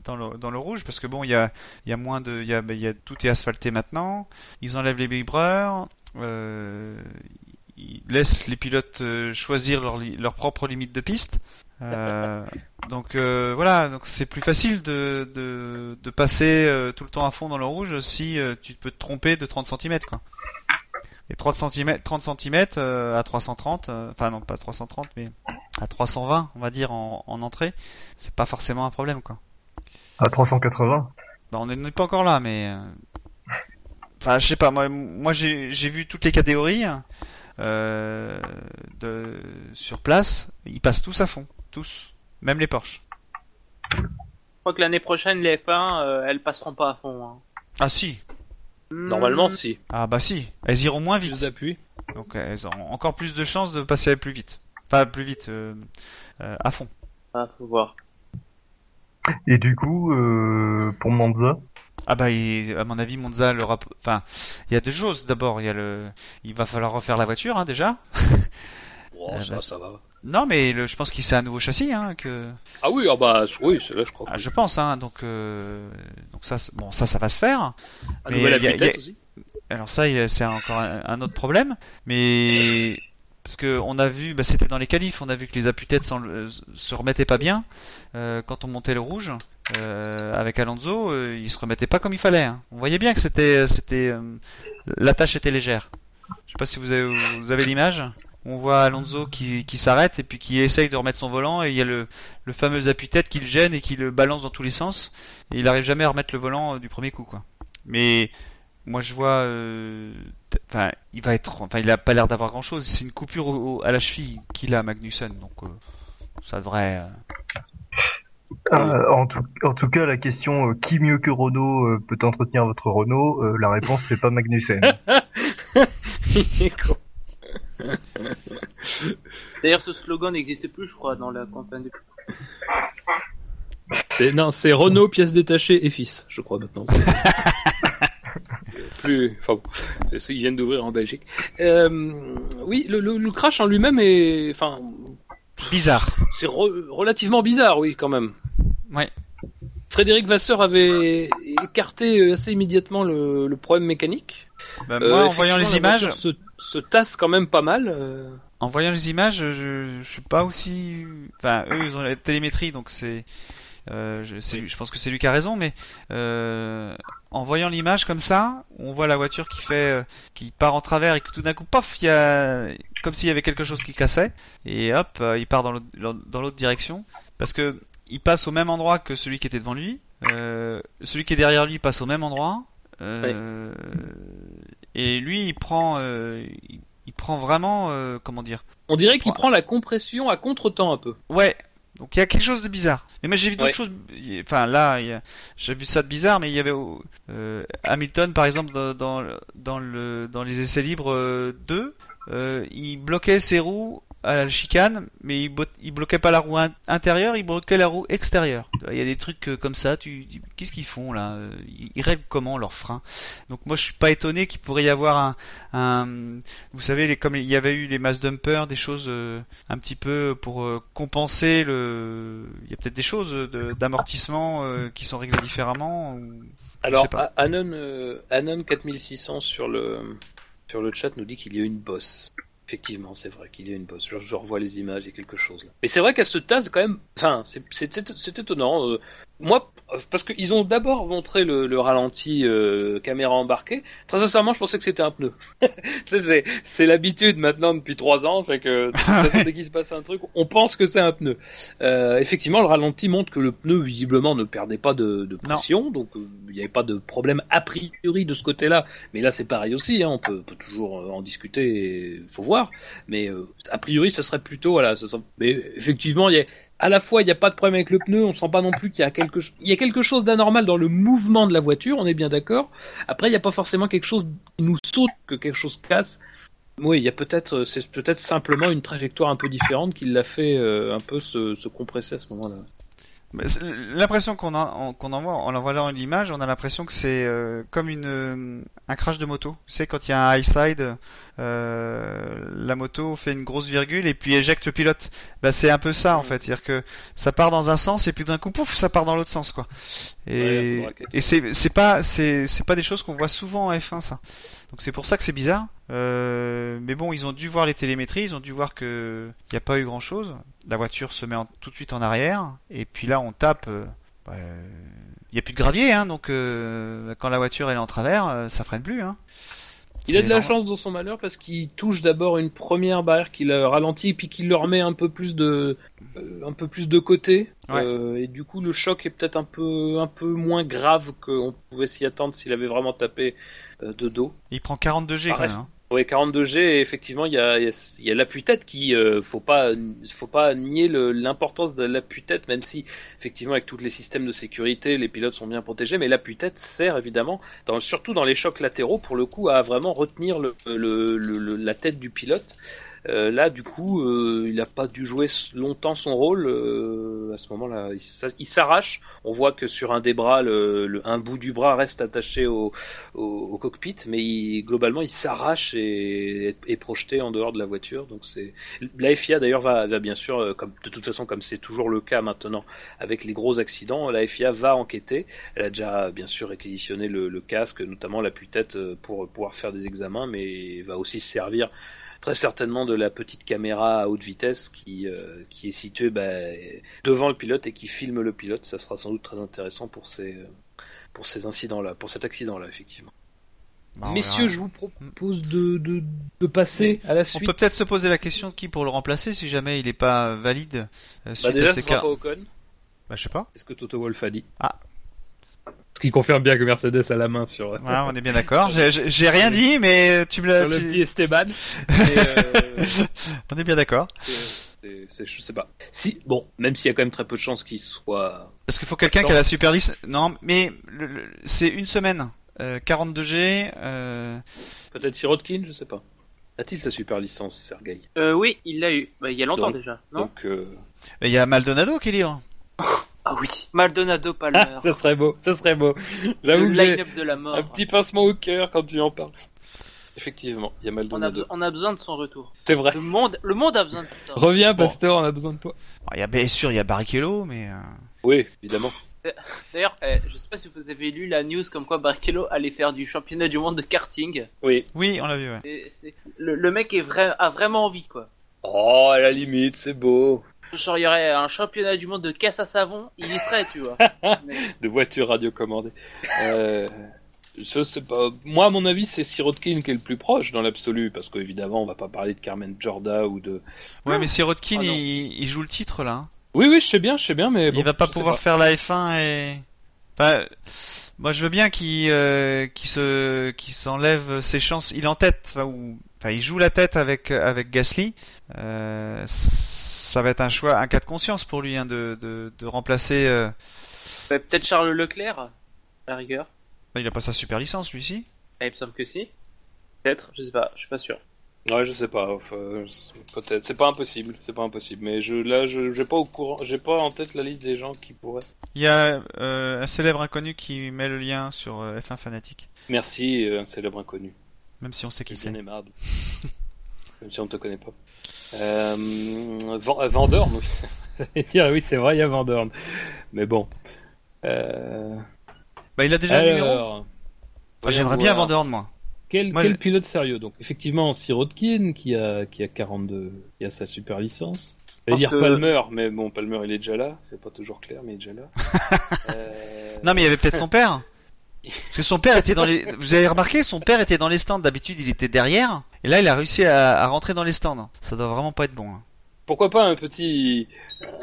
[SPEAKER 3] Dans le, rouge parce que bon il y a y a moins de y y a tout est asphalté maintenant. Ils enlèvent les vibreurs euh, ils laissent les pilotes euh, choisir leur leur propre limite de piste. Euh, donc voilà donc c'est plus facile de de, de passer tout le temps à fond dans le rouge si tu peux te tromper de 30 cm quoi. Et 30 cm 30 cm à 330 euh, enfin non pas 330 mais à 320 on va dire en, en entrée c'est pas forcément un problème quoi
[SPEAKER 2] À 380.
[SPEAKER 3] bah, on n'est pas encore là, mais. euh, Enfin, je sais pas, moi, moi j'ai vu toutes les catégories euh, de, sur place. Ils passent tous à fond. Tous. Même les Porsche.
[SPEAKER 4] Je crois que l'année prochaine, les F1, euh, elles passeront pas à fond. hein.
[SPEAKER 3] Ah si
[SPEAKER 1] Normalement,
[SPEAKER 4] Hmm,
[SPEAKER 1] si.
[SPEAKER 3] Ah bah si Elles iront moins
[SPEAKER 1] Plus
[SPEAKER 3] vite.
[SPEAKER 1] d'appui.
[SPEAKER 3] Donc elles auront encore plus de chances de passer plus vite. Pas plus vite, euh, euh, à fond.
[SPEAKER 4] Ah, faut voir.
[SPEAKER 2] Et du coup, euh, pour Monza,
[SPEAKER 3] Ah bah, il- à mon avis, Monza, le rap... enfin, il y a deux choses. D'abord, il y a le, il va falloir refaire la voiture, hein, déjà.
[SPEAKER 1] Oh,
[SPEAKER 3] Euh,
[SPEAKER 1] ça,
[SPEAKER 3] bah,
[SPEAKER 1] ça va.
[SPEAKER 3] Non, mais le, je pense qu'il c'est un nouveau châssis, hein, que,
[SPEAKER 1] Ah oui, ah bah oui, c'est là, je crois.
[SPEAKER 3] Ah, je pense, hein, donc, euh, donc ça, bon, ça, ça va se faire.
[SPEAKER 1] Un
[SPEAKER 3] mais y a- y a-
[SPEAKER 1] aussi.
[SPEAKER 3] Alors ça, il y a- c'est encore un, un autre problème, mais parce que on a vu, bah, c'était dans les qualifs, on a vu que les appuis-têtes euh, se remettaient pas bien euh, quand on montait le rouge euh, avec Alonso, euh, il se remettait pas comme il fallait. hein. On voyait bien que c'était, c'était, la tâche était légère. Je sais pas si vous avez, l'image. On voit Alonso qui, s'arrête et puis qui essaye de remettre son volant et il y a le, fameux appui-tête qui le gêne et qui le balance dans tous les sens et il arrive jamais à remettre le volant du premier coup. Mais moi je vois euh, enfin il va être enfin il a pas l'air d'avoir grand chose c'est une coupure au- au- à la cheville qu'il a Magnussen donc euh, ça devrait euh,
[SPEAKER 2] euh, en, tout, en tout cas, la question euh, qui mieux que Renault euh, peut entretenir votre Renault euh, La réponse c'est pas Magnussen.
[SPEAKER 4] D'ailleurs, ce slogan n'existait plus, je crois, dans la campagne de...
[SPEAKER 5] Et non, c'est Renault, pièces détachées et fils, je crois maintenant.
[SPEAKER 1] Plus, enfin bon, c'est viennent d'ouvrir en Belgique. Euh, oui, le, le, le crash en lui-même est, enfin,
[SPEAKER 3] bizarre
[SPEAKER 1] c'est re- relativement bizarre, oui, quand même.
[SPEAKER 3] Ouais.
[SPEAKER 1] Frédéric Vasseur avait écarté assez immédiatement le, le problème mécanique.
[SPEAKER 3] Bah,
[SPEAKER 1] Euh,
[SPEAKER 3] moi en voyant les images
[SPEAKER 1] Se, se tasse quand même pas mal. euh.
[SPEAKER 3] en voyant les images je, je suis pas aussi enfin eux ils ont la télémétrie donc c'est euh, je, pense que c'est lui qui a raison mais euh, en voyant l'image comme ça on voit la voiture qui fait euh, qui part en travers et que tout d'un coup paf il y a comme s'il y avait quelque chose qui cassait et hop il part dans l'autre direction parce que il passe au même endroit que celui qui était devant lui euh, celui qui est derrière lui passe au même endroit euh, et lui il prend euh, il, il prend vraiment comment dire
[SPEAKER 1] On dirait qu'il prend la compression à contre-temps un peu.
[SPEAKER 3] Ouais. Donc il y a quelque chose de bizarre. Mais moi j'ai vu d'autres
[SPEAKER 1] Ouais.
[SPEAKER 3] choses. Enfin là, a- j'ai vu ça de bizarre, mais il y avait euh, Hamilton par exemple dans, dans, le dans les essais libres euh, 2, euh, il bloquait ses roues à la chicane, mais il, il bloquait pas la roue intérieure, il bloquait la roue extérieure. Il y a des trucs euh, comme ça. Tu, qu'est-ce qu'ils font là Ils règlent comment leurs freins? Donc moi, je suis pas étonné qu'il pourrait y avoir un, un, vous savez, les, comme il y avait eu les mass dumpers, des choses euh, un petit peu pour euh, compenser le. Il y a peut-être des choses d'amortissement qui sont réglées différemment. Ou...
[SPEAKER 1] Alors, Anon, Anon 4600 sur le sur le chat nous dit qu'il y a une bosse. Effectivement, c'est vrai qu'il y a une bosse. Je, revois les images, il y a quelque chose là. Mais c'est vrai qu'elle se tasse quand même. Enfin, c'est étonnant. Euh, moi, parce qu'ils ont d'abord montré le, ralenti euh, caméra embarquée. Très sincèrement, je pensais que c'était un pneu. c'est l'habitude maintenant depuis trois ans, c'est que de toute façon, dès qu'il se passe un truc, on pense que c'est un pneu. Euh, effectivement, le ralenti montre que le pneu visiblement ne perdait pas de, de pression, donc euh, il n'y avait pas de problème a priori de ce côté-là. Mais là, c'est pareil aussi. Hein, on peut, peut, toujours euh, en discuter, il faut voir. Mais a priori, ça serait plutôt voilà. Ça Mais effectivement, il y a à la fois il n'y a pas de problème avec le pneu, on sent pas non plus qu'il y a quelque chose, il y a quelque chose d'anormal dans le mouvement de la voiture, on est bien d'accord. Après il n'y a pas forcément quelque chose qui nous saute, que quelque chose casse. Oui, il y a peut-être, c'est peut-être simplement une trajectoire un peu différente qui l'a fait euh, un peu se, se compresser à ce moment-là.
[SPEAKER 3] L'impression qu'on a, qu'on en voit, en voit l'image, on a l'impression que c'est euh, comme une euh, un crash de moto. Sais, quand il y a un high side, euh, la moto fait une grosse virgule et puis éjecte le pilote. Bah, c'est un peu ça en fait, c'est-à-dire que ça part dans un sens et puis d'un coup, pouf, ça part dans l'autre sens quoi. Et, et c'est c'est pas c'est c'est pas des choses qu'on voit souvent en F1 ça. Donc c'est pour ça que c'est bizarre. Euh, mais bon, ils ont dû voir les télémétries, ils ont dû voir que il n'y a pas eu grand chose. La voiture se met tout de suite en arrière, et puis là on tape. Euh, bah, il n'y a plus de gravier, hein, donc euh, quand la voiture elle est en travers, ça freine plus. Hein.
[SPEAKER 1] Il a de la chance dans son malheur parce qu'il touche d'abord une première barrière qui le ralentit puis qu'il le remet un peu plus de un peu plus de côté et du coup le choc est peut-être un peu un peu moins grave qu'on pouvait s'y attendre s'il avait vraiment tapé de dos.
[SPEAKER 3] Il prend 42 G quand même. Hein.
[SPEAKER 1] Oui, 42G, effectivement, il y a, y a, l'appui-tête qui, euh, faut pas, faut pas nier l'importance de l'appui-tête, même si, effectivement, avec tous les systèmes de sécurité, les pilotes sont bien protégés, mais l'appui-tête sert évidemment, dans, surtout dans les chocs latéraux, pour le coup, à vraiment retenir le, le la tête du pilote. Euh, là, du coup, euh, il n'a pas dû jouer longtemps son rôle. Euh, à ce moment-là, il s'arrache. On voit que sur un des bras, le, un bout du bras reste attaché au, au, cockpit, mais globalement, il s'arrache et est, projeté en dehors de la voiture. Donc c'est la FIA d'ailleurs va, va, bien sûr, comme de toute façon, comme c'est toujours le cas maintenant avec les gros accidents, la FIA va enquêter. Elle a déjà bien sûr réquisitionné le, le casque, notamment l'appui-tête pour pouvoir faire des examens, mais va aussi se servir très certainement de la petite caméra à haute vitesse qui, euh, qui est située bah, devant le pilote et qui filme le pilote. Ça sera sans doute très intéressant pour ces, pour ces incidents-là, pour cet accident-là, effectivement. Bah, Messieurs, je vous propose de, de, de passer à la suite.
[SPEAKER 3] On peut peut-être se poser la question de qui pour le remplacer si jamais il n'est pas valide.
[SPEAKER 1] Euh, bah déjà, ce sera pas Ocon.
[SPEAKER 3] Bah je sais pas.
[SPEAKER 1] C'est ce que Toto Wolff a dit?
[SPEAKER 3] Ah,
[SPEAKER 1] ce qui confirme bien que Mercedes a la main sur.
[SPEAKER 3] Ouais, on est bien d'accord. J'ai rien dit, mais tu me l'as.
[SPEAKER 1] Sur le petit Esteban.
[SPEAKER 3] euh... on est bien d'accord.
[SPEAKER 1] Je sais pas. Si, bon, même s'il y a quand même très peu de chances qu'il soit.
[SPEAKER 3] Parce qu'il faut quelqu'un qui a la super liste. Non, mais c'est une semaine. Euh, 42G. Euh...
[SPEAKER 1] Peut-être Sirotkin, je sais pas. A-t-il sa super licence, Sergei?
[SPEAKER 4] Euh, Oui, il l'a eu. Bah, il y a longtemps déjà. Non?
[SPEAKER 1] donc, euh...
[SPEAKER 3] il y a Maldonado qui est libre.
[SPEAKER 4] Ah oui, Maldonado Palmer. Ah,
[SPEAKER 1] ça serait beau, ça serait beau. J'avoue
[SPEAKER 4] que de la mort.
[SPEAKER 1] un petit pincement au cœur quand tu en parles. Effectivement, il y a Maldonado.
[SPEAKER 4] On a, besoin de son retour.
[SPEAKER 1] C'est vrai.
[SPEAKER 4] Le monde, le monde a besoin de toi.
[SPEAKER 1] Reviens, Pasteur, on a besoin de toi.
[SPEAKER 3] Il y a bien sûr, il y a Barrichello, mais. Euh,
[SPEAKER 1] oui, évidemment.
[SPEAKER 4] D'ailleurs, eh, je sais pas si vous avez lu la news comme quoi Barrichello allait faire du championnat du monde de karting.
[SPEAKER 1] Oui.
[SPEAKER 3] Oui, on l'a vu.
[SPEAKER 4] Ouais. le, mec est vrai, a vraiment envie, quoi.
[SPEAKER 1] Oh, à la limite, c'est beau.
[SPEAKER 4] Genre, il y aurait un championnat du monde de caisse à savon, il y serait, tu vois.
[SPEAKER 1] de voitures radiocommandées. Euh, je sais pas. Moi, à mon avis, c'est Sirotkin qui est le plus proche dans l'absolu, parce qu'évidemment, on va pas parler de Carmen Jorda ou de.
[SPEAKER 3] Ouais, mais Sirotkin, oh, il, joue le titre là. Hein.
[SPEAKER 1] Oui, oui, je sais bien, je sais bien, mais.
[SPEAKER 3] il va pas pouvoir faire la F1 et. Enfin, moi, je veux bien qu'il euh, se qu'il s'enlève ses chances. Il est en tête, enfin, ou... enfin, il joue la tête avec avec Gasly. Euh, ça va être un choix, un cas de conscience pour lui hein, de, de, de, remplacer. Euh...
[SPEAKER 4] Peut-être Charles Leclerc, à la rigueur.
[SPEAKER 3] Bah, il a pas sa super licence, lui, ci
[SPEAKER 4] ah, Il me semble que si. Peut-être, je sais pas, je suis pas sûr.
[SPEAKER 1] Ouais, je sais pas. Enfin, peut-être. C'est pas impossible. C'est pas impossible. Mais je, là, je, j'ai pas au courant. J'ai pas en tête la liste des gens qui pourraient.
[SPEAKER 3] Il y a euh, un célèbre inconnu qui met le lien sur euh, F1 Fanatique.
[SPEAKER 1] Merci, euh, un célèbre inconnu.
[SPEAKER 3] Même si on sait Qui c'est.
[SPEAKER 1] Même si on te connaît pas. Euh, Van, euh, Van Dorn, oui.
[SPEAKER 5] Dire, oui, c'est vrai, il y a Van Dorn. Mais bon. Euh...
[SPEAKER 3] Bah, il a déjà le numéro.
[SPEAKER 5] Alors,
[SPEAKER 3] Ah, J'aimerais bien
[SPEAKER 5] voir.
[SPEAKER 3] Van Dorn, moi.
[SPEAKER 5] Quel,
[SPEAKER 3] Moi,
[SPEAKER 5] quel
[SPEAKER 3] je-
[SPEAKER 5] pilote sérieux donc? Effectivement, Sirotkin qui a qui a 42, qui a sa super licence. J'allais
[SPEAKER 4] Parce
[SPEAKER 5] dire
[SPEAKER 4] que-
[SPEAKER 5] Palmer.
[SPEAKER 1] Palmer, mais bon, Palmer, il est déjà là. C'est pas toujours clair, mais il est déjà là. Euh,
[SPEAKER 3] Non, mais il y avait peut-être son père. Parce que son père était dans les. Vous avez remarqué, son père était dans les stands. D'habitude, il était derrière. Et là, il a réussi à, à rentrer dans les stands. Ça doit vraiment pas être bon. hein.
[SPEAKER 1] Pourquoi pas un petit,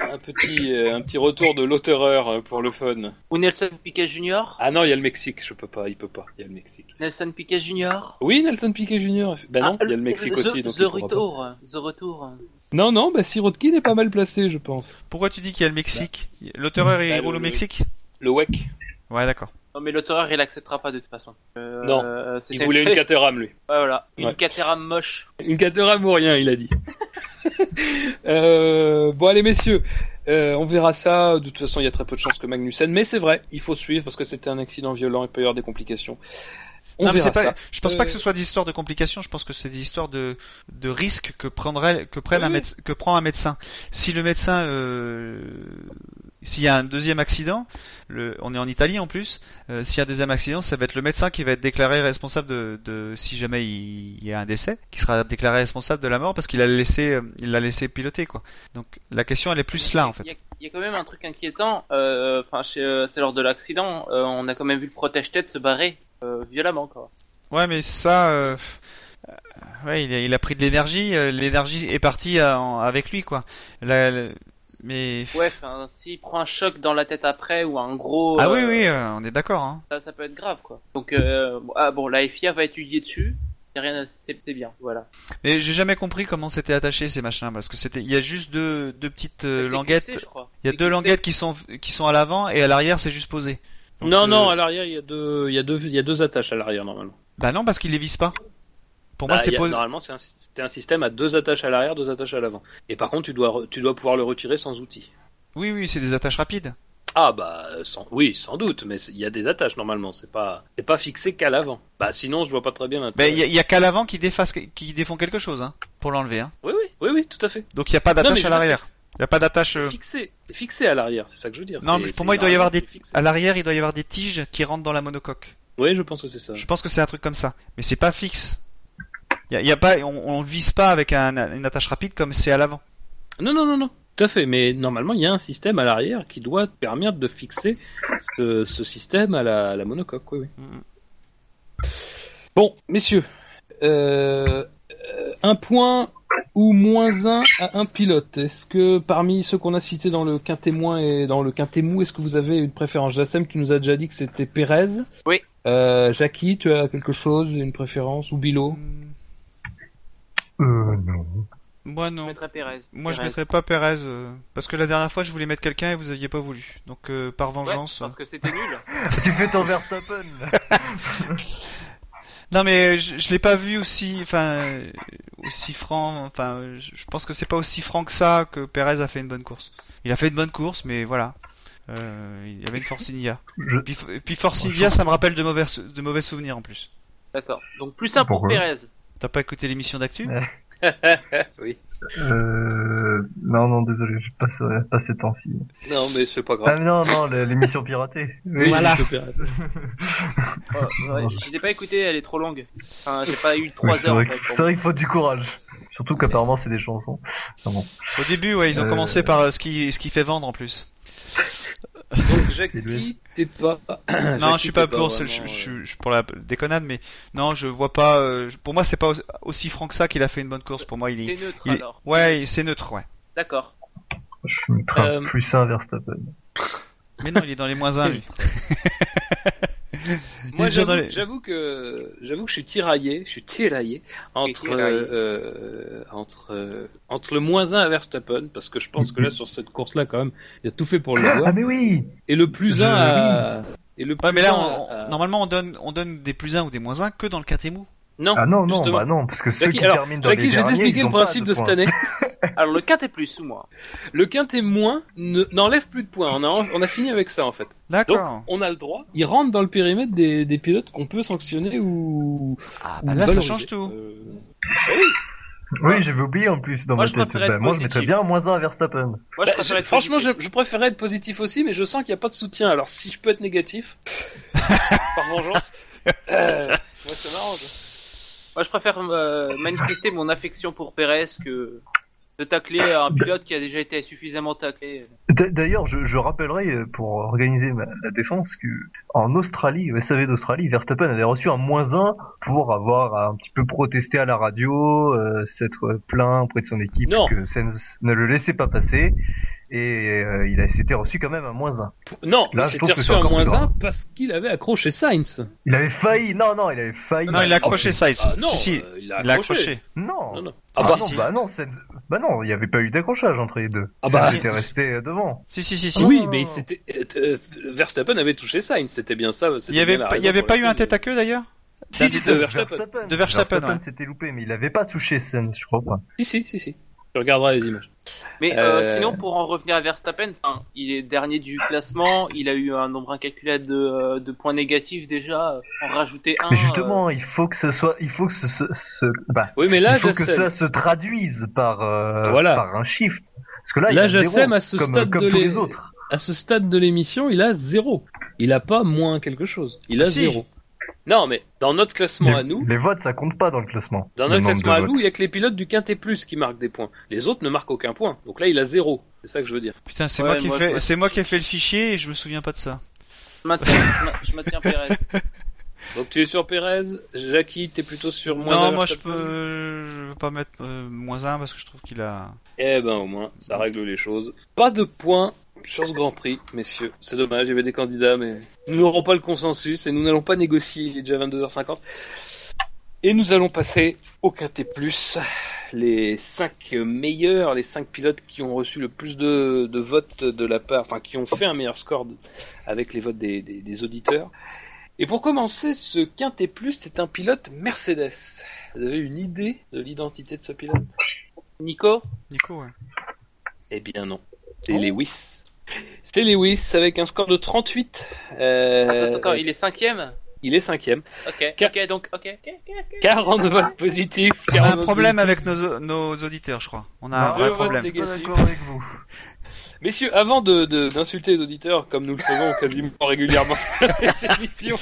[SPEAKER 1] un petit, euh, un petit retour de l'auteureur euh, pour le fun.
[SPEAKER 4] Ou Nelson Piquet Jr.
[SPEAKER 1] Ah non, il y a le Mexique. Je peux pas. Il peut pas. Il y a le Mexique.
[SPEAKER 4] Nelson Piquet Jr.
[SPEAKER 1] Oui, Nelson Piquet Jr. Ben non,
[SPEAKER 4] Ah,
[SPEAKER 1] il y a le Mexique
[SPEAKER 4] the,
[SPEAKER 1] aussi. Donc
[SPEAKER 4] The. Retour. The Retour.
[SPEAKER 5] Non, non, bah Sirotkin est pas mal placé, je pense.
[SPEAKER 3] Pourquoi tu dis qu'il y a le Mexique? L'auteur, il
[SPEAKER 1] Bah,
[SPEAKER 3] roule
[SPEAKER 1] le-
[SPEAKER 3] au Mexique?
[SPEAKER 1] Le WEC.
[SPEAKER 3] Ouais, d'accord.
[SPEAKER 4] Non, mais l'auteur, il acceptera pas de toute façon. Euh,
[SPEAKER 1] Non.
[SPEAKER 4] euh, c'est-
[SPEAKER 1] Il voulait une Caterham, lui.
[SPEAKER 4] Ouais, voilà. Une
[SPEAKER 1] Ouais.
[SPEAKER 4] Caterham moche.
[SPEAKER 5] Une Caterham ou rien, il a dit. euh, bon, allez, messieurs, euh, on verra ça. De toute façon, il y a très peu de chances que Magnussen, mais c'est vrai, il faut suivre parce que c'était un accident violent, il peut y avoir des complications. On
[SPEAKER 3] non, mais pas.
[SPEAKER 5] ça.
[SPEAKER 3] Je pense pas
[SPEAKER 5] Euh,
[SPEAKER 3] que ce soit des histoires de complications. Je pense que c'est des histoires de de risques que prendrait que prenne
[SPEAKER 1] Oui,
[SPEAKER 3] un
[SPEAKER 1] oui.
[SPEAKER 3] médecin que prend un médecin. Si le médecin euh, s'il y a un deuxième accident, le, on est en Italie en plus. euh, s'il y a un deuxième accident, ça va être le médecin qui va être déclaré responsable de, de si jamais il, il y a un décès, qui sera déclaré responsable de la mort parce qu'il a laissé, euh, il l'a laissé piloter quoi. Donc la question elle est plus là en
[SPEAKER 4] Il y,
[SPEAKER 3] fait.
[SPEAKER 4] Y a quand même un truc inquiétant. euh, Enfin, euh, c'est lors de l'accident, euh, on a quand même vu le protège-tête se barrer euh, violemment, quoi.
[SPEAKER 3] Ouais, mais ça, ouais, il a, il a pris de l'énergie. l'énergie est partie en- avec lui quoi. La- la- mais
[SPEAKER 4] Ouais, s'il prend un choc dans la tête après ou un gros.
[SPEAKER 3] ah oui oui, on est d'accord. Hein.
[SPEAKER 4] Ça, ça peut être grave, quoi. Donc, bon, ah, bon, la FIA va étudier dessus. Y a rien, à- c'est c'est bien, voilà.
[SPEAKER 3] Mais j'ai jamais compris comment c'était attaché ces machins parce que c'était, il y a juste deux deux petites euh,
[SPEAKER 4] C'est
[SPEAKER 3] languettes.
[SPEAKER 4] clipsé, je crois.
[SPEAKER 3] Il y a
[SPEAKER 4] C'est
[SPEAKER 3] deux
[SPEAKER 4] clipsé.
[SPEAKER 3] languettes qui sont qui sont à l'avant et à l'arrière c'est juste posé. Donc,
[SPEAKER 5] non,
[SPEAKER 3] euh,
[SPEAKER 5] non, à l'arrière, il y a deux, il y a deux, il y a deux attaches à l'arrière normalement.
[SPEAKER 3] Bah non parce qu'il les vise pas. Pour
[SPEAKER 1] Bah,
[SPEAKER 3] moi c'est
[SPEAKER 1] y a-
[SPEAKER 3] posé.
[SPEAKER 1] Normalement, c'est un, c'est un système à deux attaches à l'arrière, deux attaches à l'avant. Et par contre, tu dois, tu dois pouvoir le retirer sans outil.
[SPEAKER 3] Oui oui c'est des attaches rapides.
[SPEAKER 1] Ah bah sans, oui sans doute mais il y a des attaches normalement c'est pas c'est pas fixé qu'à l'avant bah sinon je vois pas très bien
[SPEAKER 3] Mais
[SPEAKER 1] l'intérêt
[SPEAKER 3] il y a, a qu'à l'avant qui défasse qui défont quelque chose hein pour l'enlever. Hein.
[SPEAKER 1] oui oui oui oui tout à fait
[SPEAKER 3] Donc il y a pas
[SPEAKER 1] mais
[SPEAKER 3] d'attache à l'arrière. Il y a pas d'attache. euh,
[SPEAKER 1] fixé fixé à l'arrière c'est ça que je veux dire
[SPEAKER 3] Non, mais pour moi, il doit y avoir des-. À l'arrière, il doit y avoir des tiges qui rentrent dans la monocoque.
[SPEAKER 1] oui je pense que c'est ça
[SPEAKER 3] Je pense que c'est un truc comme ça. Mais c'est pas fixe. Il y a, il y a pas, on, on vise pas avec un, une attache rapide comme c'est à l'avant.
[SPEAKER 1] non non non non tout à fait mais normalement il y a un système à l'arrière qui doit permettre de fixer ce, ce système à la, à la monocoque oui oui
[SPEAKER 3] Mhm.
[SPEAKER 1] bon messieurs euh, euh, un point ou moins un à un pilote. Est-ce que parmi ceux qu'on a cités dans le quintémoin et dans le quintémou, est-ce que vous avez une préférence? Jassem, tu nous as déjà dit que c'était Pérez.
[SPEAKER 4] Oui.
[SPEAKER 1] Euh, Jackie, tu as quelque chose, une préférence? Ou Bilo?
[SPEAKER 2] Euh, non.
[SPEAKER 3] Moi
[SPEAKER 4] Je
[SPEAKER 3] non.
[SPEAKER 4] mettrais Pérez.
[SPEAKER 3] Moi je mettrais pas Pérez euh, parce que la dernière fois je voulais mettre quelqu'un et vous aviez pas voulu. Donc euh, par
[SPEAKER 4] Ouais,
[SPEAKER 3] vengeance.
[SPEAKER 4] parce que c'était nul.
[SPEAKER 2] tu fais ton Verstappen.
[SPEAKER 3] Non mais je, je l'ai pas vu aussi, enfin euh, aussi franc. Enfin, je, je pense que c'est pas aussi franc que ça que Pérez a fait une bonne course. Il a fait une bonne course, mais voilà. Euh, il y avait une Force India.
[SPEAKER 2] Je-
[SPEAKER 3] Puis, et puis Force India, ça me rappelle de mauvais de mauvais souvenirs en plus.
[SPEAKER 4] D'accord. Donc, plus simple pour Pérez.
[SPEAKER 3] T'as pas écouté l'émission d'actu?
[SPEAKER 2] Ouais.
[SPEAKER 1] oui.
[SPEAKER 2] Euh... Non, non, désolé, je passe, pas ces temps-ci.
[SPEAKER 1] Non, mais c'est pas
[SPEAKER 2] Ah
[SPEAKER 1] grave.
[SPEAKER 2] non, non, l- l'émission piratée.
[SPEAKER 1] Oui,
[SPEAKER 3] voilà.
[SPEAKER 4] Oh, ouais, je l'ai pas écouté, elle est trop longue. Enfin, j'ai pas eu
[SPEAKER 2] Oui,
[SPEAKER 4] 3
[SPEAKER 2] c'est
[SPEAKER 4] heures en fait.
[SPEAKER 2] c'est vrai qu'il faut du courage. Surtout qu'apparemment c'est des chansons. Bon.
[SPEAKER 3] Au début, ouais, ils ont
[SPEAKER 2] Euh,
[SPEAKER 3] commencé par euh, ce qui ce qui fait vendre en plus.
[SPEAKER 1] Donc, Jackie, t'es pas.
[SPEAKER 3] non,
[SPEAKER 1] Jackie,
[SPEAKER 3] je suis pas pour,
[SPEAKER 1] vraiment,
[SPEAKER 3] je, je,
[SPEAKER 1] euh,
[SPEAKER 3] je- je- pour la déconnade, mais non, je vois pas. euh, pour moi, c'est pas aussi- franc que ça qu'il a fait une bonne course. Pour moi, il est,
[SPEAKER 4] neutre
[SPEAKER 3] il
[SPEAKER 4] alors.
[SPEAKER 3] ouais, c'est neutre, ouais.
[SPEAKER 4] D'accord.
[SPEAKER 2] Je un
[SPEAKER 1] Euh,
[SPEAKER 2] plus un Verstappen.
[SPEAKER 3] Mais non, il est dans les moins 1 lui.
[SPEAKER 1] Moi, j'avoue, que j'avoue que je suis tiraillé, je suis tiraillé entre
[SPEAKER 4] tiraillé.
[SPEAKER 1] euh, entre euh, entre le moins 1 à Verstappen parce que je pense que là sur cette course là quand même, il a tout fait pour le
[SPEAKER 2] Ah
[SPEAKER 1] voir
[SPEAKER 2] mais oui
[SPEAKER 1] et le plus
[SPEAKER 2] Je-
[SPEAKER 1] 1 à et le plus
[SPEAKER 3] Ouais, mais là, on-
[SPEAKER 1] à-
[SPEAKER 3] normalement, on donne, on donne des plus 1 ou des moins 1 que dans le mou.
[SPEAKER 1] Non.
[SPEAKER 2] Ah non, non, bah non, parce que ceux
[SPEAKER 1] Jackie,
[SPEAKER 2] qui
[SPEAKER 1] alors,
[SPEAKER 2] terminent dans
[SPEAKER 1] Jackie,
[SPEAKER 2] les
[SPEAKER 1] je vais
[SPEAKER 2] derniers,
[SPEAKER 1] t'expliquer le principe de
[SPEAKER 2] points.
[SPEAKER 1] cette année.
[SPEAKER 4] Alors le 4 est plus sous moi.
[SPEAKER 1] Le quintet moins ne- n'enlève plus de points. On a, on a fini avec ça en fait. Donc,
[SPEAKER 3] D'accord.
[SPEAKER 1] on a le droit. Il rentre dans le périmètre des, des pilotes qu'on peut sanctionner ou.
[SPEAKER 3] Ah
[SPEAKER 1] ou
[SPEAKER 3] bah là, ça
[SPEAKER 1] valoriser.
[SPEAKER 3] change tout.
[SPEAKER 1] Euh,
[SPEAKER 2] Oui, j'avais oublié en plus dans
[SPEAKER 4] Moi,
[SPEAKER 2] ma
[SPEAKER 4] je
[SPEAKER 2] tête.
[SPEAKER 4] préférais être
[SPEAKER 2] moi, je mettrais bien moins 1 à Verstappen.
[SPEAKER 4] Moi je
[SPEAKER 1] bah,
[SPEAKER 4] préfère
[SPEAKER 1] je-
[SPEAKER 4] être
[SPEAKER 1] franchement, je,
[SPEAKER 4] positif.
[SPEAKER 1] je préférerais être positif aussi, mais je sens qu'il n'y a pas de soutien. Alors, si je peux être négatif, par vengeance, euh, moi, ça m'arrange.
[SPEAKER 4] Moi je préfère euh, manifester mon affection pour Perez que de tacler un pilote qui a déjà été suffisamment taclé.
[SPEAKER 2] D'ailleurs, je, je rappellerai euh, pour organiser ma, la défense que en Australie, au SAV d'Australie, Verstappen avait reçu un moins 1 pour avoir un petit peu protesté à la radio, euh, s'être plaint auprès de son équipe
[SPEAKER 1] Non.
[SPEAKER 2] que Sainz ne le laissait pas passer. Et euh, il s'était reçu quand même un moins 1.
[SPEAKER 1] Non,
[SPEAKER 2] Là,
[SPEAKER 1] il s'était reçu
[SPEAKER 2] encore
[SPEAKER 1] moins
[SPEAKER 2] plus grave.
[SPEAKER 1] 1 parce qu'il avait accroché Sainz.
[SPEAKER 2] Il avait failli, non, non, il avait failli.
[SPEAKER 3] Non, il a accroché Sainz.
[SPEAKER 1] Ah non,
[SPEAKER 3] si, si.
[SPEAKER 1] euh, il a
[SPEAKER 3] Il a
[SPEAKER 1] accroché.
[SPEAKER 3] accroché.
[SPEAKER 2] Non.
[SPEAKER 1] Non, non.
[SPEAKER 2] Ah,
[SPEAKER 3] Ah
[SPEAKER 2] bah, non,
[SPEAKER 3] si.
[SPEAKER 2] bah non, Sainz- bah non, il n'y avait pas eu d'accrochage entre les deux.
[SPEAKER 1] Ah bah,
[SPEAKER 2] était
[SPEAKER 1] c'est-
[SPEAKER 2] resté euh, devant.
[SPEAKER 3] Si, si, si, si.
[SPEAKER 1] oui,
[SPEAKER 2] non,
[SPEAKER 1] mais
[SPEAKER 2] non.
[SPEAKER 1] c'était euh, Verstappen avait touché Sainz, c'était bien ça.
[SPEAKER 3] Il y avait, pas- il y avait pas eu un tête à queue d'ailleurs
[SPEAKER 1] Si, de Verstappen.
[SPEAKER 3] De Verstappen, ouais.
[SPEAKER 2] s'était loupé, mais il avait pas touché Sainz, je crois pas.
[SPEAKER 1] Si, si, si, si. Tu regarderas les images.
[SPEAKER 4] Mais euh,
[SPEAKER 1] Euh,
[SPEAKER 4] sinon, pour en revenir à Verstappen, enfin, il est dernier du classement, il a eu un nombre incalculable de, euh, de points négatifs déjà, en rajouter un.
[SPEAKER 2] Mais justement, il faut que ce soit, il faut que ce, ce, ce- bah,
[SPEAKER 1] Oui, mais là,
[SPEAKER 2] il faut que ça se traduise par, euh,
[SPEAKER 1] Voilà.
[SPEAKER 2] par un chiffre. Parce que là, il
[SPEAKER 1] Là,
[SPEAKER 2] a zéro,
[SPEAKER 1] Jassem, à ce
[SPEAKER 2] comme,
[SPEAKER 1] stade
[SPEAKER 2] comme
[SPEAKER 1] de
[SPEAKER 2] tous les autres.
[SPEAKER 1] à ce stade de l'émission, il a zéro. Il a pas moins quelque chose. Il a
[SPEAKER 3] Ah, si.
[SPEAKER 1] zéro. Non, mais dans notre classement
[SPEAKER 2] Les,
[SPEAKER 1] à nous,
[SPEAKER 2] les votes, ça compte pas dans le classement.
[SPEAKER 1] dans notre classement à
[SPEAKER 2] votes.
[SPEAKER 1] nous, il y a que les pilotes du Quintet Plus qui marquent des points. Les autres ne marquent aucun point. Donc là, il a zéro. C'est ça que je veux dire.
[SPEAKER 3] Putain, c'est
[SPEAKER 4] Ouais,
[SPEAKER 3] moi qui ai
[SPEAKER 4] moi,
[SPEAKER 3] fait,
[SPEAKER 4] je-
[SPEAKER 3] c'est moi qui ai fait le fichier et je me souviens pas de ça.
[SPEAKER 4] Je maintiens, je ma- je maintiens Perez.
[SPEAKER 1] Donc tu es sur Pérez, Jackie, t'es plutôt sur moins
[SPEAKER 3] non,
[SPEAKER 1] un
[SPEAKER 3] moi je peux, je veux pas mettre euh, moins 1 parce que je trouve qu'il a.
[SPEAKER 1] Eh ben au moins, ça règle les choses. Pas de points sur ce Grand Prix, messieurs. C'est dommage, il y avait des candidats, mais nous n'aurons pas le consensus et nous n'allons pas négocier. Il est déjà 22h50. Et nous allons passer au Quintet Plus. Les 5 meilleurs, les 5 pilotes qui ont reçu le plus de, de votes de la part, enfin qui ont fait un meilleur score de- avec les votes des, des- des auditeurs. Et pour commencer, ce Quintet Plus, c'est un pilote Mercedes. Vous avez une idée de l'identité de ce pilote?
[SPEAKER 4] Nico?
[SPEAKER 3] Nico, ouais.
[SPEAKER 1] eh bien non. C'est Lewis. C'est Lewis avec un score de 38. Euh,
[SPEAKER 4] Attends, attends, il est cinquième
[SPEAKER 1] il est cinquième.
[SPEAKER 4] Ok, ok, donc, ok, ok, ok. ok.
[SPEAKER 1] 40 votes positifs.
[SPEAKER 3] On a
[SPEAKER 1] 40
[SPEAKER 3] un problème avec nos, nos auditeurs, je crois. On a un vrai problème.
[SPEAKER 2] D'accord avec vous.
[SPEAKER 1] Messieurs, avant de, de- d'insulter les auditeurs, comme nous le faisons quasiment régulièrement sur les émissions,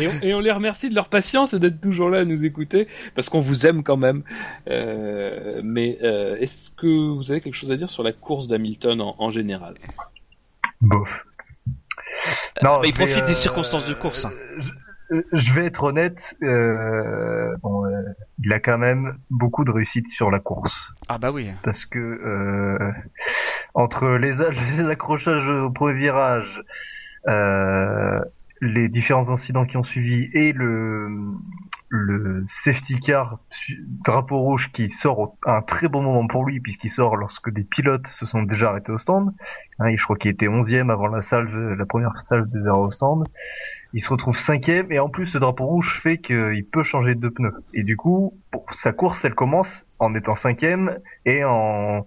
[SPEAKER 1] et on, et on les remercie de leur patience et d'être toujours là à nous écouter, parce qu'on vous aime quand même. Euh, mais euh, est-ce que vous avez quelque chose à dire sur la course d'Hamilton en, en général?
[SPEAKER 2] Bof. Non,
[SPEAKER 3] bah, il profite des circonstances de course, hein.
[SPEAKER 2] Je, je vais être honnête. Euh, bon, euh, il a quand même beaucoup de réussite sur la course
[SPEAKER 3] Ah bah oui.
[SPEAKER 2] parce que euh, entre les, les accrochages au premier virage, euh, les différents incidents qui ont suivi et le le safety car drapeau rouge qui sort à un très bon moment pour lui puisqu'il sort lorsque des pilotes se sont déjà arrêtés au stand. Hein, je crois qu'il était 11e avant la salve, la première salve des erreurs au stand. Il se retrouve cinquième et en plus ce drapeau rouge fait qu'il peut changer de pneu. Et du coup, sa course elle commence en étant cinquième et en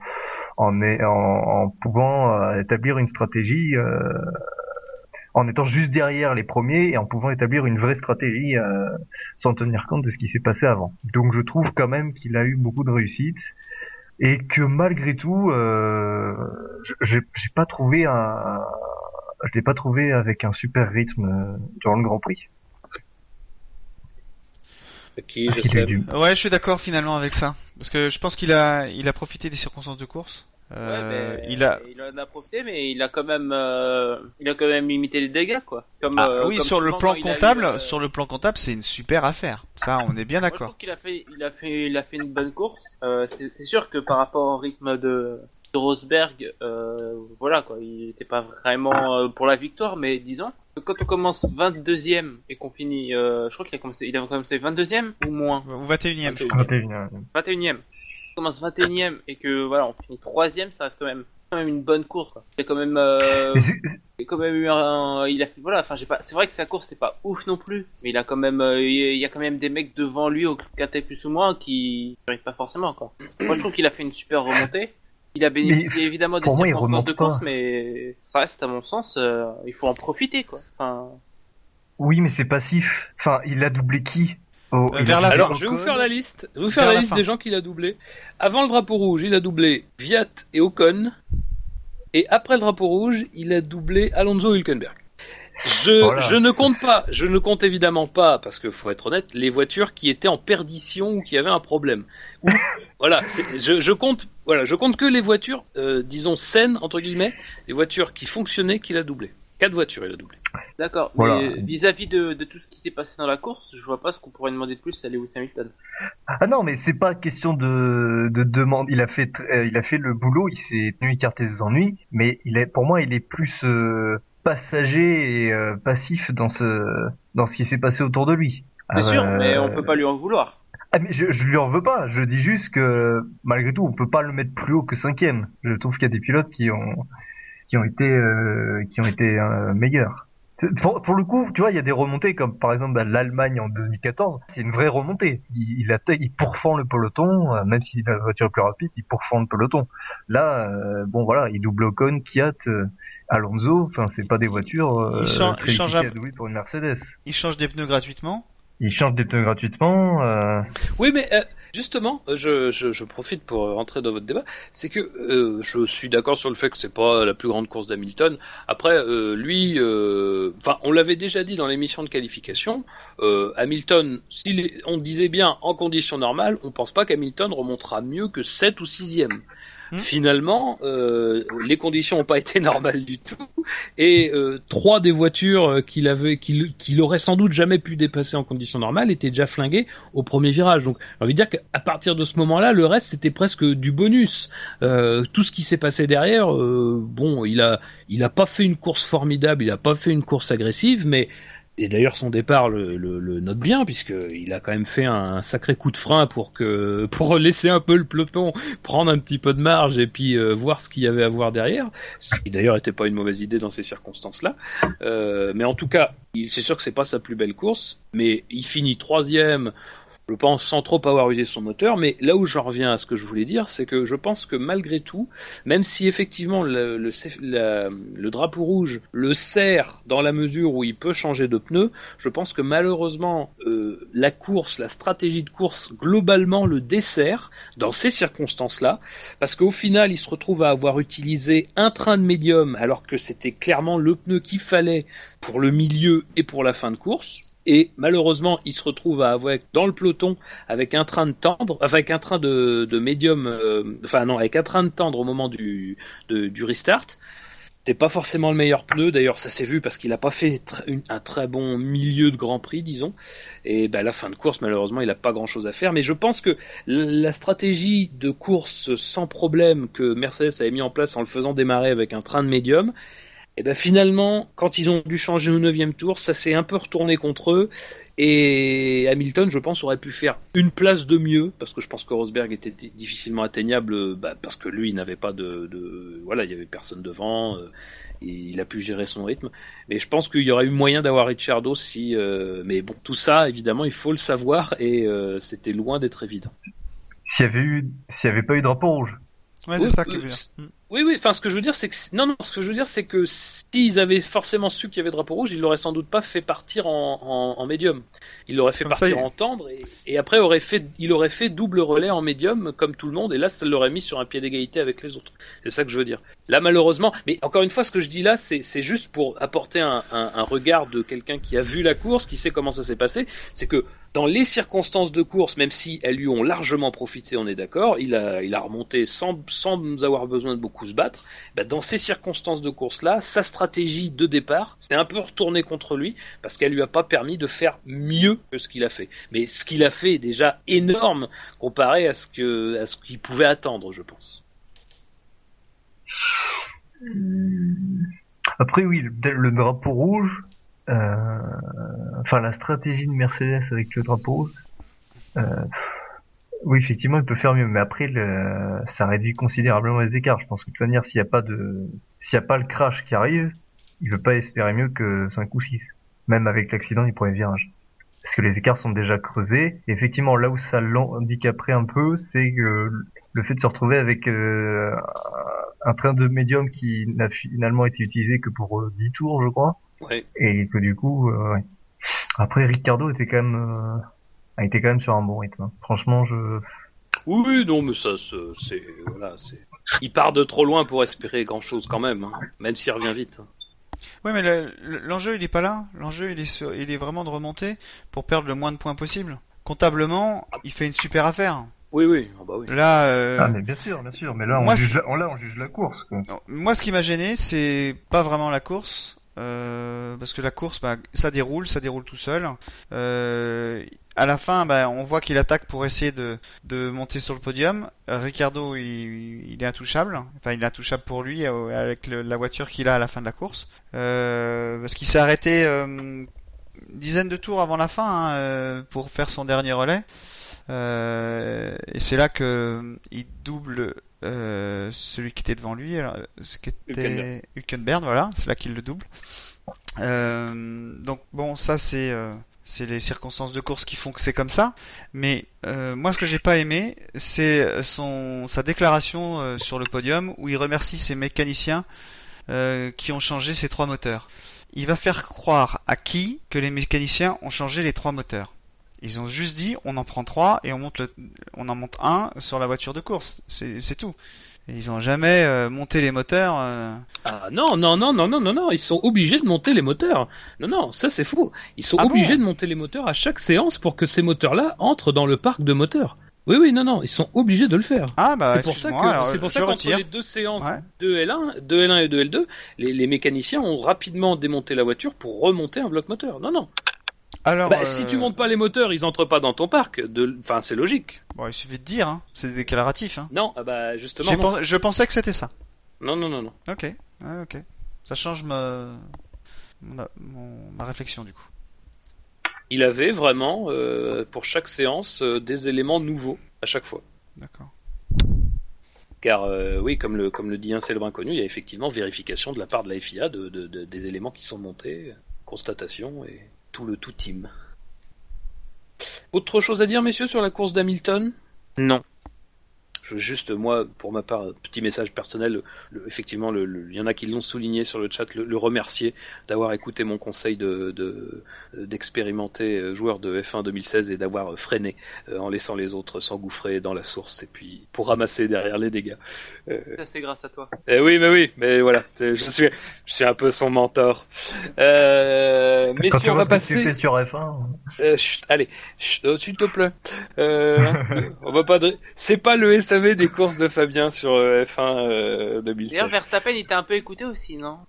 [SPEAKER 2] en, en, en pouvant euh, établir une stratégie, euh, en étant juste derrière les premiers et en pouvant établir une vraie stratégie euh, sans tenir compte de ce qui s'est passé avant. Donc je trouve quand même qu'il a eu beaucoup de réussite et que malgré tout, euh, je- j'ai j'ai pas trouvé un, je l'ai pas trouvé avec un super rythme euh, durant le Grand Prix. Parce
[SPEAKER 1] je
[SPEAKER 2] qu'il
[SPEAKER 1] sais.
[SPEAKER 2] a eu du-
[SPEAKER 3] Ouais, je suis d'accord finalement avec ça. Parce que je pense qu'il a, il a profité des circonstances de course. Euh,
[SPEAKER 4] Ouais, mais
[SPEAKER 3] il a.
[SPEAKER 4] il en a profité, mais il a quand même, euh, il a quand même limité les dégâts, quoi. Comme,
[SPEAKER 3] Ah,
[SPEAKER 4] euh,
[SPEAKER 3] oui,
[SPEAKER 4] comme
[SPEAKER 3] sur le plan
[SPEAKER 4] eu,
[SPEAKER 3] comptable,
[SPEAKER 4] euh,
[SPEAKER 3] sur le plan comptable, c'est une super affaire. Ça, on est bien d'accord.
[SPEAKER 4] trouve qu'il a fait, il a fait, il a fait une bonne course. Euh, c'est sûr que par rapport au rythme de, de Rosberg, euh, voilà quoi, il était pas vraiment euh, pour la victoire, mais disons que quand on commence 22e et qu'on finit, euh, je crois qu'il a commencé, il a commencé 22e ou moins,
[SPEAKER 3] Ou 21ème, je crois.
[SPEAKER 2] 21.
[SPEAKER 4] 21e. On commence 21e et que voilà, on finit 3e, ça reste quand même quand même une bonne course. a quand même, euh,
[SPEAKER 2] c'est-
[SPEAKER 4] quand même eu un, il a fait, voilà, enfin, j'ai pas, c'est vrai que sa course c'est pas ouf non plus, mais il a quand même, euh, il y a quand même des mecs devant lui au quintet plus ou moins qui n'arrivent pas forcément, quoi. Moi, je trouve qu'il a fait une super remontée. Il a bénéficié évidemment des
[SPEAKER 2] moi,
[SPEAKER 4] circonstances de
[SPEAKER 2] pas.
[SPEAKER 4] course, mais ça reste, à mon sens, euh, il faut en profiter, quoi. Enfin,
[SPEAKER 2] Oui, mais c'est passif. Enfin, il a doublé qui? Au-
[SPEAKER 3] Euh, vers la
[SPEAKER 1] Alors, je vais vous faire la liste. Je vais vous faire la,
[SPEAKER 3] la
[SPEAKER 1] liste
[SPEAKER 3] fin.
[SPEAKER 1] des gens qu'il a doublé. Avant le drapeau rouge, il a doublé Viat et Ocon. Et après le drapeau rouge, il a doublé Alonso et Hülkenberg. Je,
[SPEAKER 2] Voilà.
[SPEAKER 1] je ne compte pas, je ne compte évidemment pas, parce que faut être honnête, les voitures qui étaient en perdition ou qui avaient un problème. Ou, voilà, je, je compte, voilà, je compte que les voitures, euh, disons saines entre guillemets, les voitures qui fonctionnaient qu'il a doublé. Quatre voitures, il a doublé.
[SPEAKER 4] d'accord.
[SPEAKER 2] Voilà.
[SPEAKER 4] Mais vis-à-vis de, de tout ce qui s'est passé dans la course, je vois pas ce qu'on pourrait demander de plus à Lewis Hamilton.
[SPEAKER 2] Ah non, mais c'est pas question de, de demande. Il a fait, tr- euh, il a fait le boulot. Il s'est tenu écarté des ennuis, mais il est, pour moi, il est plus euh, passager et euh, passif dans ce, dans ce qui s'est passé autour de lui.
[SPEAKER 4] C'est sûr, mais on peut pas lui en vouloir.
[SPEAKER 2] Ah, mais je, je lui en veux pas. Je dis juste que malgré tout, on peut pas le mettre plus haut que cinquième. Je trouve qu'il y a des pilotes qui ont qui ont été euh, qui ont été euh, meilleurs. C'est- Pour, pour le coup, tu vois, il y a des remontées comme par exemple bah, l'Allemagne en 2014. C'est une vraie remontée. Il, il, il pourfend le peloton, euh, même si la voiture est plus rapide, il pourfend le peloton. Là, euh, bon voilà, il double Ocon, Kiat, euh, Alonso. Enfin, c'est pas des voitures euh,
[SPEAKER 3] Il change- il change
[SPEAKER 2] à pour une Mercedes.
[SPEAKER 3] Il change des pneus gratuitement?
[SPEAKER 2] Il change des pneus gratuitement. Euh...
[SPEAKER 1] Oui, mais euh, justement, euh, je, je, profite pour rentrer dans votre débat. C'est que je suis d'accord sur le fait que c'est pas la plus grande course d'Hamilton. Après, lui, enfin, on l'avait déjà dit dans l'émission de qualification. Hamilton, est- on disait bien en conditions normales, on pense pas qu'Hamilton remontera mieux que 7 ou 6e.
[SPEAKER 3] Hmm.
[SPEAKER 1] Finalement, euh, les conditions n'ont pas été normales du tout, et euh, trois des voitures euh, qu'il avait, qu'il aurait sans doute jamais pu dépasser en conditions normales étaient déjà flinguées au premier virage. Donc, j'ai envie de dire qu'à partir de ce moment-là, le reste c'était presque du bonus. Tout ce qui s'est passé derrière, bon, il a, il a pas fait une course formidable, il a pas fait une course agressive, mais et d'ailleurs son départ le, le, le note bien puisque il a quand même fait un sacré coup de frein pour que pour laisser un peu le peloton prendre un petit peu de marge et puis euh, voir ce qu'il y avait à voir derrière. Ce qui d'ailleurs était pas une mauvaise idée dans ces circonstances-là. Euh, mais en tout cas, c'est sûr que c'est pas sa plus belle course, mais il finit troisième. Je pense sans trop avoir usé son moteur, mais là où j'en reviens à ce que je voulais dire, c'est que je pense que malgré tout, même si effectivement le, drapeau rouge le sert dans la mesure où il peut changer de pneu, je pense que malheureusement euh, la course, la stratégie de course globalement le dessert dans ces circonstances-là, parce qu'au final il se retrouve à avoir utilisé un train de médium alors que c'était clairement le pneu qu'il fallait pour le milieu et pour la fin de course. Et malheureusement, il se retrouve à avoir dans le peloton avec un train de tendre, enfin avec un train de, de médium, euh, enfin non, avec un train de tendre au moment du, de- du restart. C'est pas forcément le meilleur pneu, d'ailleurs ça s'est vu parce qu'il a pas fait un très bon milieu de Grand Prix, disons. Et ben, la fin de course, malheureusement, il a pas grand chose à faire. Mais je pense que la stratégie de course sans problème que Mercedes avait mis en place en le faisant démarrer avec un train de médium, et ben finalement, quand ils ont dû changer au neuvième tour, ça s'est un peu retourné contre eux. Et Hamilton, je pense, aurait pu faire une place de mieux, parce que je pense que Rosberg était di- difficilement atteignable, bah, parce que lui, il n'avait pas de, de, voilà, il y avait personne devant, euh, et il a pu gérer son rythme. Mais je pense qu'il y aurait eu moyen d'avoir Ricciardo si, euh, mais bon, tout ça, évidemment, il faut le savoir, et euh, c'était loin d'être évident.
[SPEAKER 2] S'il y avait eu, s'il y avait pas eu drapeau rouge.
[SPEAKER 3] Ouais, c'est ça que
[SPEAKER 1] euh,
[SPEAKER 3] je veux dire.
[SPEAKER 1] Oui, oui. Enfin, ce que je veux dire, c'est que non, non. Ce que je veux dire, c'est que s'ils avaient forcément su qu'il y avait drapeau rouge, ils l'auraient sans doute pas fait partir en, en, en médium. Il l'aurait fait
[SPEAKER 3] Comme ça,
[SPEAKER 1] partir
[SPEAKER 3] il-
[SPEAKER 1] en tendre et, et après aurait fait, il aurait fait double relais en médium comme tout le monde et là, ça l'aurait mis sur un pied d'égalité avec les autres. C'est ça que je veux dire. Là, malheureusement, mais encore une fois, ce que je dis là, c'est juste pour apporter un, un, un regard de quelqu'un qui a vu la course, qui sait comment ça s'est passé. C'est que dans les circonstances de course, même si elles lui ont largement profité, on est d'accord, il a, il a remonté sans, sans avoir besoin de beaucoup se battre. Bah, dans ces circonstances de course-là, sa stratégie de départ s'est un peu retournée contre lui parce qu'elle lui a pas permis de faire mieux que ce qu'il a fait. Mais ce qu'il a fait est déjà énorme comparé à ce que à ce qu'il pouvait attendre, je pense.
[SPEAKER 2] Après, oui, le, le drapeau rouge, euh, enfin la stratégie de Mercedes avec le drapeau rouge, euh, Oui, effectivement, il peut faire mieux, mais après, le... ça réduit considérablement les écarts. Je pense que de toute manière, s'il n'y a pas de, s'il n'y a pas le crash qui arrive, il veut pas espérer mieux que 5 ou 6. Même avec l'accident du premier virage. Parce que les écarts sont déjà creusés. Et effectivement, là où ça l'handicaperait un peu, c'est que le fait de se retrouver avec euh, un train de médium qui n'a finalement été utilisé que pour 10 euh, tours, je crois.
[SPEAKER 1] Ouais.
[SPEAKER 2] Et que du coup, euh, ouais. Après, Ricardo était quand même, euh, a été quand même sur un bon rythme. hein. Franchement, je,
[SPEAKER 1] Oui, non, mais ça, c'est, voilà, c'est. Il part de trop loin pour espérer grand chose quand même, hein, même s'il revient vite. hein.
[SPEAKER 3] Ouais, mais le- le- l'enjeu il est pas là. L'enjeu il est sur- il est vraiment de remonter pour perdre le moins de points possible. Comptablement, il fait une super affaire.
[SPEAKER 1] Oui, oui, ah bah oui.
[SPEAKER 3] Là, euh,
[SPEAKER 2] ah mais bien sûr, bien sûr. Mais là, on
[SPEAKER 3] Moi,
[SPEAKER 2] juge, la... là, on juge la course. Quoi.
[SPEAKER 3] moi ce qui m'a gêné, c'est pas vraiment la course, euh, parce que la course, bah, ça déroule, ça déroule tout seul. Euh, à la fin, bah, on voit qu'il attaque pour essayer de, monter sur le podium. Euh, Ricardo, il, est intouchable. Enfin, il est intouchable pour lui euh, avec la voiture qu'il a à la fin de la course, parce qu'il s'est arrêté une dizaine de tours avant la fin hein, pour faire son dernier relais. Et c'est là que il double euh, celui qui était devant lui, alors, ce qui était
[SPEAKER 1] Hülkenberg.
[SPEAKER 3] Voilà, c'est là qu'il le double. Euh, donc bon, ça c'est euh, c'est les circonstances de course qui font que c'est comme ça. Mais euh, moi, ce que j'ai pas aimé, c'est son sa déclaration euh, sur le podium où il remercie ses mécaniciens euh, qui ont changé ces trois moteurs. Il va faire croire à qui que les mécaniciens ont changé les trois moteurs? Ils ont juste dit on en prend trois et on monte le, on en monte un sur la voiture de course. C'est tout. Ils ont jamais euh, monté les moteurs. euh,
[SPEAKER 1] Ah non, non, non, non, non, non, non, ils sont obligés de monter les moteurs. Non, non, ça c'est faux. Ils sont
[SPEAKER 3] Ah
[SPEAKER 1] obligés
[SPEAKER 3] bon
[SPEAKER 1] de monter les moteurs à chaque séance pour que ces moteurs-là entrent dans le parc de moteurs. Oui, oui, non, non, ils sont obligés de le faire.
[SPEAKER 3] Ah bah
[SPEAKER 1] c'est pour ça que c'est pour ça qu'entre les deux séances
[SPEAKER 3] Ouais.
[SPEAKER 1] de L1, de L1 et de L2, les, les mécaniciens ont rapidement démonté la voiture pour remonter un bloc moteur. Non, non.
[SPEAKER 3] Alors,
[SPEAKER 1] Bah,
[SPEAKER 3] euh,
[SPEAKER 1] si tu montes pas les moteurs, ils entrent pas dans ton parc. De... Enfin, c'est logique.
[SPEAKER 3] bon, il suffit de dire, hein. c'est déclaratif. Hein.
[SPEAKER 1] Non, ah bah justement. Non.
[SPEAKER 3] je pensais que c'était ça.
[SPEAKER 1] non, non, non, non.
[SPEAKER 3] Ok, ok. Ça change ma... mon- ma réflexion du coup.
[SPEAKER 1] Il avait vraiment euh, pour chaque séance euh, des éléments nouveaux à chaque fois.
[SPEAKER 3] D'accord.
[SPEAKER 1] Car euh, oui, comme le, comme le dit un célèbre inconnu, il y a effectivement vérification de la part de la FIA de, de- de- des éléments qui sont montés, constatation et tout le tout team. Autre chose à dire, messieurs, sur la course d'Hamilton?
[SPEAKER 4] Non.
[SPEAKER 1] Je veux juste, moi, pour ma part, un petit message personnel, le- effectivement, le- le- il y en a qui l'ont souligné sur le chat, le, le remercier d'avoir écouté mon conseil de de- d'expérimenter euh, joueur de F1 2016 et d'avoir euh, freiné euh, en laissant les autres s'engouffrer dans la source et puis pour ramasser derrière les dégâts. Euh,
[SPEAKER 4] Ça, c'est grâce à toi.
[SPEAKER 1] eh oui, mais oui, mais voilà, je suis, je suis un peu son mentor. Euh,
[SPEAKER 2] tu
[SPEAKER 1] on va
[SPEAKER 2] tu
[SPEAKER 1] passer.
[SPEAKER 2] fais sur F1.
[SPEAKER 1] Euh, chut, allez, oh, s'il te plaît. Euh, on va pas. dr- C'est pas le SAV des courses de Fabien sur euh, F1 euh, 2016.
[SPEAKER 4] D'ailleurs, Verstappen, il t'a un peu écouté aussi, non?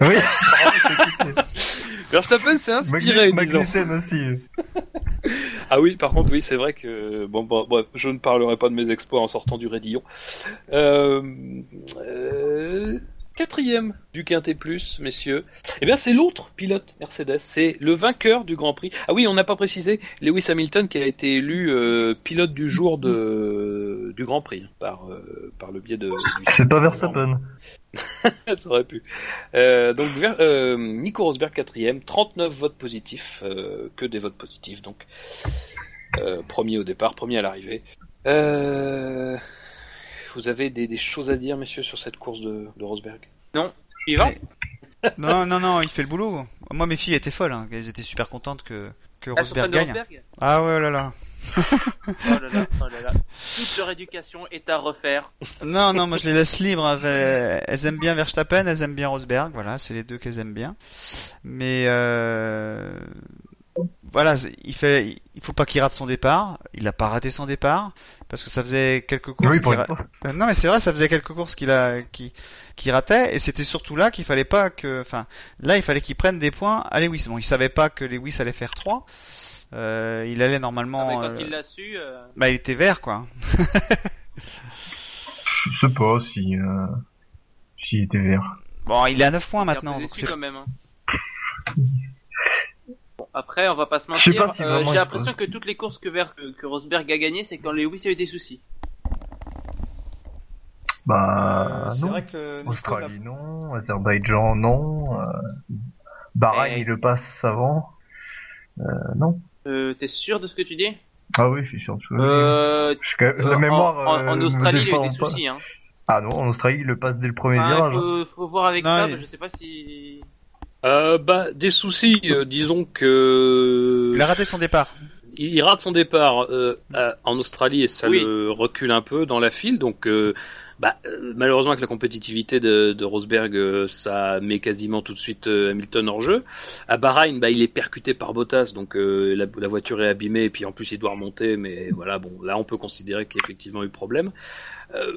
[SPEAKER 2] Oui.
[SPEAKER 1] Verstappen s'est inspiré, disons.
[SPEAKER 2] Magnussen aussi.
[SPEAKER 1] Ah oui, par contre, oui, c'est vrai que bon, bon, bref, je ne parlerai pas de mes exploits en sortant du Rédillon. Euh, euh, quatrième du Quintet Plus, messieurs. Eh bien, c'est l'autre pilote Mercedes, c'est le vainqueur du Grand Prix. Ah oui, on n'a pas précisé Lewis Hamilton qui a été élu euh, pilote du jour de du Grand Prix par euh, par le biais de.
[SPEAKER 2] C'est pas Verstappen.
[SPEAKER 1] Ça aurait pu. Euh, donc Nico Rosberg quatrième, 39 votes positifs, que des votes positifs donc. Premier au départ, premier à l'arrivée. Euh, vous avez des, des choses à dire, messieurs, sur cette course de, de Rosberg
[SPEAKER 4] Suivant.
[SPEAKER 3] non, non, non, il fait le boulot. Moi, mes filles étaient folles. Hein. Elles étaient super contentes que, que Rosberg gagne.
[SPEAKER 4] Rosberg?
[SPEAKER 3] Ah ouais, oh là là.
[SPEAKER 4] Oh là là, oh là là. Toute leur éducation est à refaire.
[SPEAKER 3] Non, non, moi je les laisse libres. Elles, elles aiment bien Verstappen, elles aiment bien Rosberg. Voilà, c'est les deux qu'elles aiment bien. Mais euh, voilà, il fait, il faut pas qu'il rate son départ. Il a pas raté son départ parce que ça faisait quelques courses.
[SPEAKER 2] Oui,
[SPEAKER 3] ra- Non, mais c'est vrai, ça faisait quelques courses qu'il a, qui, qui ratait, et c'était surtout là qu'il fallait pas que, enfin, là, il fallait qu'il prenne des points à Lewis. Bon, il savait pas que Lewis allait faire 3. Euh, il allait
[SPEAKER 4] Ah, mais
[SPEAKER 3] normalement,
[SPEAKER 4] quand
[SPEAKER 3] euh,
[SPEAKER 4] il l'a su, euh,
[SPEAKER 3] bah, il était vert, quoi.
[SPEAKER 2] Je sais pas si, euh, s'il était vert.
[SPEAKER 3] Bon, il est à 9 points
[SPEAKER 4] il
[SPEAKER 3] maintenant, donc
[SPEAKER 4] quand même. hein. Après, on va pas se mentir.
[SPEAKER 2] si
[SPEAKER 4] euh, J'ai l'impression que toutes les courses que, Ver- que, que Rosberg a gagnées, c'est quand Lewis a eu des soucis.
[SPEAKER 2] Bah,
[SPEAKER 3] c'est
[SPEAKER 2] non.
[SPEAKER 3] vrai que
[SPEAKER 2] Australie, non. Azerbaïdjan, non. Euh, Bahreïn,
[SPEAKER 4] Eh.
[SPEAKER 2] il le passe avant. Euh, non.
[SPEAKER 4] Euh, T'es sûr de ce que tu dis?
[SPEAKER 2] Ah oui, je suis sûr. que-
[SPEAKER 4] euh,
[SPEAKER 2] Je- la
[SPEAKER 4] en-
[SPEAKER 2] mémoire.
[SPEAKER 4] en,
[SPEAKER 2] euh,
[SPEAKER 4] en
[SPEAKER 2] me
[SPEAKER 4] Australie, il a eu des soucis. Hein.
[SPEAKER 2] Ah non, en Australie, il le passe dès le premier
[SPEAKER 4] Ah,
[SPEAKER 2] virage.
[SPEAKER 4] faut, faut voir avec
[SPEAKER 3] Non,
[SPEAKER 4] Fab,
[SPEAKER 3] il-
[SPEAKER 4] je sais pas si.
[SPEAKER 1] Euh, bah, des soucis, euh, disons que...
[SPEAKER 3] Il a raté son départ.
[SPEAKER 1] il il rate son départ euh, à- en Australie et ça
[SPEAKER 4] Oui.
[SPEAKER 1] le recule un peu dans la file. Donc, euh, bah, euh, malheureusement, avec la compétitivité de, de Rosberg, euh, ça met quasiment tout de suite euh, Hamilton hors jeu. À Bahreïn, bah, il est percuté par Bottas, donc euh, la, la voiture est abîmée et puis en plus il doit remonter. Mais voilà, bon, là on peut considérer qu'il y a effectivement eu problème. Euh,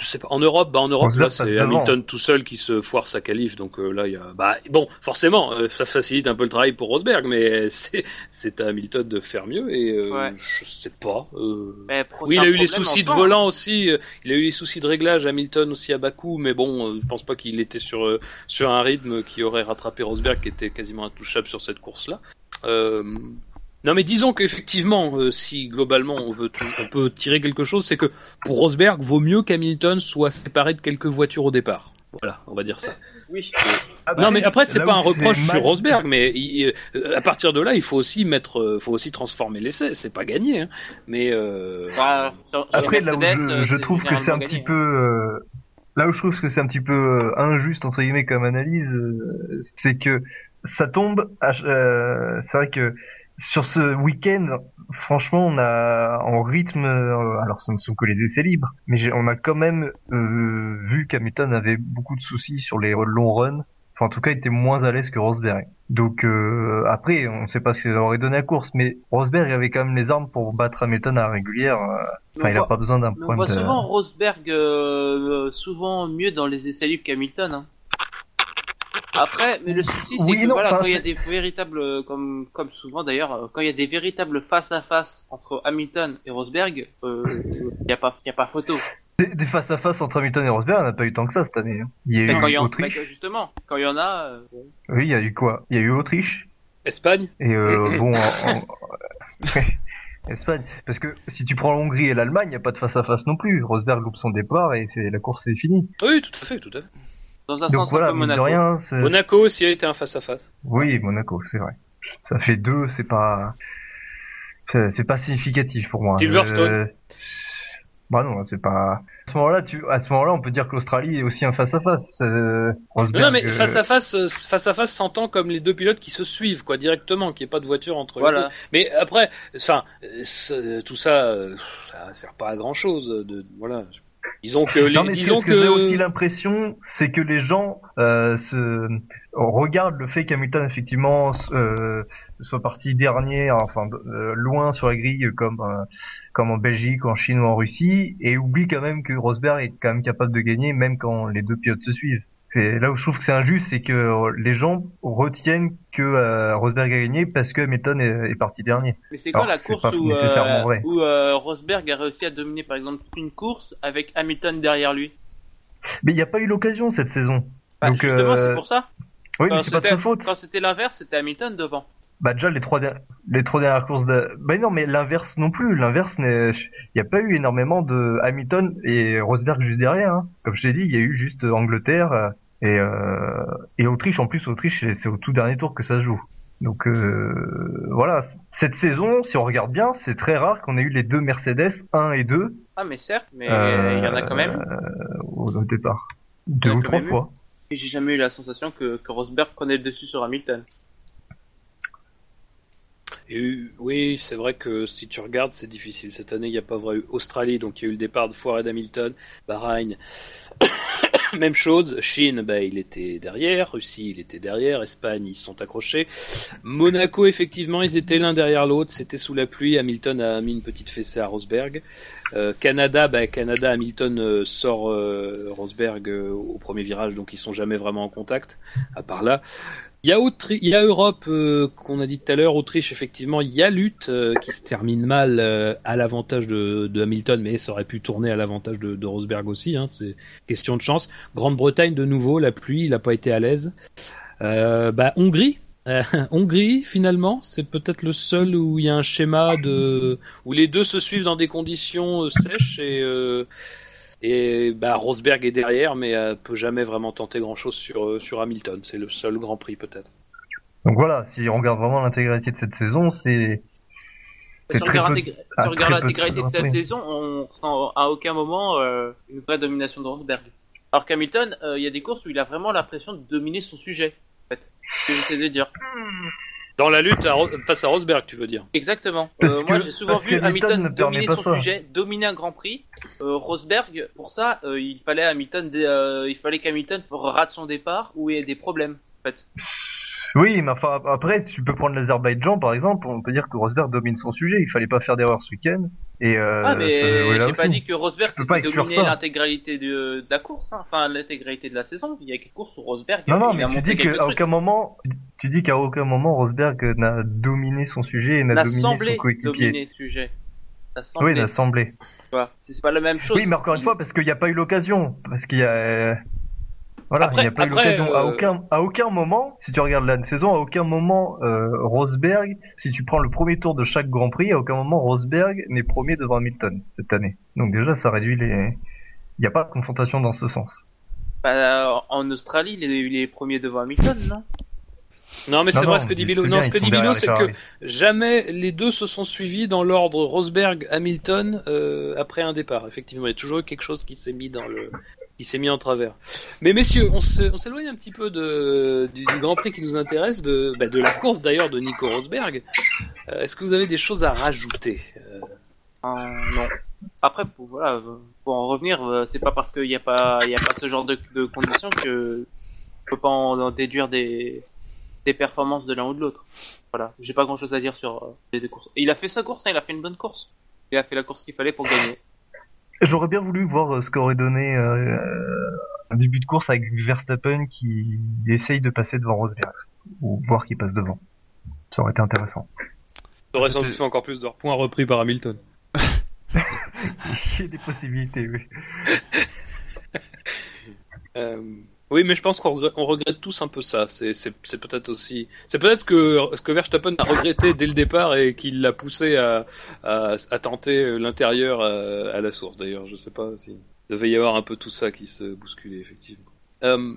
[SPEAKER 1] je sais pas. En Europe, bah en Europe,
[SPEAKER 2] Rosberg
[SPEAKER 1] là, c'est. Hamilton tout seul qui se foire sa qualif. Donc euh, là, il y a, bah bon, forcément, euh, ça facilite un peu le travail pour Rosberg, mais c'est c'est à Hamilton de faire mieux. Et euh,
[SPEAKER 4] Ouais.
[SPEAKER 1] je sais pas. euh,
[SPEAKER 4] Mais
[SPEAKER 1] Oui, il a eu les soucis de
[SPEAKER 4] ensemble.
[SPEAKER 1] volant aussi. euh, Il a eu les soucis de réglage. Hamilton aussi à Bakou, mais bon, euh, je pense pas qu'il était sur euh, sur un rythme qui aurait rattrapé Rosberg, qui était quasiment intouchable sur cette course-là. Euh, non, mais disons qu'effectivement, euh, si globalement on veut tout- on peut tirer quelque chose, c'est que pour Rosberg, vaut mieux qu'Hamilton soit séparé de quelques voitures au départ. Voilà, on va dire ça.
[SPEAKER 4] Oui.
[SPEAKER 2] Ah bah,
[SPEAKER 1] Non, mais après, c'est
[SPEAKER 2] là
[SPEAKER 1] pas
[SPEAKER 2] où
[SPEAKER 1] un reproche sur Rosberg, mais il- euh, à partir de là, il faut aussi mettre, euh, faut aussi transformer l'essai. C'est pas gagné, hein. mais euh,
[SPEAKER 4] Bah, sur- sur
[SPEAKER 2] Après, là où je, je trouve que c'est un petit
[SPEAKER 4] gagné,
[SPEAKER 2] peu, euh, là où je trouve que c'est un petit peu injuste entre guillemets comme analyse, euh, c'est que ça tombe. à ch- euh, c'est vrai que sur ce week-end, franchement, on a en rythme. euh, alors, ce ne sont que les essais libres, mais on a quand même euh, vu qu'Hamilton avait beaucoup de soucis sur les longs runs. Enfin, en tout cas, il était moins à l'aise que Rosberg. Donc euh, après, on ne sait pas ce qu'il aurait donné à course, mais Rosberg avait quand même les armes pour battre Hamilton à la régulière. euh, Enfin, il a
[SPEAKER 4] voit-
[SPEAKER 2] pas besoin d'un
[SPEAKER 4] mais on
[SPEAKER 2] point
[SPEAKER 4] voit souvent Rosberg euh, souvent mieux dans les essais libres qu'Hamilton. Hein. Après, mais le souci c'est
[SPEAKER 2] Oui,
[SPEAKER 4] que
[SPEAKER 2] non,
[SPEAKER 4] voilà, quand il y a des véritables, comme comme souvent d'ailleurs, euh, quand il y a des véritables face à face entre Hamilton et Rosberg, euh, il y a pas, y a pas photo.
[SPEAKER 2] Des, des face à face entre Hamilton et Rosberg, on n'a pas eu tant que ça cette année. hein. Il y a
[SPEAKER 4] Mais
[SPEAKER 2] eu
[SPEAKER 4] quand il y en,
[SPEAKER 2] Autriche.
[SPEAKER 4] mais justement, quand il y en a, euh.
[SPEAKER 2] Oui, il y a eu quoi? Il y a eu Autriche
[SPEAKER 1] Espagne.
[SPEAKER 2] et euh, bon, en- en- Espagne. Parce que si tu prends l'Hongrie et l'Allemagne, il n'y a pas de face à face non plus. Rosberg loupe son départ et c'est la course est finie.
[SPEAKER 1] Oui, tout à fait, tout à fait.
[SPEAKER 4] Dans un
[SPEAKER 2] Donc
[SPEAKER 4] sens
[SPEAKER 2] voilà,
[SPEAKER 4] un peu Monaco.
[SPEAKER 2] rien,
[SPEAKER 1] Monaco aussi a été un face à face.
[SPEAKER 2] oui, Monaco, c'est vrai. Ça fait deux, c'est pas, c'est pas significatif pour moi.
[SPEAKER 1] Silverstone.
[SPEAKER 2] Euh, Bah non, c'est pas. À ce moment-là, tu, à ce moment-là, on peut dire que l'Australie est aussi un face à face. Euh,
[SPEAKER 1] Non, mais
[SPEAKER 2] euh,
[SPEAKER 1] face à face, euh, face à face s'entend comme les deux pilotes qui se suivent, quoi, directement, qu'il n'y ait pas de voiture entre les deux.
[SPEAKER 4] Voilà.
[SPEAKER 1] Mais après, enfin, euh, tout ça, ça sert pas à grand chose. De, voilà. Disons que, les,
[SPEAKER 2] Non, mais ce-
[SPEAKER 1] disons
[SPEAKER 2] ce que, j'ai aussi l'impression, c'est que les gens euh, se regardent le fait qu'Hamilton effectivement euh, soit parti dernier, enfin euh, loin sur la grille, comme comme en Belgique, en Chine ou en Russie, et oublient quand même que Rosberg est quand même capable de gagner, même quand les deux pilotes se suivent. C'est là où je trouve que c'est injuste, c'est que les gens retiennent que euh, Rosberg a gagné parce que Hamilton est, est parti dernier.
[SPEAKER 4] Mais c'est quoi la course où, euh, où euh, Rosberg a réussi à dominer par exemple toute une course avec Hamilton derrière lui?
[SPEAKER 2] Mais il n'y a pas eu l'occasion cette saison.
[SPEAKER 4] Bah,
[SPEAKER 2] Donc,
[SPEAKER 4] Justement,
[SPEAKER 2] euh,
[SPEAKER 4] c'est pour ça.
[SPEAKER 2] Oui, mais c'est pas de sa faute.
[SPEAKER 4] Quand c'était l'inverse, c'était Hamilton devant.
[SPEAKER 2] Bah déjà les trois les trois dernières courses de bah non mais l'inverse non plus. L'inverse n'est il n'y a pas eu énormément de Hamilton et Rosberg juste derrière hein. comme je t'ai dit il y a eu juste Angleterre euh, et euh, et Autriche. En plus Autriche c'est- au tout dernier tour que ça se joue. Donc euh, voilà. Cette saison si on regarde bien c'est très rare qu'on ait eu les deux Mercedes 1 et 2
[SPEAKER 4] Ah, mais certes, mais
[SPEAKER 2] euh,
[SPEAKER 4] il y en a quand même.
[SPEAKER 2] au, au départ. Deux ou trois fois.
[SPEAKER 4] Et j'ai jamais eu la sensation que, que Rosberg prenait le dessus sur Hamilton.
[SPEAKER 1] Oui, c'est vrai que si tu regardes, c'est difficile. Cette année, il n'y a pas eu Australie, donc il y a eu le départ de Foire et d'Hamilton, Bahreïn. Même chose, Chine, bah, il était derrière, Russie, il était derrière, Espagne, ils se sont accrochés. Monaco, effectivement, ils étaient l'un derrière l'autre, c'était sous la pluie, Hamilton a mis une petite fessée à Rosberg. Euh, Canada, bah, Canada, Hamilton euh, sort euh, Rosberg au premier virage, donc ils sont jamais vraiment en contact, à part là. Il y a, Autri- il y a Europe, euh, qu'on a dit tout à l'heure, Autriche, effectivement, il y a lutte euh, qui se termine mal euh, à l'avantage de, de Hamilton, mais ça aurait pu tourner à l'avantage de, de Rosberg aussi, hein, c'est question de chance. Grande-Bretagne, de nouveau, la pluie, il n'a pas été à l'aise. Euh, bah, Hongrie, Euh, Hongrie, finalement, c'est peut-être le seul où il y a un schéma de où les deux se suivent dans des conditions euh, sèches et et bah Rosberg est derrière, mais euh, peut jamais vraiment tenter grand-chose sur euh, sur Hamilton. C'est le seul Grand Prix peut-être.
[SPEAKER 2] Donc voilà, si on regarde vraiment l'intégralité de cette saison, c'est
[SPEAKER 4] Si on regarde
[SPEAKER 2] ah,
[SPEAKER 4] l'intégralité de cette saison, on sent à aucun moment euh, une vraie domination de Rosberg. Alors qu'Hamilton, euh, il y a des courses où il a vraiment l'impression de dominer son sujet. En fait, c'est ce que j'essaie de dire.
[SPEAKER 1] Dans la lutte à Ro- face à Rosberg, tu veux dire
[SPEAKER 4] Exactement.
[SPEAKER 2] Parce
[SPEAKER 4] Euh, moi, j'ai souvent
[SPEAKER 2] parce
[SPEAKER 4] vu Hamilton
[SPEAKER 2] ne permet
[SPEAKER 4] dominer
[SPEAKER 2] pas
[SPEAKER 4] son
[SPEAKER 2] ça.
[SPEAKER 4] sujet, dominer un Grand Prix. Euh, Rosberg, pour ça, euh, il fallait Hamilton, dé- euh, il fallait qu'Hamilton rate son départ ou ait des problèmes. En fait.
[SPEAKER 2] Oui, mais enfin après, tu peux prendre l'Azerbaïdjan par exemple, on peut dire que Rosberg domine son sujet. Il fallait pas faire d'erreur ce week-end. Et euh,
[SPEAKER 4] ah, mais j'ai pas dit que Rosberg
[SPEAKER 2] ça.
[SPEAKER 4] l'intégralité de, de la course, hein. enfin l'intégralité de la saison. Il y a quelques courses où Rosberg
[SPEAKER 2] Non, non, mais tu dis qu'à aucun moment, tu dis qu'à aucun moment Rosberg n'a dominé son sujet et n'a dominé son coéquipier.
[SPEAKER 4] sujet.
[SPEAKER 2] Oui,
[SPEAKER 4] vois. C'est pas la même chose.
[SPEAKER 2] Oui, mais encore une fois, parce qu'il n'y a pas eu l'occasion, parce qu'il y a, euh, voilà,
[SPEAKER 1] Après-
[SPEAKER 2] il n'y a pas eu
[SPEAKER 1] après,
[SPEAKER 2] l'occasion. À
[SPEAKER 1] euh,
[SPEAKER 2] aucun, à aucun moment, si tu regardes la saison, à aucun moment euh, Rosberg, si tu prends le premier tour de chaque Grand Prix, à aucun moment Rosberg n'est premier devant Hamilton cette année. Donc déjà, ça réduit les. Il n'y a pas de confrontation dans ce sens.
[SPEAKER 4] Bah, en Australie, il est, il est premier devant Hamilton, non?
[SPEAKER 1] Non, mais c'est vrai ce que dit Bilo. Non, ce que dit Bilo, c'est que jamais les deux se sont suivis dans l'ordre Rosberg-Hamilton euh, après un départ. Effectivement, il y a toujours eu quelque chose qui s'est mis dans le, qui s'est mis en travers. Mais messieurs, on s'éloigne un petit peu du, Grand Prix qui nous intéresse, de, bah, la course d'ailleurs de Nico Rosberg. Euh, Est-ce que vous avez des choses à rajouter Euh,
[SPEAKER 4] Euh, Non. Après, pour, en revenir, euh, c'est pas parce qu'il n'y a pas, il ce genre de, conditions que on peut pas en, déduire des, performances de l'un ou de l'autre. Voilà, j'ai pas grand chose à dire sur les deux courses. Il a fait sa course, hein, il a fait une bonne course. Il a fait la course qu'il fallait pour gagner.
[SPEAKER 2] J'aurais bien voulu voir euh, ce qu'aurait donné euh, un début de course avec Verstappen qui essaye de passer devant Rosberg, ou voir qui passe devant. Ça aurait été intéressant.
[SPEAKER 1] Ça aurait sans doute fait encore plus de points repris par Hamilton.
[SPEAKER 2] Il y a des possibilités, oui.
[SPEAKER 1] Euh, oui, mais je pense qu'on regrette, tous un peu ça. C'est, peut-être aussi, c'est peut-être ce que, Verstappen a regretté dès le départ et qui l'a poussé à, tenter l'intérieur à, à la source. D'ailleurs, je sais pas si devait y avoir un peu tout ça qui se bousculait effectivement. Euh,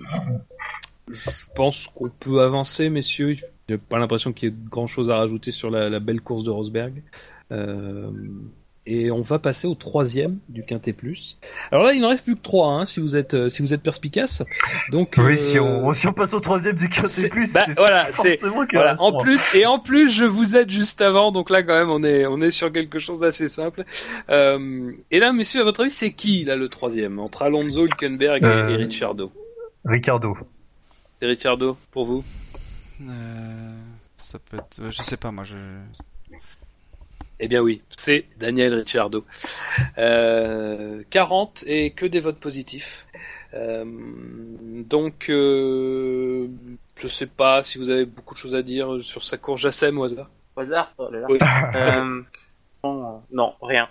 [SPEAKER 1] je pense qu'on peut avancer, messieurs. J'ai pas l'impression qu'il y ait grand chose à rajouter sur la, la belle course de Rosberg. Euh, et on va passer au troisième du Quintet Plus. Alors là, il ne reste plus que trois, hein, si vous êtes, euh, si vous êtes perspicace. Donc,
[SPEAKER 2] Oui,
[SPEAKER 1] euh,
[SPEAKER 2] si on, si on passe au troisième du quintet plus,
[SPEAKER 1] bah,
[SPEAKER 2] c'est
[SPEAKER 1] voilà, c'est- voilà. En plus, et en plus, je vous aide juste avant, donc là, quand même, on est, on est sur quelque chose d'assez simple. Euh, et là, messieurs, à votre avis, c'est qui là le troisième entre Alonso, Hülkenberg et,
[SPEAKER 2] Euh,
[SPEAKER 1] et Ricciardo
[SPEAKER 2] Ricardo.
[SPEAKER 1] C'est Ricciardo pour vous?
[SPEAKER 3] Euh, ça peut être. Je sais pas, moi je.
[SPEAKER 1] Eh bien oui, c'est Daniel Ricciardo. Euh, 40 et que des votes positifs. Euh, donc, euh, je sais pas si vous avez beaucoup de choses à dire sur sa course Jassem au hasard.
[SPEAKER 4] Au hasard oh là là.
[SPEAKER 1] Oui.
[SPEAKER 4] Euh, bon, euh, non, rien.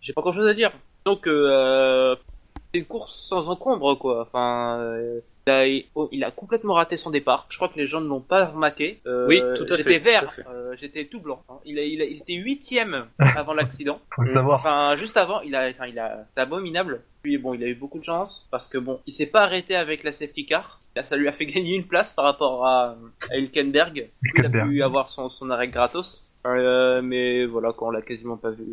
[SPEAKER 4] J'ai pas grand chose à dire. Donc, euh, une course sans encombre, quoi. Enfin, euh, il, a, oh, il a complètement raté son départ. Je crois que les gens ne l'ont pas remarqué. Euh,
[SPEAKER 1] Oui, tout à fait,
[SPEAKER 4] J'étais vert, euh, j'étais tout blanc. hein. Il, a, il, a- il était huitième avant l'accident.
[SPEAKER 2] Faut le savoir.
[SPEAKER 4] Enfin, juste avant, il a, enfin, il a, c'est abominable. Puis bon, il a eu beaucoup de chance parce que bon, il s'est pas arrêté avec la safety car. Ça lui a fait gagner une place par rapport à, à Hülkenberg. Il a pu avoir son, son arrêt gratos. Euh, mais voilà, quand on l'a quasiment pas vu.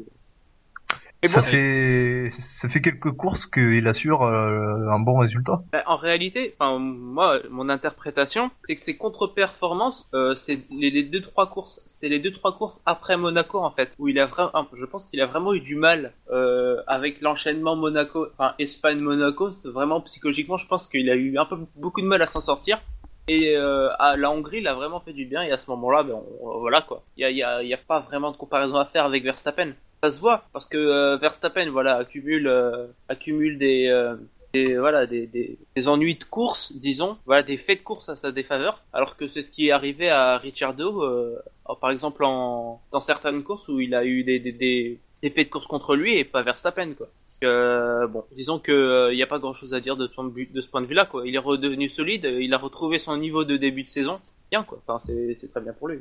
[SPEAKER 4] Mais
[SPEAKER 2] ça fait ça fait quelques courses qu'il assure euh, un bon résultat.
[SPEAKER 4] bah, en réalité, enfin, moi, mon interprétation, c'est que ces contre-performances, euh, c'est les, les deux trois courses, c'est les deux trois courses après Monaco en fait, où il a vraiment, je pense qu'il a vraiment eu du mal euh, avec l'enchaînement Monaco, enfin Espagne-Monaco. Vraiment psychologiquement, je pense qu'il a eu un peu beaucoup de mal à s'en sortir. Et euh, à la Hongrie, il a vraiment fait du bien. Et à ce moment-là, ben, on- voilà quoi. Il y a, y, a, il y a pas vraiment de comparaison à faire avec Verstappen. Ça se voit parce que euh, Verstappen, voilà, accumule, euh, accumule des, euh, des voilà des, des, des ennuis de course, disons, voilà des faits de course à sa défaveur, alors que c'est ce qui est arrivé à Ricciardo, euh, par exemple en dans certaines courses où il a eu des des, des, faits de course contre lui et pas Verstappen quoi. Euh, bon, disons que il n'y a pas grand chose à dire de, point de vue- ce point de vue-là quoi. Il est redevenu solide, il a retrouvé son niveau de début de saison bien quoi. Enfin, c'est très bien pour lui.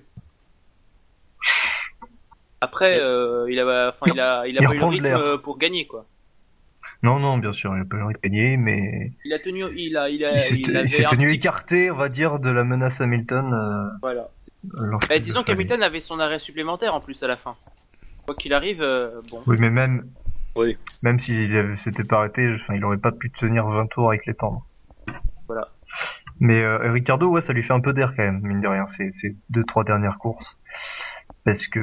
[SPEAKER 4] Après, euh, il a, enfin, il a, il a
[SPEAKER 2] Il
[SPEAKER 4] pas eu le rythme euh, pour gagner quoi.
[SPEAKER 2] Non, non, bien sûr, il a pas le rythme de gagner, mais
[SPEAKER 4] Il a tenu, il a, il a,
[SPEAKER 2] il s'est il tenu
[SPEAKER 4] petit-
[SPEAKER 2] écarté, on va dire, de la menace Hamilton. Euh,
[SPEAKER 4] Voilà. Bah,
[SPEAKER 2] le
[SPEAKER 4] disons qu'Hamilton avait son arrêt supplémentaire en plus à la fin. Quoi qu'il arrive, euh, bon.
[SPEAKER 2] Oui, mais même,
[SPEAKER 1] Oui.
[SPEAKER 2] même s'il s'était pas arrêté, enfin, il aurait pas pu tenir 20 tours avec les tendres.
[SPEAKER 4] Voilà.
[SPEAKER 2] Mais euh, Ricardo, ouais, ça lui fait un peu d'air quand même, mine de rien, ces, ces deux, trois dernières courses. Parce que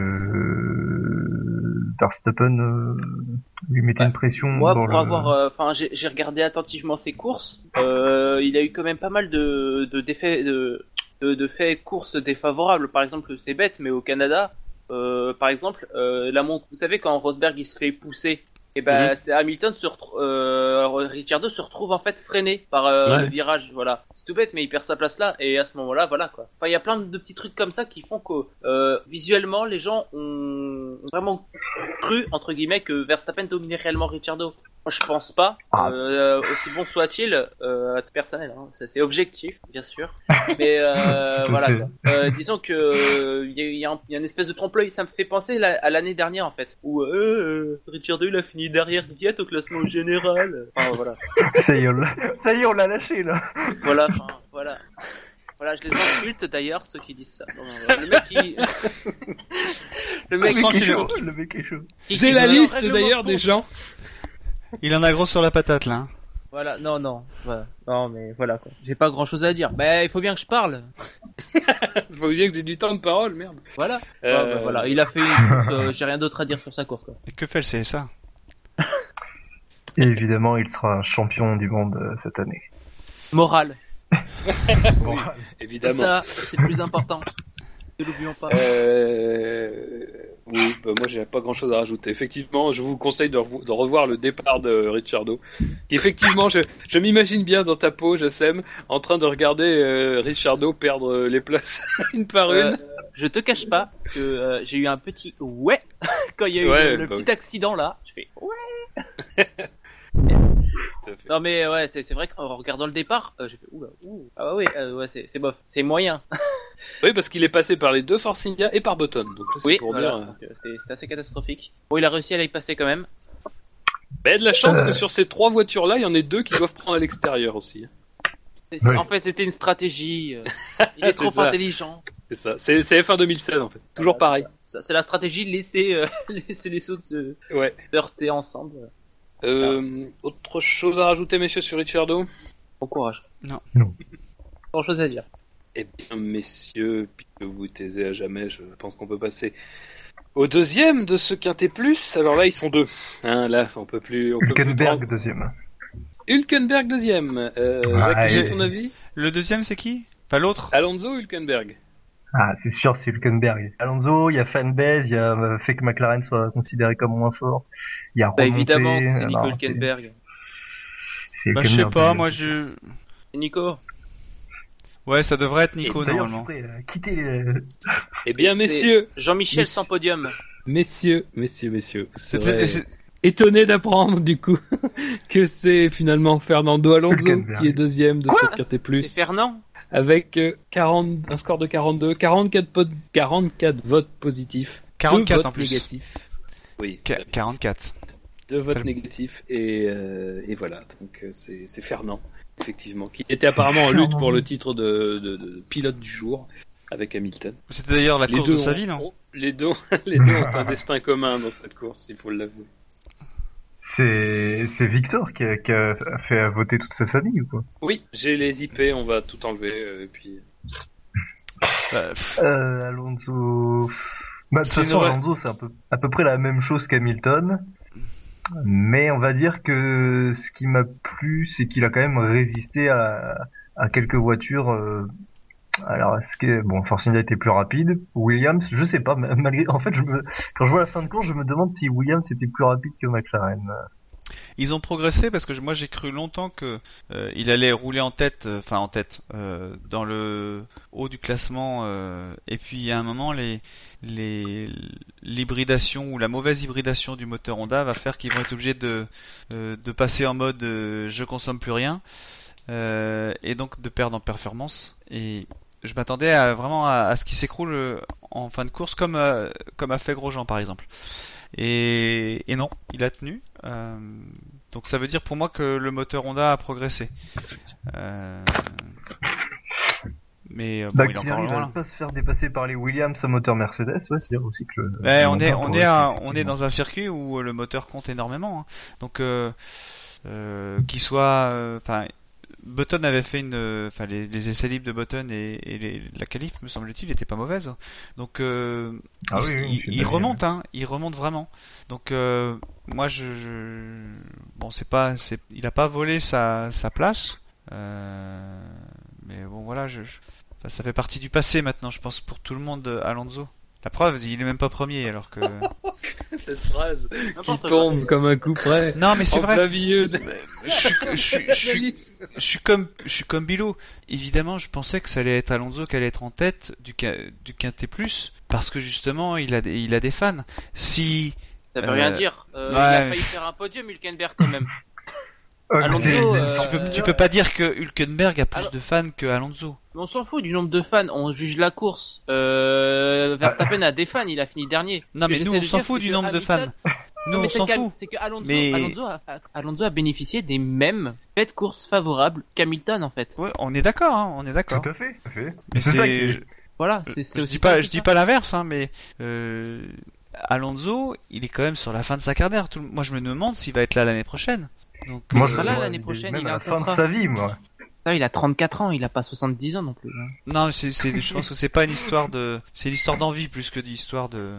[SPEAKER 2] Verstappen euh, lui mettait une pression
[SPEAKER 4] Moi,
[SPEAKER 2] dans
[SPEAKER 4] pour
[SPEAKER 2] le...
[SPEAKER 4] avoir, euh, enfin, j'ai j'ai regardé attentivement ses courses. Euh, il a eu quand même pas mal de de défaits, de, de, de faits courses défavorables. Par exemple, c'est bête, mais au Canada, euh, par exemple, euh, la mont- vous savez quand Rosberg il se fait pousser, et ben c'est Hamilton se euh, Ricciardo se retrouve en fait freiné par euh,
[SPEAKER 1] Ouais.
[SPEAKER 4] le virage. Voilà, c'est tout bête, mais il perd sa place là. Et à ce moment-là, voilà quoi. Enfin, il y a plein de petits trucs comme ça qui font que euh, visuellement, les gens ont vraiment cru entre guillemets que Verstappen dominait réellement Ricciardo. Moi, je pense pas.
[SPEAKER 2] Ah.
[SPEAKER 4] Euh, aussi bon soit-il, euh, personnel, hein, c'est objectif, bien sûr. Mais euh, voilà. Euh, disons que il y, a- y y une espèce de trompe-l'œil. Ça me fait penser à l'année dernière en fait, où euh, euh, Ricciardo il a fini derrière Diet au classement général. Enfin voilà,
[SPEAKER 2] Ça y est, on l'a- ça y est, on l'a lâché là.
[SPEAKER 4] voilà, enfin, voilà. Voilà, je les insulte d'ailleurs ceux qui disent ça. Non, non, le mec qui, le mec
[SPEAKER 2] le mec
[SPEAKER 4] qui,
[SPEAKER 2] est chaud, le mec est chaud.
[SPEAKER 4] qui-
[SPEAKER 5] J'ai la liste d'ailleurs
[SPEAKER 4] de
[SPEAKER 5] des gens.
[SPEAKER 3] Il en a gros sur la patate là. hein.
[SPEAKER 4] Voilà, non, non, voilà. non, mais voilà quoi. J'ai pas grand chose à dire. Bah, il faut bien que je parle.
[SPEAKER 5] Faut vous dire que j'ai du temps de parole, merde.
[SPEAKER 4] Voilà.
[SPEAKER 5] Euh,
[SPEAKER 4] Ouais, bah, voilà, il a fait une course, euh, j'ai rien d'autre à dire sur sa course quoi.
[SPEAKER 3] Et que fait le CSA
[SPEAKER 2] Et évidemment, il sera champion du monde euh, cette année.
[SPEAKER 4] Moral.
[SPEAKER 2] Bon,
[SPEAKER 1] Évidemment.
[SPEAKER 4] Ça, c'est le plus important. Ne l'oublions pas.
[SPEAKER 1] Euh... Oui, bah moi j'ai pas grand chose à rajouter. Effectivement, je vous conseille de, revo- de revoir le départ de Ricciardo. Effectivement, je, je m'imagine bien dans ta peau, Jassem, en train de regarder euh, Ricciardo perdre euh, les places une par
[SPEAKER 4] Euh,
[SPEAKER 1] une.
[SPEAKER 4] Je te cache pas que euh, j'ai eu un petit ouais quand il y a eu
[SPEAKER 1] Ouais,
[SPEAKER 4] le, le
[SPEAKER 1] bah
[SPEAKER 4] petit
[SPEAKER 1] oui.
[SPEAKER 4] accident là. Je fais ouais. Non mais ouais, c'est c'est vrai qu'en regardant le départ, euh, j'ai fait oula, ouh. Ah ouais, euh, ouais, c'est c'est bof, c'est moyen.
[SPEAKER 1] Oui, parce qu'il est passé par les deux Force India et par Button. Donc là, c'est
[SPEAKER 4] Oui,
[SPEAKER 1] pour
[SPEAKER 4] voilà.
[SPEAKER 1] dire.
[SPEAKER 4] c'était assez catastrophique. Bon, il a réussi à y passer quand même.
[SPEAKER 1] Bah, il y a de la chance que sur ces trois voitures-là, il y en ait deux qui doivent prendre à l'extérieur aussi.
[SPEAKER 4] C'est- c'est-
[SPEAKER 2] Oui.
[SPEAKER 4] En fait, c'était une stratégie. il est
[SPEAKER 1] C'est
[SPEAKER 4] trop
[SPEAKER 1] ça.
[SPEAKER 4] intelligent.
[SPEAKER 1] C'est ça. C'est c'est F1 2016 en fait. Toujours
[SPEAKER 4] Voilà,
[SPEAKER 1] pareil.
[SPEAKER 4] ça. C'est la stratégie de laisser, euh, laisser les sauts de
[SPEAKER 1] Ouais.
[SPEAKER 4] heurter ensemble.
[SPEAKER 1] Euh, autre chose à rajouter, messieurs, sur Ricciardo
[SPEAKER 4] Bon courage.
[SPEAKER 3] Non.
[SPEAKER 2] Non.
[SPEAKER 4] Grand chose à dire.
[SPEAKER 1] Eh bien, messieurs, puisque vous vous taisez à jamais, je pense qu'on peut passer au deuxième de ce quintet plus. Alors là, ils sont deux. Hein, là, on peut plus. On peut plus
[SPEAKER 2] Hülkenberg deuxième.
[SPEAKER 1] Hülkenberg deuxième. Euh,
[SPEAKER 2] Ouais,
[SPEAKER 1] Jacques, j'ai
[SPEAKER 2] et-
[SPEAKER 1] ton avis?
[SPEAKER 3] Le deuxième c'est qui? Pas l'autre?
[SPEAKER 1] Alonso Hülkenberg?
[SPEAKER 2] Ah, c'est sûr, c'est Hülkenberg. Alonso, il y a fanbase, il y a euh, fait que McLaren soit considéré comme moins fort. Il y a
[SPEAKER 4] Bah
[SPEAKER 2] remonté,
[SPEAKER 4] évidemment, c'est
[SPEAKER 2] non,
[SPEAKER 4] Nico
[SPEAKER 2] c'est-
[SPEAKER 4] Hülkenberg.
[SPEAKER 2] C'est
[SPEAKER 3] Bah je sais pas, moi je...
[SPEAKER 4] C'est Nico.
[SPEAKER 3] Ouais ça devrait être Nico normalement.
[SPEAKER 2] euh, quitter les...
[SPEAKER 1] Eh bien, messieurs,
[SPEAKER 4] Jean-Michel sans podium.
[SPEAKER 5] Messieurs, messieurs, messieurs.
[SPEAKER 3] C'était-
[SPEAKER 5] étonné d'apprendre du coup que c'est finalement Fernando Alonso
[SPEAKER 2] Hülkenberg.
[SPEAKER 5] qui est deuxième de
[SPEAKER 4] Quoi
[SPEAKER 5] ce quintet plus.
[SPEAKER 4] C'est Fernand?
[SPEAKER 5] Avec euh, 40, un score de 42, 44, po- 44 votes positifs,
[SPEAKER 3] 44
[SPEAKER 5] deux votes
[SPEAKER 3] en plus.
[SPEAKER 5] négatifs,
[SPEAKER 1] oui,
[SPEAKER 3] Qu- 44.
[SPEAKER 1] deux votes négatifs et, euh, et voilà. Donc euh, c'est c'est Fernand, effectivement, qui était apparemment en lutte pour le titre de, de- de pilote du jour avec Hamilton.
[SPEAKER 3] C'était d'ailleurs la
[SPEAKER 1] Les
[SPEAKER 3] course de sa
[SPEAKER 1] ont-
[SPEAKER 3] vie, non?
[SPEAKER 1] ont- les deux, les deux ont un destin commun dans cette course, il faut l'avouer.
[SPEAKER 2] C'est, c'est Victor qui a, qui a fait voter toute sa famille ou quoi?
[SPEAKER 1] Oui, j'ai les IP, on va tout enlever euh, et puis.
[SPEAKER 3] Pff,
[SPEAKER 2] euh, Alonso. Bah, de toute
[SPEAKER 3] C'est
[SPEAKER 2] façon,
[SPEAKER 3] une vraie-
[SPEAKER 2] Alonso, c'est un peu, à peu près la même chose qu'Hamilton. Mais on va dire que ce qui m'a plu, c'est qu'il a quand même résisté à, à quelques voitures. euh, alors, est-ce que bon, Force India était plus rapide? Williams, je sais pas. ma- Malgré, en fait, quand je vois la fin de course, je me demande si Williams était plus rapide que McLaren.
[SPEAKER 3] Ils ont progressé parce que moi j'ai cru longtemps que euh, il allait rouler en tête, euh, enfin en tête, euh, dans le haut du classement. euh, et puis à un moment, les l'hybridation ou la mauvaise hybridation du moteur Honda va faire qu'ils vont être obligés de passer en mode je consomme plus rien et donc de perdre en performance. Je m'attendais à, vraiment à, ce qu'il s'écroule euh, en fin de course, comme euh, comme a fait Grosjean par exemple. Et, et non, il a tenu. Euh, donc ça veut dire pour moi que le moteur Honda a progressé. Euh, mais bon,
[SPEAKER 2] bah,
[SPEAKER 3] il est encore
[SPEAKER 2] loin. pas se faire dépasser par les Williams à moteur Mercedes, ouais, c'est aussi que. Le,
[SPEAKER 3] on est on est on est dans un circuit où le moteur compte énormément. Hein. Donc euh, qu'il soit, enfin Button avait fait une, enfin les, les, essais libres de Button et, et la qualif, me semble-t-il, n'était pas mauvaise. Donc euh, ah il, il, remonte, hein, il remonte vraiment. Donc euh, moi je, je, bon c'est pas, c'est, il a pas volé sa, sa place, euh, mais bon voilà, je, enfin, ça fait partie du passé maintenant, je pense pour tout le monde, Alonso. La preuve, il est même pas premier alors que.
[SPEAKER 1] Cette phrase qui tombe comme un coup près.
[SPEAKER 3] Non mais c'est vrai. Je, je, je, je, suis comme je suis comme Bilo. Évidemment, je pensais que ça allait être Alonso qui allait être en tête du du Quintet Plus parce que justement il a des, il a des fans. Si
[SPEAKER 4] ça veut rien euh, dire. Euh, Il a failli faire un podium Hülkenberg quand même.
[SPEAKER 3] Alonso, euh, tu, peux, tu peux pas dire que Hülkenberg a plus de fans que Alonso.
[SPEAKER 4] On s'en fout du nombre de fans, on juge la course. Euh, Verstappen a des fans, il a fini dernier.
[SPEAKER 3] Non mais nous on s'en fout du nombre de fans. Nous on s'en fout.
[SPEAKER 4] C'est que Alonso, Alonso, a, Alonso, a, bénéficié des mêmes fêtes courses favorables qu'Hamilton en fait.
[SPEAKER 3] Ouais, on est d'accord, hein, on est d'accord.
[SPEAKER 2] Tout à fait. Tout à fait.
[SPEAKER 3] Mais c'est
[SPEAKER 4] voilà, c'est
[SPEAKER 3] je dis pas, je dis pas l'inverse, hein, mais euh, Alonso, il est quand même sur la fin de sa carrière. Moi, je me demande s'il va être là l'année prochaine.
[SPEAKER 4] Donc, il sera là l'année prochaine.
[SPEAKER 2] il a la fin de sa vie, moi.
[SPEAKER 4] il a 34 ans, il a pas 70 ans non plus. Hein.
[SPEAKER 3] Non, c'est, je pense que c'est pas une histoire de, c'est une histoire d'envie plus que d'histoire de.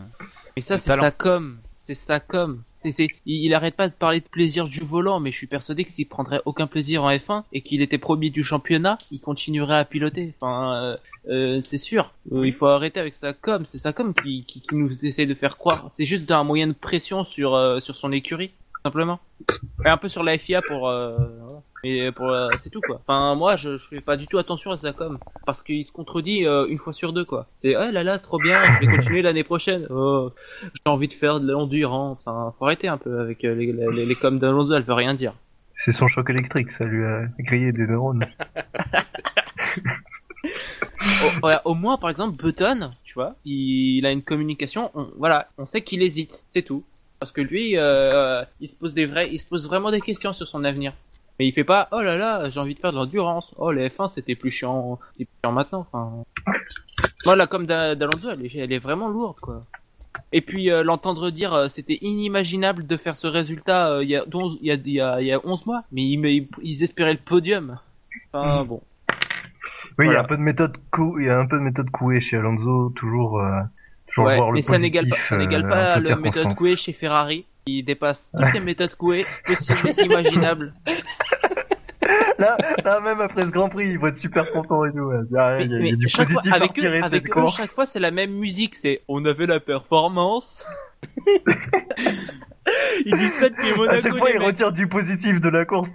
[SPEAKER 4] Mais ça, c'est ça comme, c'est ça comme. C'est, c'est, il, arrête pas de parler de plaisir du volant, mais je suis persuadé que s'il prendrait aucun plaisir en F1 et qu'il était premier du championnat, il continuerait à piloter. Enfin, euh, euh, c'est sûr. Euh, il faut arrêter avec ça comme. C'est ça comme qui, qui, qui, nous essaye de faire croire. C'est juste un moyen de pression sur sur son écurie simplement. Et un peu sur la FIA pour. Euh, mais pour euh, c'est tout quoi. Enfin moi je, je fais pas du tout attention à ça comme parce qu'il se contredit euh, une fois sur deux quoi. C'est oh là là trop bien, je vais continuer l'année prochaine. Oh, j'ai envie de faire de l'endurance. Enfin faut arrêter un peu avec les les, les coms d'Alonso, elle veut rien dire.
[SPEAKER 2] C'est son choc électrique, ça lui a grillé des neurones.
[SPEAKER 4] au, au, moins par exemple Button, tu vois, il, a une communication, on, voilà, on sait qu'il hésite, c'est tout. Parce que lui, euh, il se pose des vrais, il se pose vraiment des questions sur son avenir. Mais il fait pas, oh là là, j'ai envie de faire de l'endurance. Oh, les F1, c'était plus chiant, c'est plus chiant maintenant. Enfin, moi, la com d'Alonso, elle est, elle est vraiment lourde, quoi. Et puis euh, l'entendre dire, euh, c'était inimaginable de faire ce résultat euh, il y a 11, il y a, il y a, il y a 11 mois, mais ils, ils espéraient le podium. Enfin bon.
[SPEAKER 2] Oui, il y a un peu de méthode cou, il y a un peu de méthode couée chez Alonso, toujours
[SPEAKER 4] ouais, mais ça n'égale pas, ça n'égale euh, pas le méthode Coué chez Ferrari. Il dépasse toutes les méthodes Coué possibles et imaginables.
[SPEAKER 2] là, là, même après ce Grand Prix, il va être super content et tout. Il y a, il y a, du positif fois,
[SPEAKER 4] avec eux, avec eux, chaque fois, c'est la même musique. C'est on avait la performance. il dit ça depuis Monaco. À
[SPEAKER 2] chaque fois, il retire du positif de la course.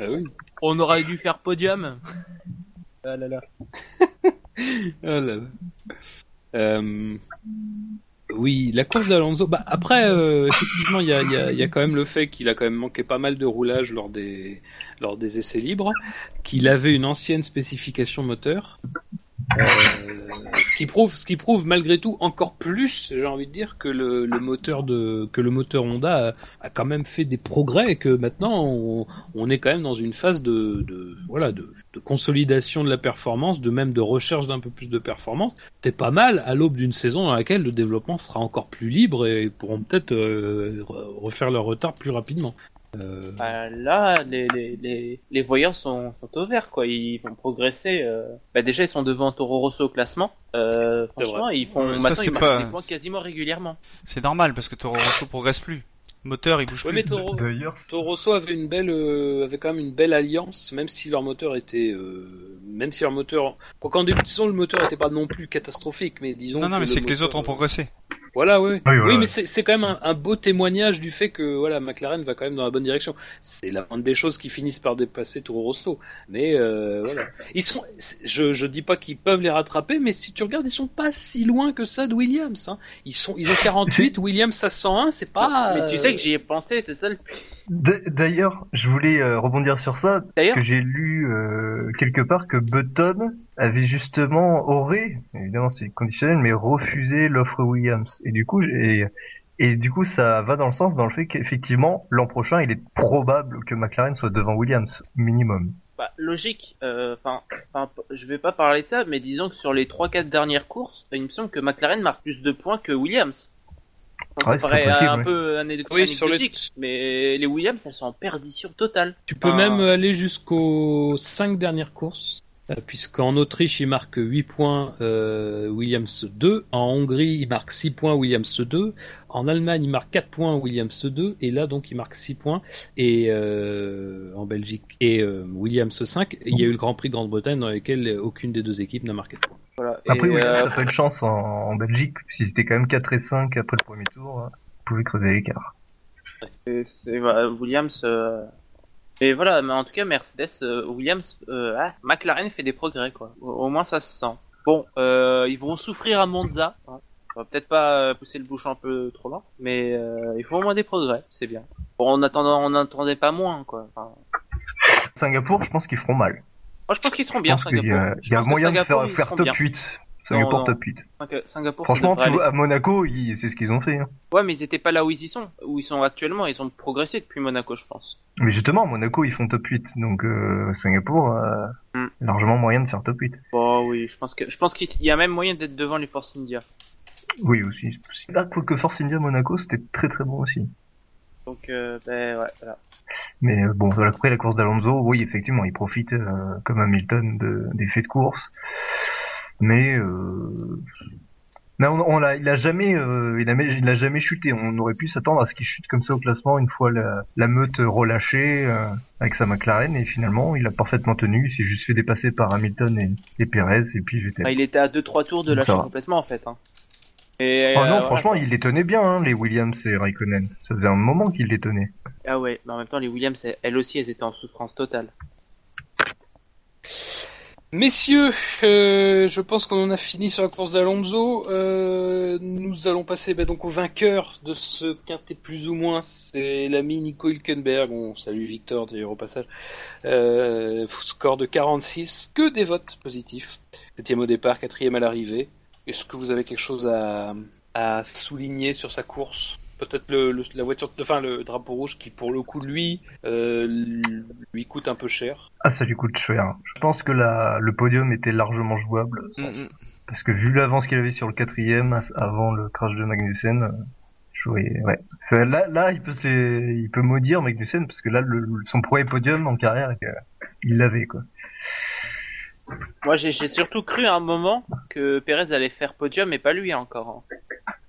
[SPEAKER 1] Ah oui.
[SPEAKER 4] On aurait dû faire podium. Ah là là.
[SPEAKER 1] oh là là. Euh, oui, la course d'Alonso. Bah, après, euh, effectivement, il y a, quand même le fait qu'il a quand même manqué pas mal de roulage lors des essais libres, qu'il avait une ancienne spécification moteur. Euh, ce qui prouve, ce qui prouve malgré tout encore plus, j'ai envie de dire que le, moteur de, que le moteur Honda a, quand même fait des progrès et que maintenant on, est quand même dans une phase de, voilà, de, de, consolidation de la performance, de même de recherche d'un peu plus de performance. C'est pas mal à l'aube d'une saison dans laquelle le développement sera encore plus libre et pourront peut-être euh, refaire leur retard plus rapidement.
[SPEAKER 4] Euh... Bah, là, les, les, les, voyants sont, sont au vert, quoi. Ils vont progresser. Euh... Bah, déjà, ils sont devant Toro Rosso au classement. Euh, franchement, ils font maintenant ils des points quasiment régulièrement.
[SPEAKER 3] C'est normal parce que Toro Rosso progresse plus. Moteur, il bouge
[SPEAKER 1] ouais,
[SPEAKER 3] plus.
[SPEAKER 1] Mais Toro, Toro Rosso avait une belle, euh, avait quand même une belle alliance, même si leur moteur était, euh, même si leur moteur, quoi qu'en début de saison le moteur était pas non plus catastrophique, mais disons.
[SPEAKER 3] Non, non, mais c'est que les autres ont progressé.
[SPEAKER 1] Voilà, oui. Oui, oui mais c'est quand même un, un, beau témoignage du fait que voilà, McLaren va quand même dans la bonne direction. C'est la moindre des choses qui finissent par dépasser Toro Rosso. Mais euh, voilà, ils sont. Je je dis pas qu'ils peuvent les rattraper, mais si tu regardes, ils sont pas si loin que ça de Williams. Hein. Ils sont, ils ont 48, Williams à 101, c'est pas.
[SPEAKER 4] Mais tu sais que j'y ai pensé, c'est ça le.
[SPEAKER 2] D'ailleurs, je voulais euh, rebondir sur ça, parce que j'ai lu euh, quelque part que Button avait justement, aurait, évidemment c'est conditionnel, mais refusé l'offre Williams. Et du coup, et, et du coup, ça va dans le sens dans le fait qu'effectivement, l'an prochain, il est probable que McLaren soit devant Williams, minimum.
[SPEAKER 4] Bah, logique. Euh, enfin, euh, je vais pas parler de ça, mais disons que sur les 3-4 dernières courses, il me semble que McLaren marque plus de points que Williams. Ça paraît un peu anecdotique, mais les Williams, elles sont en perdition totale.
[SPEAKER 1] Tu peux même aller jusqu'aux 5 dernières courses. Euh, puisqu'en Autriche il marque 8 points euh, Williams 2, en Hongrie il marque 6 points Williams 2, en Allemagne il marque 4 points Williams 2, et là donc il marque 6 points, et euh, en Belgique et euh, Williams 5, il y a eu le Grand Prix de Grande-Bretagne dans lequel aucune des deux équipes n'a marqué de points.
[SPEAKER 2] Voilà. Après et, Williams a pas eu de chance en, en Belgique, si c'était quand même 4 et 5 après le premier tour, hein, vous pouvez creuser l'écart.
[SPEAKER 4] Williams et voilà, mais en tout cas, Mercedes, euh, Williams, euh, ah, McLaren fait des progrès, quoi. Au, moins, ça se sent. Bon, euh, ils vont souffrir à Monza. Hein. On va peut-être pas pousser le bouchon un peu trop loin, mais il faut au moins des progrès, c'est bien. Bon, on attendait, on n'attendait pas moins, quoi.
[SPEAKER 2] Singapour, je pense qu'ils feront mal.
[SPEAKER 4] Moi, je pense qu'ils seront bien, Singapour.
[SPEAKER 2] Il y a, moyen de faire, faire top 8. Singapour top 8. Franchement, à Monaco, c'est ce qu'ils ont fait. Hein.
[SPEAKER 4] Ouais, mais ils étaient pas là où ils y sont, où ils sont actuellement. Ils ont progressé depuis Monaco, je pense.
[SPEAKER 2] Mais justement, Monaco, ils font top 8. Donc euh, Singapour, euh, hmm. largement moyen de faire top 8.
[SPEAKER 4] Bon, oui, je pense que je pense qu'il y a même moyen d'être devant les Force India.
[SPEAKER 2] Oui, aussi. Là, que Force India Monaco, c'était très très bon aussi.
[SPEAKER 4] Donc, euh, ben ouais, voilà.
[SPEAKER 2] Mais euh, bon, après la course d'Alonso, oui, effectivement, il profite euh, comme Hamilton de, des faits de course mais euh, on, l'a, il a jamais, euh, il, a, il a jamais chuté. On aurait pu s'attendre à ce qu'il chute comme ça au classement une fois la, la meute relâchée euh, avec sa McLaren et finalement il a parfaitement tenu. Il s'est juste fait dépasser par Hamilton et, et Perez et puis j'étais.
[SPEAKER 4] Ah, il était à 2-3 tours de lâcher complètement en fait. Hein.
[SPEAKER 2] Et, oh non, franchement, il les tenait bien, hein, les Williams et Raikkonen. Ça faisait un moment qu'il les tenait.
[SPEAKER 4] Ah ouais, mais en même temps, les Williams, elles aussi, elles étaient en souffrance totale.
[SPEAKER 1] Messieurs, euh, je pense qu'on en a fini sur la course d'Alonso. Euh, nous allons passer bah, donc au vainqueur de ce quintet plus ou moins. C'est l'ami Nico Hülkenberg. On salue Victor d'ailleurs au passage. Euh, score de 46. Que des votes positifs. Septième au départ, quatrième à l'arrivée. Est-ce que vous avez quelque chose à, à souligner sur sa course? Peut-être le, la voiture, enfin le drapeau rouge qui pour le coup lui euh, lui coûte un peu cher.
[SPEAKER 2] Ah ça lui coûte cher. Je pense que la, le podium était largement jouable. Mm, mm. Parce que vu l'avance qu'il avait sur le quatrième avant le crash de Magnussen, je voyais, ouais. Là, là, il peut se, il peut maudire Magnussen parce que là, le, son premier podium en carrière, il l'avait quoi.
[SPEAKER 4] Moi, j'ai surtout cru à un moment que Perez allait faire podium, mais pas lui encore. Hein.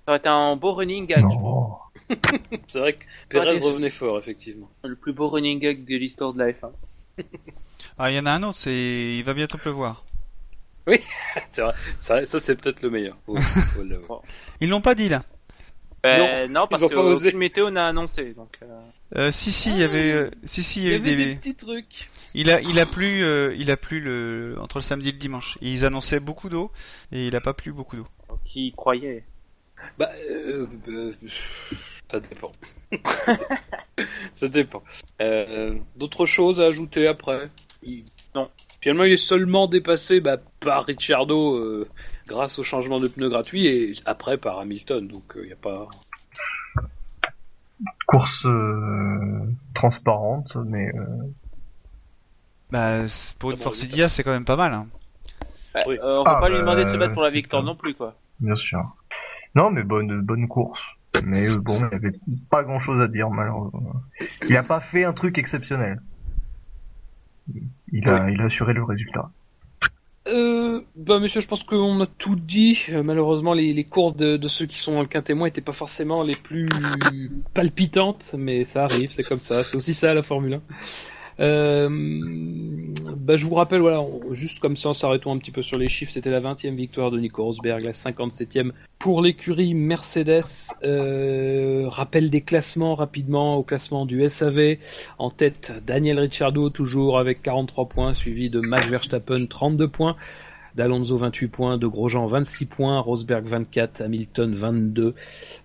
[SPEAKER 4] Ça aurait été un beau running gag,
[SPEAKER 1] c'est vrai que Perez revenait fort, effectivement.
[SPEAKER 4] Le plus beau running gag de l'histoire de la F1.
[SPEAKER 3] ah, il y en a un autre, c'est il va bientôt pleuvoir.
[SPEAKER 1] Oui, c'est vrai. Ça, ça c'est peut-être le meilleur.
[SPEAKER 3] Ils l'ont pas dit là.
[SPEAKER 4] Ben, non, parce que météo n'a annoncé. Donc, euh...
[SPEAKER 3] Euh, si si, il y avait, euh, si si, il y, avait
[SPEAKER 1] des... petits trucs.
[SPEAKER 3] Il a, il a plu, euh, il a plu le entre le samedi et le dimanche. Ils annonçaient beaucoup d'eau et il a pas plu beaucoup d'eau.
[SPEAKER 4] Qui croyait
[SPEAKER 1] Bah, euh, ça dépend. ça dépend. D'autres choses à ajouter après?
[SPEAKER 4] Non.
[SPEAKER 1] Finalement, il est seulement dépassé bah, par Ricciardo grâce au changement de pneus gratuit et après par Hamilton. Donc il n'y a pas
[SPEAKER 2] course euh, transparente, mais. Euh,
[SPEAKER 3] bah, pour une Force India, c'est quand même pas mal. Hein.
[SPEAKER 4] oui. Euh, on va ah, pas lui demander de se bah, battre pour la victoire non plus, quoi.
[SPEAKER 2] Bien sûr. Non, mais bonne, bonne course. Mais bon, il n'y avait pas grand chose à dire, malheureusement. Il a pas fait un truc exceptionnel. Il a, il a assuré le résultat.
[SPEAKER 1] Euh, bah monsieur, je pense qu'on a tout dit. Euh, malheureusement, les, les courses de, de, ceux qui sont dans le quintémoin n'étaient pas forcément les plus palpitantes, mais ça arrive, c'est comme ça. C'est aussi ça la Formule 1. Euh, bah, je vous rappelle, voilà, juste comme ça, en s'arrêtant un petit peu sur les chiffres, c'était la 20e victoire de Nico Rosberg, la 57e pour l'écurie Mercedes. Euh, rappel des classements rapidement au classement du SAV. En tête, Daniel Ricciardo toujours avec 43 points, suivi de Max Verstappen 32 points. D'Alonso 28 points, de Grosjean 26 points, Rosberg 24, Hamilton 22,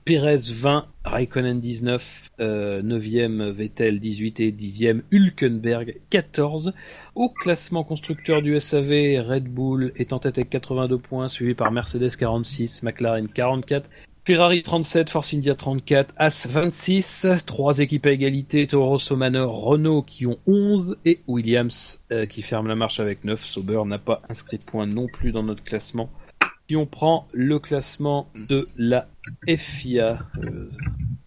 [SPEAKER 1] Perez 20, Raikkonen 19, euh, 9e Vettel 18 et 10e Hülkenberg 14. Au classement constructeur du SAV, Red Bull est en tête avec 82 points, suivi par Mercedes 46, McLaren 44, Ferrari 37, Force India 34, As 26, trois équipes à égalité, Toro Rosso, Manor, Renault qui ont 11 et Williams euh, qui ferme la marche avec 9. Sauber n'a pas inscrit de points non plus dans notre classement. Si on prend le classement de la FIA, euh,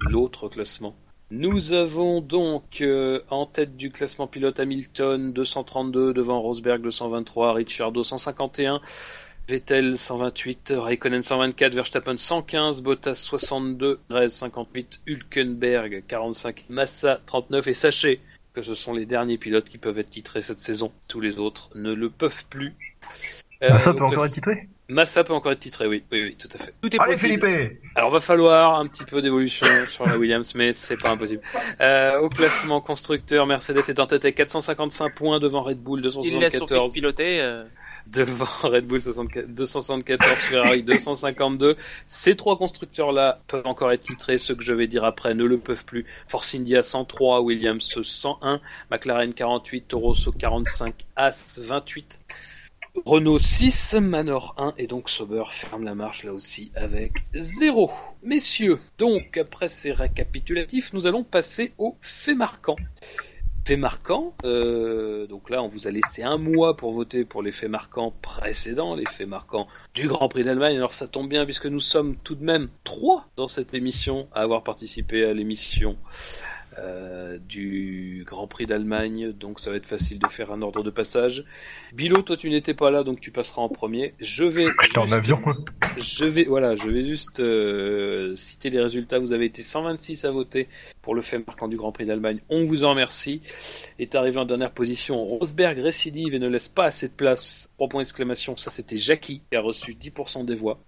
[SPEAKER 1] l'autre classement, nous avons donc euh, en tête du classement pilote Hamilton 232 devant Rosberg 223, Ricciardo 151. Vettel 128, Raikkonen 124, Verstappen 115, Bottas 62, Rez 58, Hülkenberg 45, Massa 39 et sachez que ce sont les derniers pilotes qui peuvent être titrés cette saison. Tous les autres ne le peuvent plus.
[SPEAKER 2] Euh, Massa peut encore être titré?
[SPEAKER 1] Massa peut encore être titré, oui, oui, oui, tout à fait.
[SPEAKER 4] Tout est
[SPEAKER 2] Allez
[SPEAKER 4] possible.
[SPEAKER 2] Philippe
[SPEAKER 1] Alors va falloir un petit peu d'évolution sur la Williams, mais c'est pas impossible. Euh, au classement constructeur, Mercedes est en tête avec 455 points devant Red Bull
[SPEAKER 4] Il laisse son fils
[SPEAKER 1] 274
[SPEAKER 4] piloter. euh,
[SPEAKER 1] devant Red Bull 64 274, Ferrari 252. Ces trois constructeurs-là peuvent encore être titrés. Ceux que je vais dire après ne le peuvent plus. Force India 103, Williams 101, McLaren 48, Toro Rosso 45, As 28. Renault 6, Manor 1 et donc Sauber ferme la marche là aussi avec 0. Messieurs, donc après ces récapitulatifs, nous allons passer aux faits marquants. Faits marquants, euh, donc là on vous a laissé un mois pour voter pour les faits marquants précédents, les faits marquants du Grand Prix d'Allemagne. Alors ça tombe bien puisque nous sommes tout de même trois dans cette émission à avoir participé à l'émission euh, du Grand Prix d'Allemagne, donc ça va être facile de faire un ordre de passage. Bilo, toi tu n'étais pas là, donc tu passeras en premier. Je vais,
[SPEAKER 2] J'étais en
[SPEAKER 1] juste-
[SPEAKER 2] avion.
[SPEAKER 1] je vais, voilà, je vais juste euh, citer les résultats. Vous avez été 126 à voter pour le fait marquant du Grand Prix d'Allemagne. On vous en remercie. Est arrivé en dernière position Rosberg récidive et ne laisse pas assez de place. Trois points d'exclamation. Ça, c'était Jackie qui a reçu 10% des voix.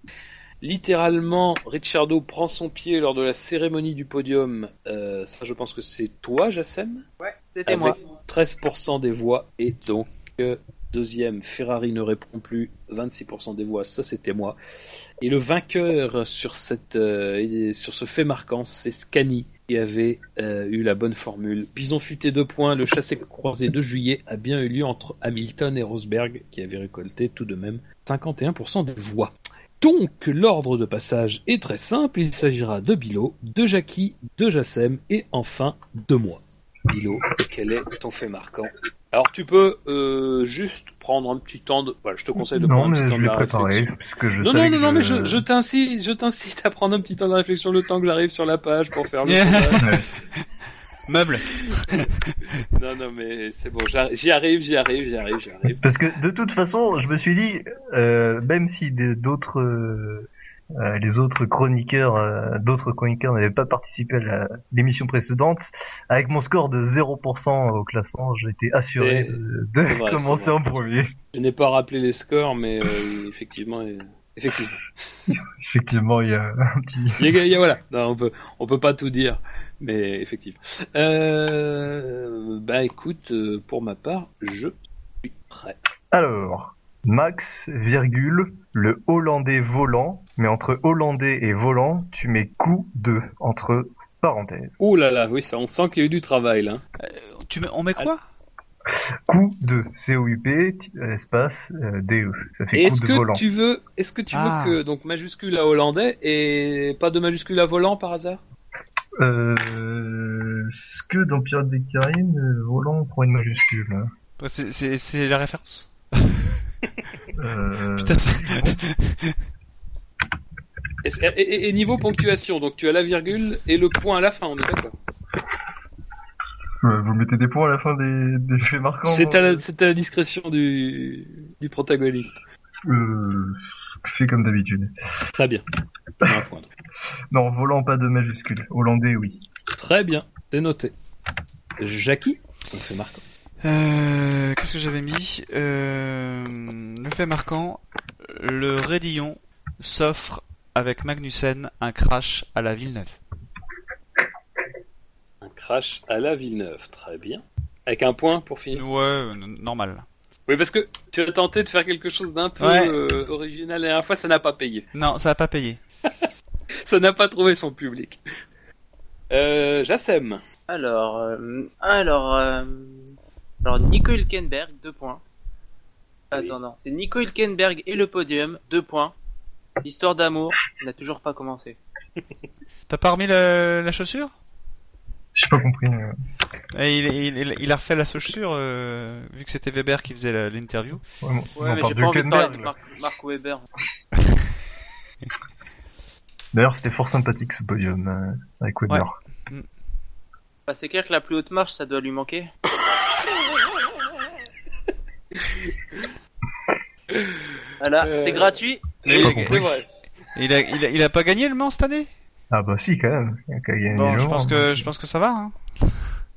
[SPEAKER 1] Littéralement, Ricciardo prend son pied lors de la cérémonie du podium. Euh, ça, je pense que c'est toi, Jassem?
[SPEAKER 4] Ouais, c'était moi.
[SPEAKER 1] 13% des voix et donc euh, deuxième Ferrari ne répond plus 26% des voix ça c'était moi et le vainqueur sur cette euh, sur ce fait marquant c'est Scani qui avait euh, eu la bonne formule Bison futé deux points le chassé croisé de juillet a bien eu lieu entre Hamilton et Rosberg qui avaient récolté tout de même 51% des voix donc, l'ordre de passage est très simple. Il s'agira de Bilo, de Jackie, de Jassem et enfin de moi. Bilo, quel est ton fait marquant? Alors, tu peux euh, juste prendre un petit temps de. Voilà, je te conseille de
[SPEAKER 2] Non,
[SPEAKER 1] prendre un petit temps de la réflexion.
[SPEAKER 2] je
[SPEAKER 1] Non, non, non, mais je, je t'incite, je t'incite à prendre un petit temps de réflexion, le temps que j'arrive sur la page pour faire le.
[SPEAKER 3] Meuble.
[SPEAKER 1] Non, non, mais c'est bon, j'y arrive, j'y arrive, j'y arrive, j'y arrive.
[SPEAKER 2] Parce que de toute façon, je me suis dit, euh, même si d'autres, euh, euh, les autres chroniqueurs, euh, d'autres chroniqueurs n'avaient pas participé à la- l'émission précédente, avec mon score de 0% au classement, j'étais assuré de, de
[SPEAKER 1] c'est vrai,
[SPEAKER 2] commencer en premier.
[SPEAKER 1] Je n'ai pas rappelé les scores, mais euh, effectivement, euh, effectivement.
[SPEAKER 2] Effectivement, il y a un petit.
[SPEAKER 1] Il y a- voilà, non, on peut, on peut pas tout dire, mais effectivement. Euh, bah écoute, euh, pour ma part, je suis prêt.
[SPEAKER 2] Alors, Max, virgule, le Hollandais volant, mais entre Hollandais et volant, tu mets coup de entre parenthèses.
[SPEAKER 1] Oh là là, oui, ça, on sent qu'il y a eu du travail là.
[SPEAKER 3] Tu mets, on met quoi?
[SPEAKER 2] Coup de C-O-U-P, euh, espace, euh, D-E. Ça fait
[SPEAKER 1] Est-ce
[SPEAKER 2] coup de volant.
[SPEAKER 1] que tu veux, est-ce que tu
[SPEAKER 3] Ah.
[SPEAKER 1] veux que donc majuscule à hollandais et pas de majuscule à volant par hasard?
[SPEAKER 2] Euh, est-ce que dans Pirates des Caraïbes, euh, volant prend une majuscule hein
[SPEAKER 3] C'est- la référence.
[SPEAKER 2] Euh,
[SPEAKER 3] Putain, ça...
[SPEAKER 1] Et, et- et niveau ponctuation, donc tu as la virgule et le point à la fin, on est d'accord
[SPEAKER 2] euh, Vous mettez des points à la fin des, des faits marquants
[SPEAKER 1] C'est à, la- c'est à la discrétion du, du protagoniste.
[SPEAKER 2] euh, Fait comme d'habitude.
[SPEAKER 1] Très bien. Un point. donc.
[SPEAKER 2] Non, volant pas de majuscule. Hollandais, oui.
[SPEAKER 1] Très bien, c'est noté. Jackie, on fait marquant.
[SPEAKER 3] Euh, Qu'est-ce que j'avais mis? Euh, Le fait marquant, le Raidillon s'offre avec Magnussen un crash à la Villeneuve.
[SPEAKER 1] Un crash à la Villeneuve, très bien. Avec un point pour finir.
[SPEAKER 3] Ouais, normal.
[SPEAKER 1] Oui, parce que tu as tenté de faire quelque chose d'un peu
[SPEAKER 3] Ouais.
[SPEAKER 1] euh, original la dernière fois, ça n'a pas payé.
[SPEAKER 3] Non, ça va pas payer.
[SPEAKER 1] Ça n'a pas trouvé son public. Euh, Jassem.
[SPEAKER 4] Alors, euh, alors, euh, alors Nico Hülkenberg, deux points. Attends, non, c'est Nico Hülkenberg et le podium, deux points. L'histoire d'amour n'a toujours pas commencé.
[SPEAKER 3] T'as pas remis le- la chaussure?
[SPEAKER 2] J'ai pas compris. euh.
[SPEAKER 3] Et il, il, il- il a refait la chaussure, euh, vu que c'était Weber qui faisait l'interview.
[SPEAKER 2] Ouais,
[SPEAKER 4] Ouais,
[SPEAKER 2] on
[SPEAKER 4] mais j'ai pas envie de parler de
[SPEAKER 2] là.
[SPEAKER 4] Mark, Mark Webber.
[SPEAKER 2] D'ailleurs, c'était fort sympathique ce podium euh, avec Weber.
[SPEAKER 4] Bah, c'est clair que la plus haute marche, ça doit lui manquer. Voilà,
[SPEAKER 1] Euh,
[SPEAKER 4] c'était gratuit.
[SPEAKER 1] C'est vrai.
[SPEAKER 3] Il a, il a, il a pas gagné le Mans cette année?
[SPEAKER 2] Ah bah si, quand même. Il a gagner
[SPEAKER 3] Bon, je pense que, je pense que ça va, hein.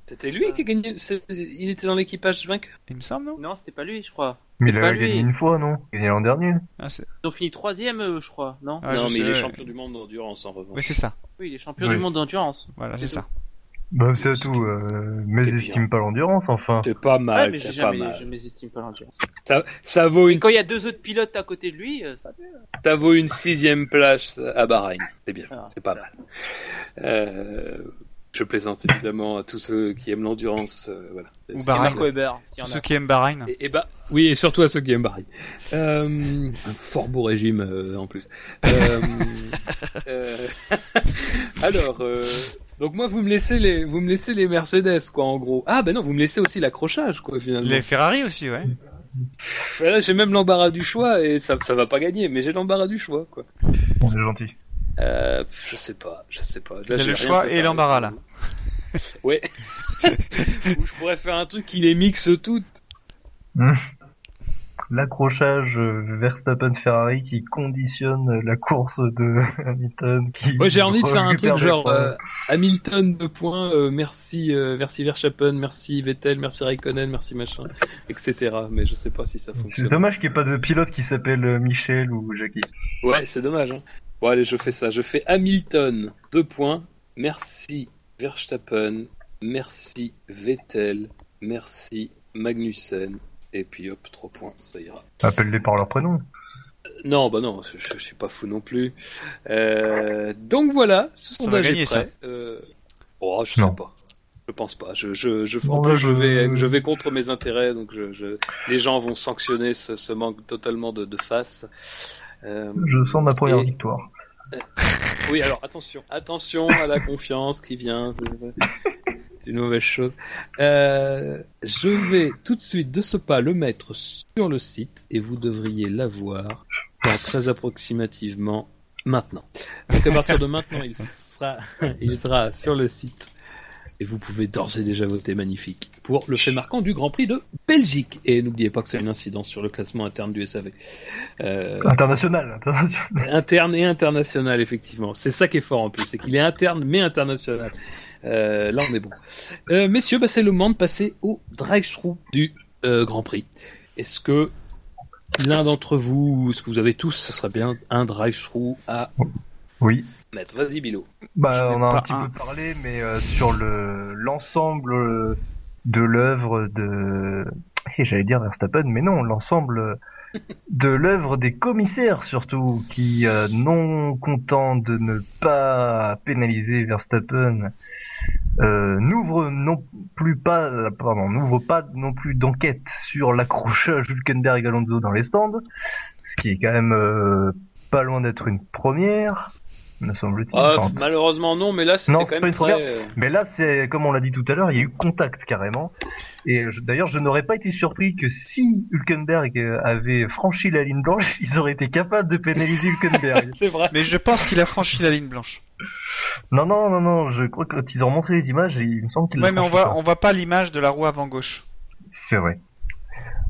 [SPEAKER 1] C'était lui qui a gagné. Il était dans l'équipage vainqueur.
[SPEAKER 3] Il me semble, non?
[SPEAKER 4] Non, c'était pas lui, je crois.
[SPEAKER 2] Mais il a gagné
[SPEAKER 4] lui.
[SPEAKER 2] une fois, non? Il a gagné l'an dernier.
[SPEAKER 3] ah,
[SPEAKER 4] Ils ont fini troisième, eux, je crois, non?
[SPEAKER 3] Ah,
[SPEAKER 1] non,
[SPEAKER 3] je
[SPEAKER 1] mais il est
[SPEAKER 3] ouais.
[SPEAKER 1] champion du monde d'endurance en revanche.
[SPEAKER 3] Oui, c'est ça.
[SPEAKER 4] Oui, il est champion
[SPEAKER 2] Oui.
[SPEAKER 4] du monde d'endurance.
[SPEAKER 3] Voilà, c'est
[SPEAKER 4] C'est
[SPEAKER 3] ça.
[SPEAKER 2] Bah c'est tout. Euh, mais
[SPEAKER 1] C'est bien.
[SPEAKER 2] estime pas l'endurance, enfin.
[SPEAKER 1] C'est pas mal, c'est pas mal.
[SPEAKER 4] je m'estime pas l'endurance.
[SPEAKER 1] Ça, ça vaut
[SPEAKER 4] Et
[SPEAKER 1] une,
[SPEAKER 4] quand il y a deux autres pilotes à côté de lui, euh, ça
[SPEAKER 1] ça vaut une sixième place à Bahreïn. C'est bien,
[SPEAKER 4] Ah.
[SPEAKER 1] c'est pas mal. Euh, je plaisante évidemment à tous ceux qui aiment l'endurance. euh, voilà.
[SPEAKER 3] Ou
[SPEAKER 1] C'est-
[SPEAKER 3] Bahreïn.
[SPEAKER 4] Marco Weber, a.
[SPEAKER 3] ceux qui aiment Bahreïn.
[SPEAKER 1] Et, et bah, oui, et surtout à ceux qui aiment Bahreïn. Euh, un fort beau régime euh, en plus. Euh, euh, alors, euh, donc moi vous me laissez les, vous me laissez les Mercedes quoi en gros. Ah ben non, vous me laissez aussi l'accrochage quoi finalement.
[SPEAKER 3] Les Ferrari aussi, ouais.
[SPEAKER 1] Là j'ai même l'embarras du choix et ça, ça va pas gagner, mais j'ai l'embarras du choix quoi.
[SPEAKER 2] On est gentil.
[SPEAKER 1] Euh, je sais pas, je sais pas. Là,
[SPEAKER 3] le choix
[SPEAKER 1] préparé.
[SPEAKER 3] et l'embarras, là.
[SPEAKER 1] ouais. Ou je pourrais faire un truc qui les mixe toutes.
[SPEAKER 2] L'accrochage euh, Verstappen-Ferrari qui conditionne la course de Hamilton. Qui
[SPEAKER 1] Ouais, j'ai envie de faire un truc genre euh, Hamilton de points, euh, merci, euh, merci Verstappen, merci Vettel, merci Raikkonen, merci machin, etc. Mais je sais pas si ça
[SPEAKER 2] C'est
[SPEAKER 1] fonctionne.
[SPEAKER 2] dommage qu'il n'y ait pas de pilote qui s'appelle Michel ou Jackie.
[SPEAKER 1] Ouais, c'est dommage. Hein. Bon allez, je fais ça. Je fais Hamilton deux points, merci Verstappen, merci Vettel, merci Magnussen. Et puis hop, trois points, ça ira.
[SPEAKER 2] Appelle-les par leur prénom.
[SPEAKER 1] Non, bah non, je, je- je suis pas fou non plus. Euh, donc voilà, ce
[SPEAKER 3] Ça
[SPEAKER 1] sondage
[SPEAKER 3] gagner,
[SPEAKER 1] est prêt. Euh, oh, je
[SPEAKER 2] Non.
[SPEAKER 1] sais pas. Je pense pas. Je, je, je,
[SPEAKER 2] Bon,
[SPEAKER 1] en plus, je
[SPEAKER 2] je-
[SPEAKER 1] vais, je vais contre mes intérêts, donc je, je, les gens vont sanctionner ce, ce manque totalement de, de face. Euh,
[SPEAKER 2] Je sens ma première
[SPEAKER 1] Et-
[SPEAKER 2] victoire.
[SPEAKER 1] oui, alors attention, attention à la confiance qui vient. C'est une mauvaise chose. Euh, je vais tout de suite de ce pas le mettre sur le site et vous devriez l'avoir dans très approximativement maintenant. Donc à partir de maintenant, il sera, il sera sur le site. Et vous pouvez d'ores et déjà voter magnifique pour le fait marquant du Grand Prix de Belgique. Et n'oubliez pas que c'est une incidence sur le classement interne du SAV. Euh,
[SPEAKER 2] International, international.
[SPEAKER 1] Interne et international, effectivement. C'est ça qui est fort en plus, c'est qu'il est interne mais international. Euh, là, on est bon. Euh, messieurs, bah, c'est le moment de passer au drive-thru du Grand Prix. Est-ce que l'un d'entre vous, est-ce que vous avez tous, ce serait bien un drive-thru à
[SPEAKER 2] Oui.
[SPEAKER 1] Vas-y, Bilo.
[SPEAKER 2] Bah, on a un petit
[SPEAKER 3] un.
[SPEAKER 2] peu parlé, mais euh, sur le l'ensemble de l'œuvre de, et j'allais dire Verstappen, mais non, l'ensemble de l'œuvre des commissaires surtout, qui euh, non contents de ne pas pénaliser Verstappen, euh, n'ouvre non plus pas, pardon, n'ouvre pas non plus d'enquête sur l'accrochage Hülkenberg Alonso dans les stands, ce qui est quand même euh, pas loin d'être une première, me semble-t-il.
[SPEAKER 1] Ah,
[SPEAKER 2] Enfin,
[SPEAKER 1] malheureusement, non, mais là, c'était
[SPEAKER 2] Non,
[SPEAKER 1] quand
[SPEAKER 2] c'est
[SPEAKER 1] même
[SPEAKER 2] pas une
[SPEAKER 1] très...
[SPEAKER 2] première.
[SPEAKER 1] euh,
[SPEAKER 2] Mais là, c'est comme on l'a dit tout à l'heure, il y a eu contact carrément. Et je- d'ailleurs, je n'aurais pas été surpris que si Hülkenberg euh, avait franchi la ligne blanche, ils auraient été capables de pénaliser Hülkenberg.
[SPEAKER 1] C'est vrai.
[SPEAKER 3] Mais je pense qu'il a franchi la ligne blanche.
[SPEAKER 2] non, non, non, non. Je crois que quand ils ont montré les images, il me semble qu'ils
[SPEAKER 3] Ouais, mais on voit,
[SPEAKER 2] pas.
[SPEAKER 3] on voit pas l'image de la roue avant gauche.
[SPEAKER 2] C'est vrai.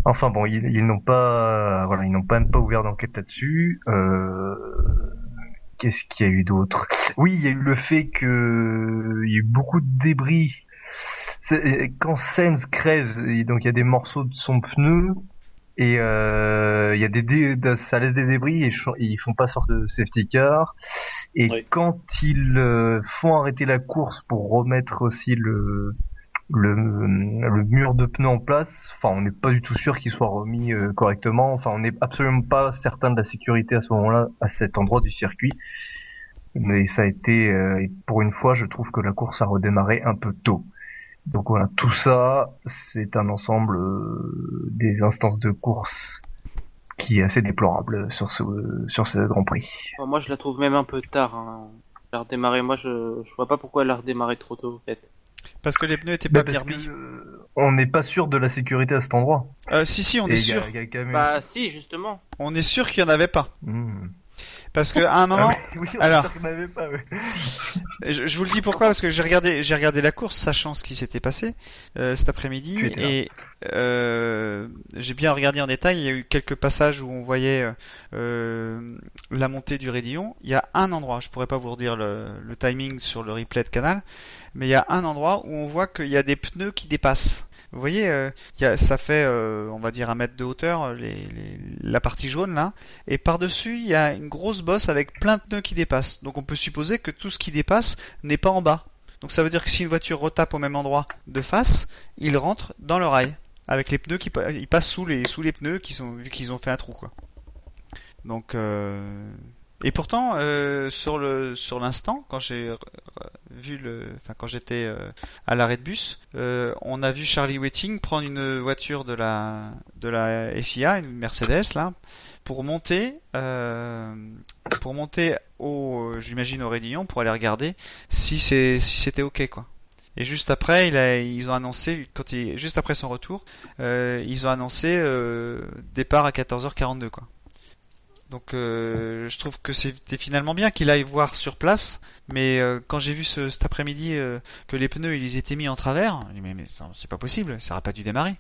[SPEAKER 2] Enfin bon, ils, ils n'ont pas, voilà, ils n'ont pas même pas ouvert d'enquête là-dessus. Euh... Qu'est-ce qu'il y a eu d'autre? Oui, il y a eu le fait que il y a eu beaucoup de débris. Quand Sainz crève, donc il y a des morceaux de son pneu et euh, il y a des dé- ça laisse des débris et ils font pas sorte de safety car. Et
[SPEAKER 1] Oui.
[SPEAKER 2] quand ils euh, font arrêter la course pour remettre aussi le le, mur de pneus en place, enfin on n'est pas du tout sûr qu'il soit remis euh, correctement, enfin on n'est absolument pas certain de la sécurité à ce moment-là, à cet endroit du circuit. Mais ça a été, euh, pour une fois, je trouve que la course a redémarré un peu tôt. Donc voilà, tout ça, c'est un ensemble euh, des instances de course qui est assez déplorable sur ce sur ce Grand Prix.
[SPEAKER 4] Moi, je la trouve même un peu tard. Hein. Elle a redémarré. Moi, je je vois pas pourquoi elle a redémarré trop tôt, en fait.
[SPEAKER 3] Parce que les pneus étaient
[SPEAKER 2] Bah,
[SPEAKER 3] pas bien
[SPEAKER 2] euh, on n'est pas sûr de la sécurité à cet endroit.
[SPEAKER 3] Euh, si, si, on
[SPEAKER 2] Et
[SPEAKER 3] est
[SPEAKER 2] il y a-
[SPEAKER 3] sûr.
[SPEAKER 2] y a quand même-
[SPEAKER 4] Bah, si, justement.
[SPEAKER 3] On est sûr qu'il y en avait pas.
[SPEAKER 2] Hmm.
[SPEAKER 3] Parce que à un moment,
[SPEAKER 2] Ah oui, oui,
[SPEAKER 3] alors.
[SPEAKER 2] pas,
[SPEAKER 3] je, je vous le dis pourquoi parce que j'ai regardé, j'ai regardé la course, sachant ce qui s'était passé euh, cet après-midi, et euh, j'ai bien regardé en détail. Il y a eu quelques passages où on voyait euh, euh, la montée du Raidillon. Il y a un endroit, je pourrais pas vous redire le, le timing sur le replay de canal, mais il y a un endroit où on voit qu'il y a des pneus qui dépassent. Vous voyez, euh, ça fait, euh, on va dire, un mètre de hauteur, les- la partie jaune là, et par-dessus, il y a une grosse bosse avec plein de pneus qui dépassent. Donc on peut supposer que tout ce qui dépasse n'est pas en bas. Donc ça veut dire que si une voiture retape au même endroit de face, il rentre dans le rail avec les pneus qui passent sous les sous les pneus qui sont vu qu'ils ont fait un trou quoi. Donc euh, et pourtant euh, sur le sur l'instant quand j'ai vu le enfin quand j'étais euh, à l'arrêt de bus, euh, on a vu Charlie Wetting prendre une voiture de la de la FIA, une Mercedes là, pour monter euh, pour monter au j'imagine au Rédillon pour aller regarder si c'est si c'était ok quoi. Et juste après, il a, ils ont annoncé, quand il, juste après son retour, euh, ils ont annoncé départ à 14h42 quoi. Donc euh, je trouve que c'était finalement bien qu'il aille voir sur place, mais euh, quand j'ai vu ce, cet après-midi euh, que les pneus ils étaient mis en travers, j'ai dit, mais, c'est pas possible, ça aurait pas dû démarrer.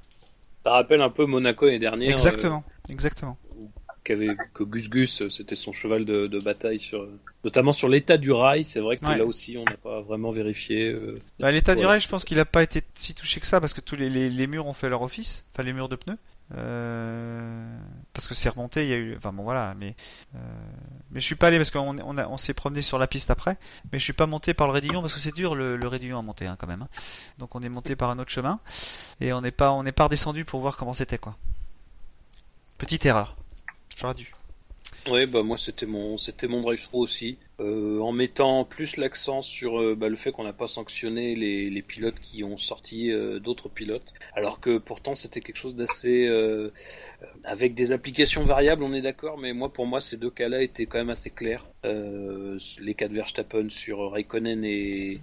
[SPEAKER 1] Ça rappelle un peu Monaco l'année dernière.
[SPEAKER 3] Exactement, exactement.
[SPEAKER 1] qu'avait que Gus Gus, c'était son cheval de, de bataille sur, notamment sur l'état du rail. C'est vrai que
[SPEAKER 3] Ouais.
[SPEAKER 1] là aussi, on n'a pas vraiment vérifié.
[SPEAKER 3] Bah, l'état du rail, je pense qu'il a pas été si touché que ça parce que tous les, les, les murs ont fait leur office, enfin les murs de pneus. Euh, parce que c'est remonté, il y a eu, enfin bon voilà, mais euh, mais je suis pas allé parce qu'on on, s'est promené sur la piste après, mais je suis pas monté par le Rédillon parce que c'est dur le, le Rédillon à monter hein, quand même. hein. Donc on est monté par un autre chemin et on n'est pas on n'est pas redescendu pour voir comment c'était quoi. Petite erreur, j'aurais dû.
[SPEAKER 1] Ouais, bah moi c'était mon c'était mon drive-thru aussi, euh, en mettant plus l'accent sur euh, bah, le fait qu'on n'a pas sanctionné les, les pilotes qui ont sorti euh, d'autres pilotes, alors que pourtant c'était quelque chose d'assez avec des applications variables, on est d'accord, mais moi pour moi ces deux cas-là étaient quand même assez clairs. Les cas de Verstappen sur Raikkonen et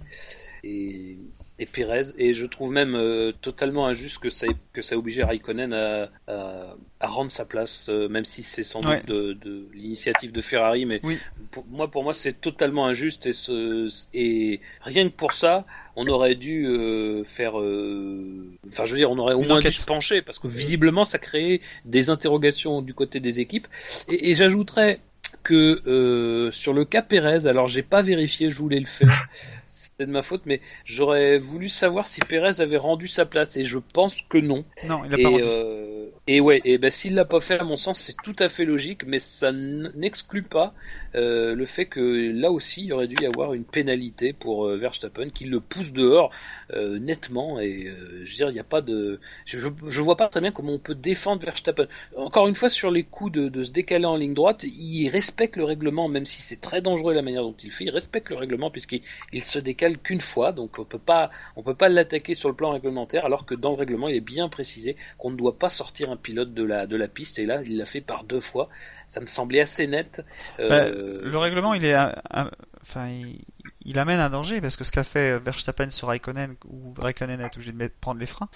[SPEAKER 1] et Perez et je trouve même euh, totalement injuste que ça ait- que ça obligé Raikkonen à, à, à rendre sa place euh, même si c'est sans
[SPEAKER 3] Ouais.
[SPEAKER 1] doute de, de l'initiative de Ferrari. Mais
[SPEAKER 3] Oui.
[SPEAKER 1] pour moi pour moi c'est totalement injuste. Et ce et rien que pour ça on aurait dû euh, faire enfin je veux dire on aurait au
[SPEAKER 3] Une
[SPEAKER 1] moins dû se pencher parce que visiblement ça créait des interrogations du côté des équipes. Et, et j'ajouterais que euh, sur le cas Pérez, alors j'ai pas vérifié, je voulais le faire, c'est de ma faute, mais j'aurais voulu savoir si Pérez avait rendu sa place et je pense que non.
[SPEAKER 3] Non, il a
[SPEAKER 1] Et,
[SPEAKER 3] pas rendu.
[SPEAKER 1] euh, et ouais, et ben s'il l'a pas fait, à mon sens, c'est tout à fait logique, mais ça n'exclut pas euh, le fait que là aussi, il aurait dû y avoir une pénalité pour euh, Verstappen qui le pousse dehors euh, nettement. Et je veux dire, il n'y a pas de, je, vois pas très bien comment on peut défendre Verstappen. Encore une fois, sur les coups de, de se décaler en ligne droite, il respecte le règlement, même si c'est très dangereux la manière dont il fait. Il respecte le règlement puisqu'il il se décale qu'une fois, donc on peut pas, peut pas l'attaquer sur le plan réglementaire, alors que dans le règlement, il est bien précisé qu'on ne doit pas sortir un pilote de la piste. Et là, il l'a fait par deux fois. Ça me semblait assez net. Euh,
[SPEAKER 3] Bah, le règlement, il est, il, amène un danger parce que ce qu'a fait Verstappen sur Raikkonen, où Raikkonen est obligé de prendre les freins,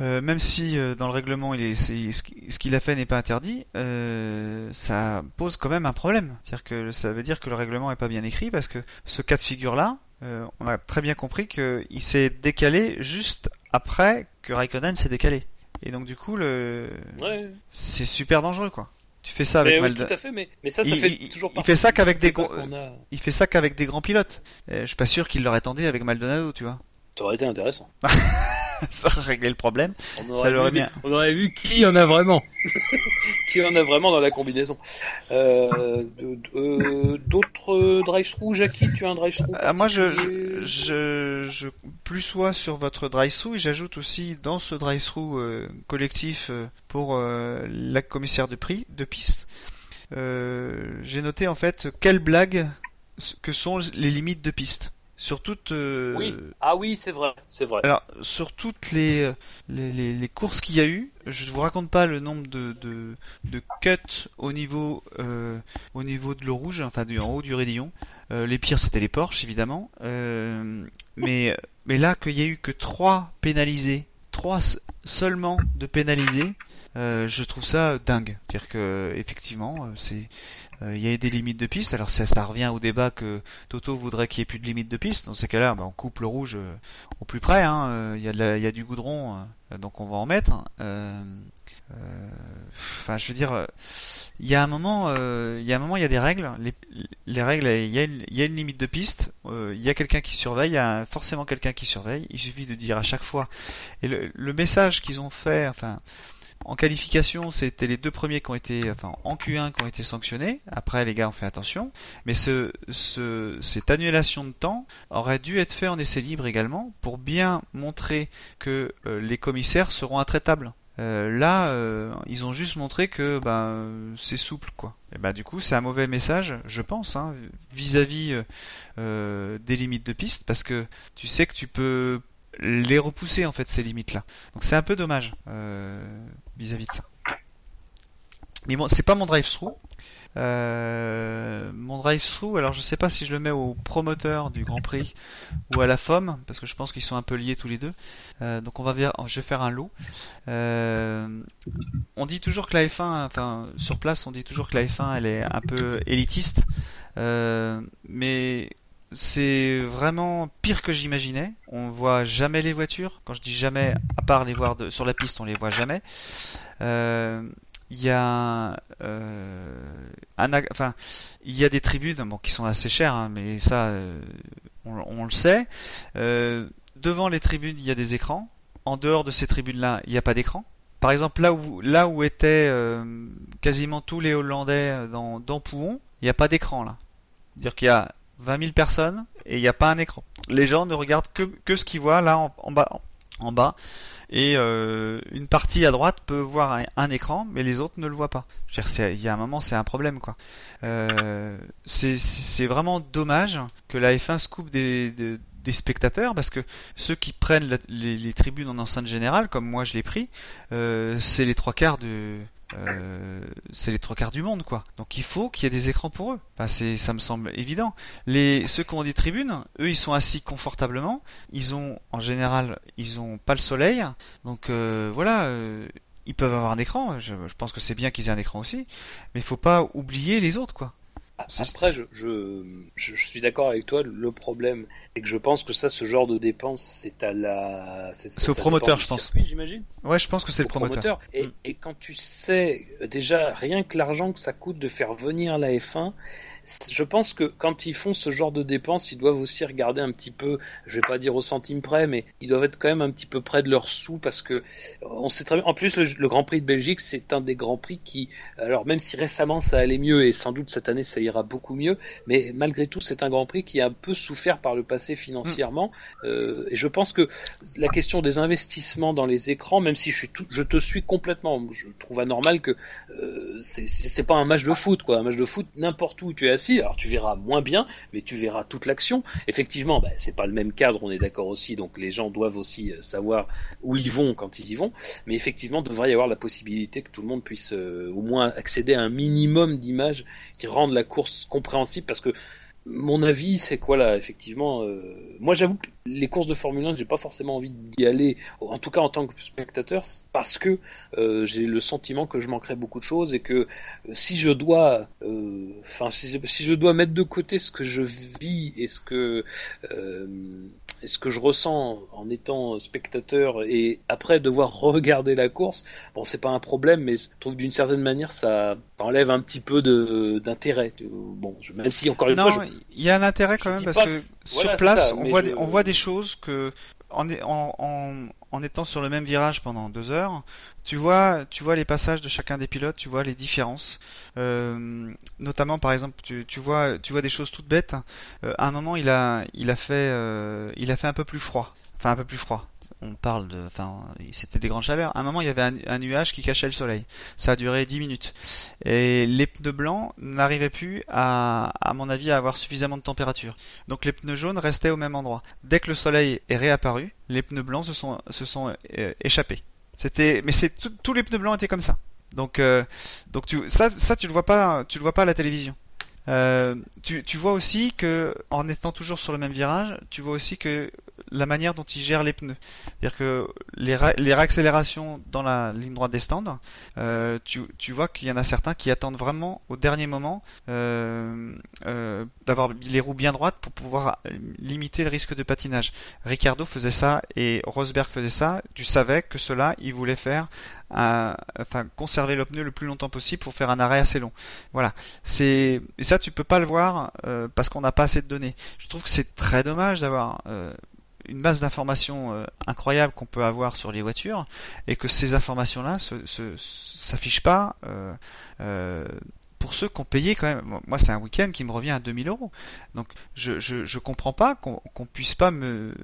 [SPEAKER 3] euh, même si euh, dans le règlement, il est, ce qui- ce qu'il a fait n'est pas interdit, euh, ça pose quand même un problème. C'est-à-dire que ça veut dire que le règlement est pas bien écrit parce que ce cas de figure-là, euh, on a très bien compris qu'il s'est décalé juste après que Raikkonen s'est décalé. Et donc du coup, le,
[SPEAKER 1] ouais.
[SPEAKER 3] c'est super dangereux quoi. Tu fais ça avec
[SPEAKER 1] Mais oui,
[SPEAKER 3] Malda-
[SPEAKER 1] tout à fait. Mais, mais ça, ça
[SPEAKER 3] Il-
[SPEAKER 1] fait
[SPEAKER 3] il-
[SPEAKER 1] toujours
[SPEAKER 3] il
[SPEAKER 1] partie
[SPEAKER 3] fait ça qu'avec des gros-
[SPEAKER 1] a.
[SPEAKER 3] il fait ça qu'avec des grands pilotes. Euh, je suis pas sûr qu'il l'aurait tenté avec Maldonado, tu vois.
[SPEAKER 1] Ça aurait été intéressant.
[SPEAKER 3] ça aurait réglé le problème.
[SPEAKER 1] On
[SPEAKER 3] Ça
[SPEAKER 1] aurait,
[SPEAKER 3] l'aurait
[SPEAKER 1] vu,
[SPEAKER 3] bien.
[SPEAKER 1] on aurait vu qui en a vraiment. qui en a vraiment dans la combinaison. Euh, D'autres drive-through, Jackie, tu as un drive-through
[SPEAKER 3] Ah, moi, je, je, je, je plus sois sur votre drive-through et j'ajoute aussi dans ce drive-through euh, collectif euh, pour euh, la commissaire de prix de piste. j'ai noté en fait quelles blagues s- que sont les limites de piste sur toutes. euh,
[SPEAKER 1] Oui. Ah oui, c'est vrai, c'est vrai.
[SPEAKER 3] Alors sur toutes les les, les, les courses qu'il y a eu, je ne vous raconte pas le nombre de de, de cuts au niveau euh, au niveau de l'eau rouge, enfin du en haut du raidillon. Euh, les pires c'était les Porsche évidemment, Euh, mais mais là qu'il y a eu que trois pénalisés, trois seulement de pénalisés. Euh, je trouve ça dingue. C'est-à-dire que effectivement, euh, c'est euh, il y a des limites de piste. Alors ça, ça revient au débat que Toto voudrait qu'il n'y ait plus de limites de piste. Dans ces cas-là, bah, on coupe le rouge euh, au plus près. hein. Euh, Il y, a y a du goudron, euh, donc on va en mettre. Euh, euh, Enfin, je veux dire, euh, il y a un moment, euh, il y a un moment, il y a des règles. Les, les règles, il y, a une, y a une limite de piste. euh, il y a quelqu'un qui surveille. Il y a forcément quelqu'un qui surveille. Il suffit de dire à chaque fois. Et le, le message qu'ils ont fait, enfin. En qualification, c'était les deux premiers qui ont été, enfin en Q1 qui ont été sanctionnés. Après, les gars ont fait attention. Mais ce, ce, cette annulation de temps aurait dû être fait en essai libre également pour bien montrer que euh, les commissaires seront intraitables. Euh, là, euh, ils ont juste montré que ben c'est souple quoi. Et ben du coup, c'est un mauvais message, je pense, hein, vis-à-vis euh, euh, des limites de piste, parce que tu sais que tu peux les repousser en fait ces limites là. Donc c'est un peu dommage euh, vis-à-vis de ça. Mais bon, c'est pas mon drive-through. Euh, mon drive-through, alors je sais pas si je le mets au promoteur du Grand Prix ou à la FOM, parce que je pense qu'ils sont un peu liés tous les deux. Euh, donc on va je vais faire un lot. On dit toujours que la F1, enfin sur place, on dit toujours que la F1 elle est un peu élitiste, mais c'est vraiment pire que j'imaginais. On voit jamais les voitures. Quand je dis jamais, à part les voir sur la piste, on les voit jamais. Euh, il y a euh, un, enfin, il y a des tribunes bon, qui sont assez chères, hein, mais ça, euh, on, le sait. Euh, devant les tribunes, il y a des écrans. En dehors de ces tribunes-là, il n'y a pas d'écran. Par exemple, là où là où étaient quasiment tous les Hollandais dans, dans Pouhon, il n'y a pas d'écran là. C'est-à-dire qu'il y a 20 000 personnes et il n'y a pas un écran. Les gens ne regardent que, que ce qu'ils voient là en, bas. En bas. Et euh, une partie à droite peut voir un, écran, mais les autres ne le voient pas. Il y a un moment, c'est un problème, quoi. Euh, c'est c'est vraiment dommage que la F1 se coupe des, des, des spectateurs, parce que ceux qui prennent les tribunes en enceinte générale, comme moi je l'ai pris, euh, c'est les trois quarts de, euh, c'est les trois quarts du monde, quoi. Donc il faut qu'il y ait des écrans pour eux. C'est, ça me semble évident. Les, ceux qui ont des tribunes, eux, ils sont assis confortablement. Ils ont, en général, ils ont pas le soleil. Donc euh, voilà, euh, ils peuvent avoir un écran. Je, je pense que c'est bien qu'ils aient un écran aussi. Mais il faut pas oublier les autres, quoi. C'est-
[SPEAKER 1] Après, je, je, je, je suis d'accord avec toi. Le problème, c'est que je pense que ça, ce genre de dépense, c'est à la.
[SPEAKER 3] C'est au promoteur, je pense.
[SPEAKER 1] j'imagine.
[SPEAKER 3] Ouais, je pense que c'est le promoteur.
[SPEAKER 1] Et,
[SPEAKER 3] Mm.
[SPEAKER 1] et quand tu sais déjà rien que l'argent que ça coûte de faire venir la F1, c- je pense que quand ils font ce genre de dépenses, ils doivent aussi regarder un petit peu, je vais pas dire au centime près, mais ils doivent être quand même un petit peu près de leurs sous parce que euh, on sait très bien. En plus, le, Grand Prix de Belgique, c'est un des grands prix qui, alors même si récemment ça allait mieux et sans doute cette année ça ira beaucoup mieux, mais malgré tout, c'est un Grand Prix qui a un peu souffert par le passé financièrement. Euh, et je pense que la question des investissements dans les écrans, même si je suis tout, je te suis complètement, je trouve anormal que euh, c'est pas un match de foot quoi. Un match de foot, n'importe où tu es assis, alors tu verras moins bien, mais tu verras toute l'action. Effectivement, bah, c'est pas le même cadre, on est d'accord aussi, donc les gens doivent aussi euh, savoir où ils vont quand ils y vont. Mais effectivement, devrait y avoir la possibilité que tout le monde puisse euh, au moins accéder à un minimum d'images qui rendent la course compréhensible, parce que mon avis, c'est quoi là Effectivement, euh, moi j'avoue que les courses de Formule 1, j'ai pas forcément envie d'y aller, en tout cas en tant que spectateur, parce que euh, j'ai le sentiment que je manquerai beaucoup de choses et que euh, si je dois, euh, enfin si, je- si je dois mettre de côté ce que je vis et ce que euh, et ce que je ressens en étant spectateur et après devoir regarder la course, bon c'est pas un problème, mais je trouve d'une certaine manière ça enlève un petit peu d'intérêt. Bon, je- même si encore une
[SPEAKER 3] Non,
[SPEAKER 1] fois,
[SPEAKER 3] il y a un intérêt quand même parce que
[SPEAKER 1] que-
[SPEAKER 3] sur
[SPEAKER 1] voilà,
[SPEAKER 3] place,
[SPEAKER 1] ça,
[SPEAKER 3] on
[SPEAKER 1] mais
[SPEAKER 3] voit
[SPEAKER 1] je-
[SPEAKER 3] des, on voit des choses que en, étant sur le même virage pendant deux heures, tu vois, tu vois les passages de chacun des pilotes, tu vois les différences. Euh, notamment, par exemple, tu, tu, vois, tu vois des choses toutes bêtes. Euh, à un moment, il a, il a fait, euh, il a fait un peu plus froid, enfin un peu plus froid on parle de, enfin, c'était des grandes chaleurs. À un moment, il y avait un, nuage qui cachait le soleil. Ça a duré 10 minutes. Et les pneus blancs n'arrivaient plus à, à mon avis, à avoir suffisamment de température. Donc les pneus jaunes restaient au même endroit. Dès que le soleil est réapparu, les pneus blancs se sont, se sont euh, échappés. C'était, mais c'est tous les pneus blancs étaient comme ça. Donc, euh, donc tu, ça, ça tu le vois pas, tu le vois pas à la télévision. Euh, tu, vois aussi que, en étant toujours sur le même virage, tu vois aussi que la manière dont ils gèrent les pneus. C'est-à-dire que les, réaccélérations dans la ligne droite des stands, euh, tu, vois qu'il y en a certains qui attendent vraiment au dernier moment euh, d'avoir les roues bien droites pour pouvoir limiter le risque de patinage. Ricardo faisait ça et Rosberg faisait ça. Tu savais que cela, ils voulaient faire enfin conserver le pneu le plus longtemps possible pour faire un arrêt assez long. Voilà. C'est et ça tu peux pas le voir euh, parce qu'on n'a pas assez de données. Je trouve que c'est très dommage d'avoir euh, une masse d'informations euh, incroyables qu'on peut avoir sur les voitures et que ces informations-là se, s'affichent pas pour ceux qui ont payé quand même. Moi, c'est un week-end qui me revient à 2000 euros. Donc, je, je, je comprends pas qu'on qu'on puisse pas me,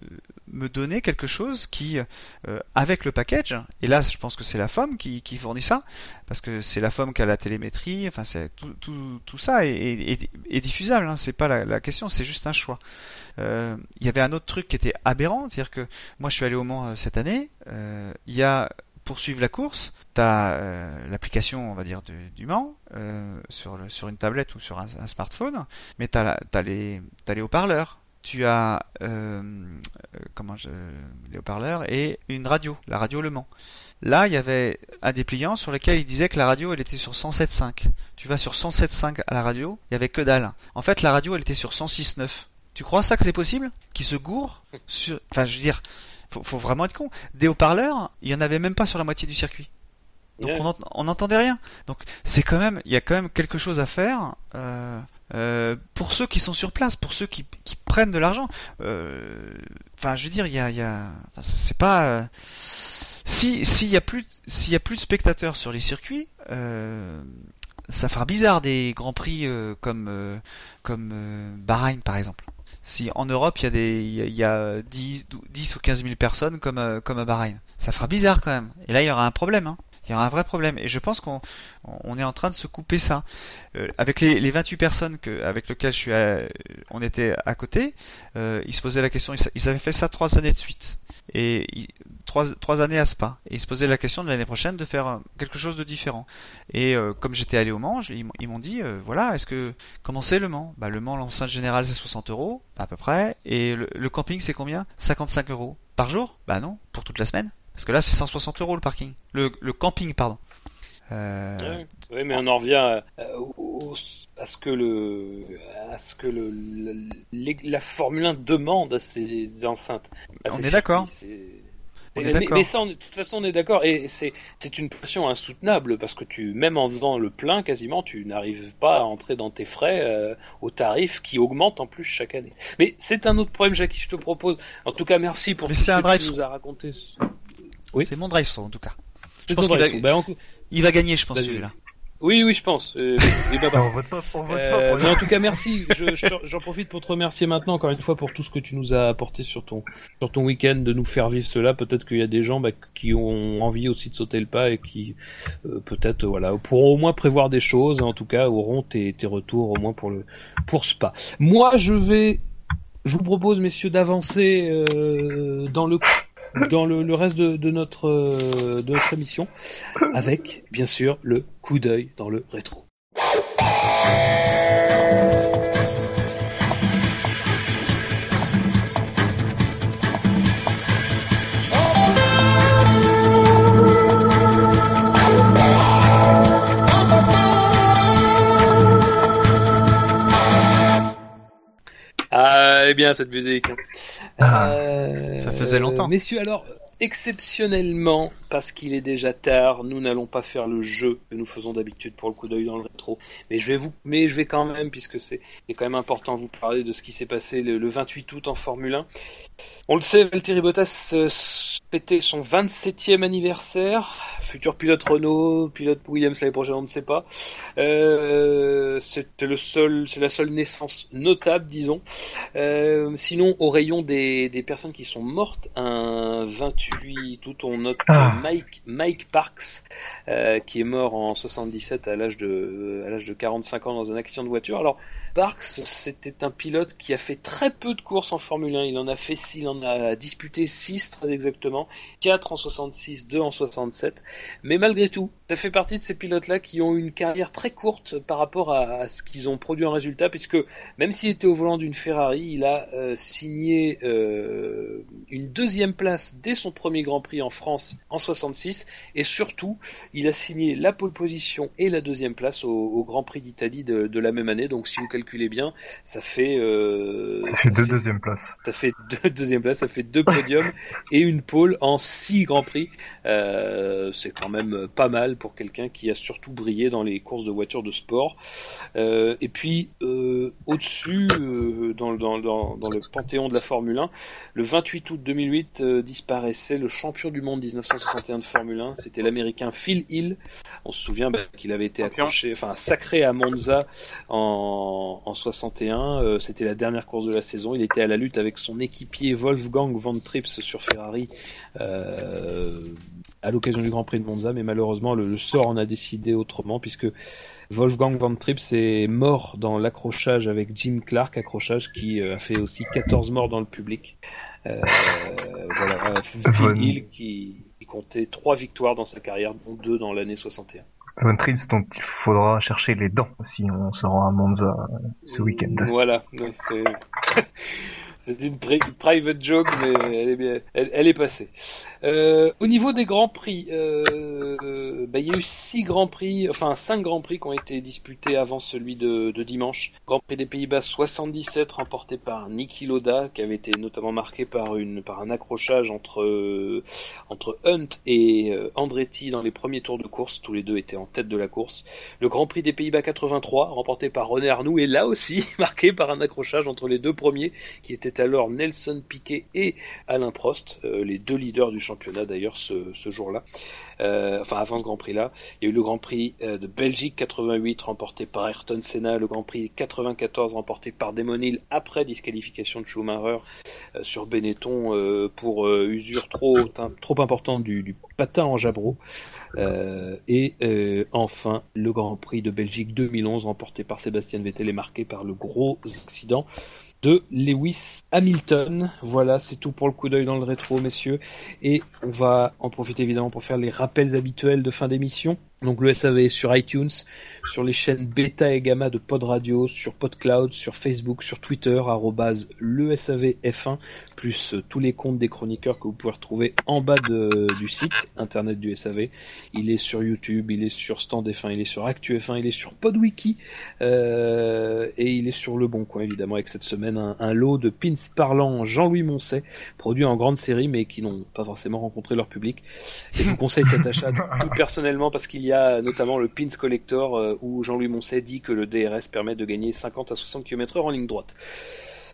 [SPEAKER 3] me donner quelque chose qui, euh, avec le package, et là, je pense que c'est la femme qui, qui fournit ça, parce que c'est la femme qui a la télémétrie, enfin, c'est tout, tout, tout ça est, est, est diffusable, hein, c'est pas la, la question, c'est juste un choix. Euh, il y avait un autre truc qui était aberrant, c'est-à-dire que moi, je suis allé au Mans euh, cette année, il y a pour suivre la course, tu as euh, l'application, on va dire, du, Mans euh, sur une tablette ou sur un, smartphone, mais tu as, les, les haut-parleurs. Tu as euh, comment je, les haut-parleurs et une radio, la radio Le Mans. Là, il y avait un dépliant sur lequel il disait que la radio, elle était sur 107.5. Tu vas sur 107.5 à la radio, il y avait que dalle. En fait, la radio, elle était sur 106.9. Tu crois ça que c'est possible? Qui se gourre sur... Enfin, je veux dire, faut, faut vraiment être con. Des haut-parleurs, il y en avait même pas sur la moitié du circuit. Donc on n'entendait rien. Donc c'est quand même, il y a quand même quelque chose à faire euh, euh, pour ceux qui sont sur place, pour ceux qui, qui prennent de l'argent. Euh, enfin, je veux dire, il y a, y a, c'est pas. Euh, si s'il y a plus, s'il y a plus de spectateurs sur les circuits, euh, ça fera bizarre des grands prix comme comme Bahreïn par exemple si en Europe il y a des il y a 10, 10 ou 15 000 personnes comme euh, comme à Bahreïn. Ça fera bizarre quand même. Et là il y aura un problème. Hein. Il y aura un vrai problème. Et je pense qu'on on est en train de se couper ça. Euh, avec les, les 28 personnes avec lesquelles je suis on était à côté, euh, ils se posaient la question, ils, avaient fait ça trois années de suite. Et trois, années à Spa. Et ils se posaient la question de l'année prochaine de faire euh, quelque chose de différent. Et comme j'étais allé au Mans, ils m'ont dit, voilà, est-ce que comment c'est le Mans? Bah le Mans, l'enceinte générale c'est 60 euros à peu près, et le, camping c'est combien? 55 euros par jour? Bah non, pour toute la semaine. Parce que là c'est 160 euros le parking, le, le camping pardon.
[SPEAKER 1] Euh... Oui, mais on en revient à, ce que le, à ce que le, la, Formule 1 demande à ces enceintes.
[SPEAKER 3] on est d'accord.
[SPEAKER 1] Mais, ça, de toute façon, on est d'accord. Et c'est, c'est une pression insoutenable parce que tu, même en faisant le plein quasiment, tu n'arrives pas à entrer dans tes frais euh, au tarif qui augmente en plus chaque année. Mais c'est un autre problème, Jackie, je te propose. En tout cas, merci pour tout ce que tu nous as raconté.
[SPEAKER 3] Oui. C'est mon drive en tout cas. Je pense qu'il va... Ben, il va gagner, je pense, celui-là.
[SPEAKER 1] Oui, oui, je pense. Euh, euh, mais en tout cas, merci. J'en profite pour te remercier maintenant encore une fois pour tout ce que tu nous as apporté sur ton sur ton week-end, de nous faire vivre cela. Peut-être qu'il y a des gens bah, qui ont envie aussi de sauter le pas et qui euh, peut-être voilà pourront au moins prévoir des choses. En tout cas, auront tes, tes retours au moins pour le pour Spa. Moi, je vais, je vous propose, messieurs, d'avancer euh, dans le dans le, reste de, notre, euh, de notre émission, avec bien sûr le coup d'œil dans le rétro. Ah, bien cette musique.
[SPEAKER 3] Ah, ça faisait longtemps.
[SPEAKER 1] Messieurs, alors, exceptionnellement, parce qu'il est déjà tard, nous n'allons pas faire le jeu que nous faisons d'habitude pour le coup d'œil dans le rétro. Mais je vais vous, mais je vais quand même, puisque c'est quand même important vous parler de ce qui s'est passé le, le, 28 août en Formule 1. On le sait, Valtteri Bottas euh, fêtait son 27e anniversaire. Futur pilote Renault, pilote Williams l'année prochaine, on ne sait pas. Euh, C'était le seul, c'est la seule naissance notable, disons. Euh, sinon, au rayon des, des personnes qui sont mortes, un 28 août, on note ah. Mike, Mike Parks, euh, qui est mort en 77 à l'âge de, à l'âge de 45 ans dans un accident de voiture. Alors, Parks, c'était un pilote qui a fait très peu de courses en Formule 1. Il en a fait, il en a disputé 6 très exactement, 4 en 66, 2 en 67. Mais malgré tout, ça fait partie de ces pilotes-là qui ont une carrière très courte par rapport à, ce qu'ils ont produit en résultat, puisque même s'il était au volant d'une Ferrari, il a euh, signé euh, une deuxième place dès son premier Grand Prix en France en 66, et surtout, il a signé la pole position et la deuxième place au, Grand Prix d'Italie de, de, la même année. Donc si vous calculez bien, ça fait
[SPEAKER 2] euh, ça fait deux deuxièmes places.
[SPEAKER 1] Ça fait deux deuxièmes places, ça fait deux podiums et une pole en six Grands Prix. Euh, c'est quand même pas mal pour quelqu'un qui a surtout brillé dans les courses de voitures de sport. Euh, et puis euh, au-dessus, euh, dans, dans, dans, dans, le panthéon de la Formule 1, le 28 août 2008 euh, disparaissait le champion du monde 1961 de Formule 1. C'était l'Américain Phil Hill. On se souvient bah, qu'il avait été accroché, enfin sacré à Monza en, en 61. Euh, c'était la dernière course de la saison. Il était à la lutte avec son équipier Wolfgang von Trips sur Ferrari. Euh, à l'occasion du Grand Prix de Monza, mais malheureusement le, sort en a décidé autrement puisque Wolfgang Van Trips est mort dans l'accrochage avec Jim Clark, accrochage qui euh, a fait aussi 14 morts dans le public. Euh, voilà, Phil Hill qui, qui, comptait trois victoires dans sa carrière, dont deux dans l'année 61.
[SPEAKER 2] Von Trips, donc il faudra chercher les dents si on se rend à Monza euh, ce week-end.
[SPEAKER 1] Voilà, c'est C'est une private joke, mais elle est, passée. Euh, au niveau des grands prix, euh, bah, il y a eu six grands prix, enfin cinq grands prix qui ont été disputés avant celui de, de dimanche. Grand Prix des Pays-Bas 77 remporté par Niki Loda, qui avait été notamment marqué par une par un accrochage entre entre Hunt et euh, Andretti dans les premiers tours de course. Tous les deux étaient en tête de la course. Le Grand Prix des Pays-Bas 83 remporté par René Arnoux et là aussi marqué par un accrochage entre les deux premiers qui étaient alors Nelson Piquet et Alain Prost, euh, les deux leaders du championnat d'ailleurs ce, jour-là. Euh, enfin avant ce Grand Prix-là. Il y a eu le Grand Prix euh, de Belgique 88 remporté par Ayrton Senna, le Grand Prix 94 remporté par Damon Hill après disqualification de Schumacher sur Benetton pour usure trop trop importante du, du patin en jabro. et enfin le Grand Prix de Belgique 2011 remporté par Sébastien Vettel et marqué par le gros accident de Lewis Hamilton. Voilà, c'est tout pour le coup d'œil dans le rétro, messieurs. Et on va en profiter évidemment pour faire les rappels habituels de fin d'émission. Donc le SAV est sur iTunes, sur les chaînes bêta et gamma de Pod Radio, sur PodCloud, sur Facebook, sur Twitter, arrobase le SAVF1, plus euh, tous les comptes des chroniqueurs que vous pouvez retrouver en bas de, du site internet du SAV. Il est sur YouTube, il est sur Stand F1, il est sur Actu F1, il est sur PodWiki, euh, et il est sur Le Bon Coin évidemment avec cette semaine un, un lot de pins parlants Jean-Louis Moncet, produits en grande série mais qui n'ont pas forcément rencontré leur public. Et je vous conseille cet achat tout personnellement parce qu'il il y a notamment le Pins Collector euh, où Jean-Louis Moncet dit que le DRS permet de gagner 50 à 60 km/h en ligne droite.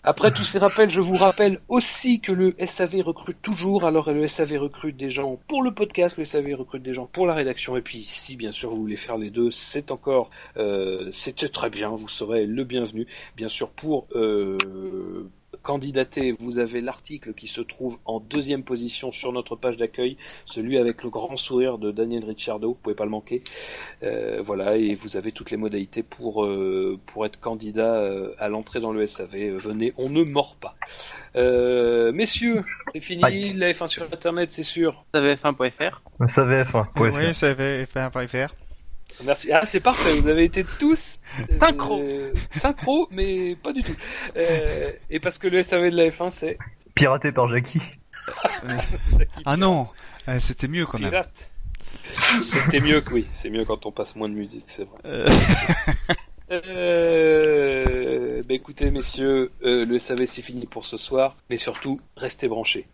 [SPEAKER 1] Après tous ces rappels, je vous rappelle aussi que le SAV recrute toujours. Alors le SAV recrute des gens pour le podcast, le SAV recrute des gens pour la rédaction. Et puis si bien sûr vous voulez faire les deux, c'est encore, euh, très bien. Vous serez le bienvenu. Bien sûr pour euh, candidater, vous avez l'article qui se trouve en deuxième position sur notre page d'accueil, celui avec le grand sourire de Daniel Ricciardo, vous pouvez pas le manquer. Euh, voilà, et vous avez toutes les modalités pour euh, pour être candidat euh, à l'entrée dans le SAV. Venez, on ne mord pas. messieurs, c'est fini, la F1 sur Internet, c'est sûr.
[SPEAKER 4] SAVF1.fr.
[SPEAKER 2] SAVF1.fr.
[SPEAKER 3] Oui, SAVF1.fr.
[SPEAKER 1] Merci. Ah, c'est parfait. Vous avez été tous synchro, euh, synchro, mais pas du tout. Euh, et parce que le SAV de la F1, c'est
[SPEAKER 2] piraté par Jackie.
[SPEAKER 3] ah non, euh, c'était mieux quand même.
[SPEAKER 1] C'était mieux que oui. C'est mieux quand on passe moins de musique, c'est vrai. Euh... Bah écoutez messieurs, le SAV c'est fini pour ce soir, mais surtout restez branchés.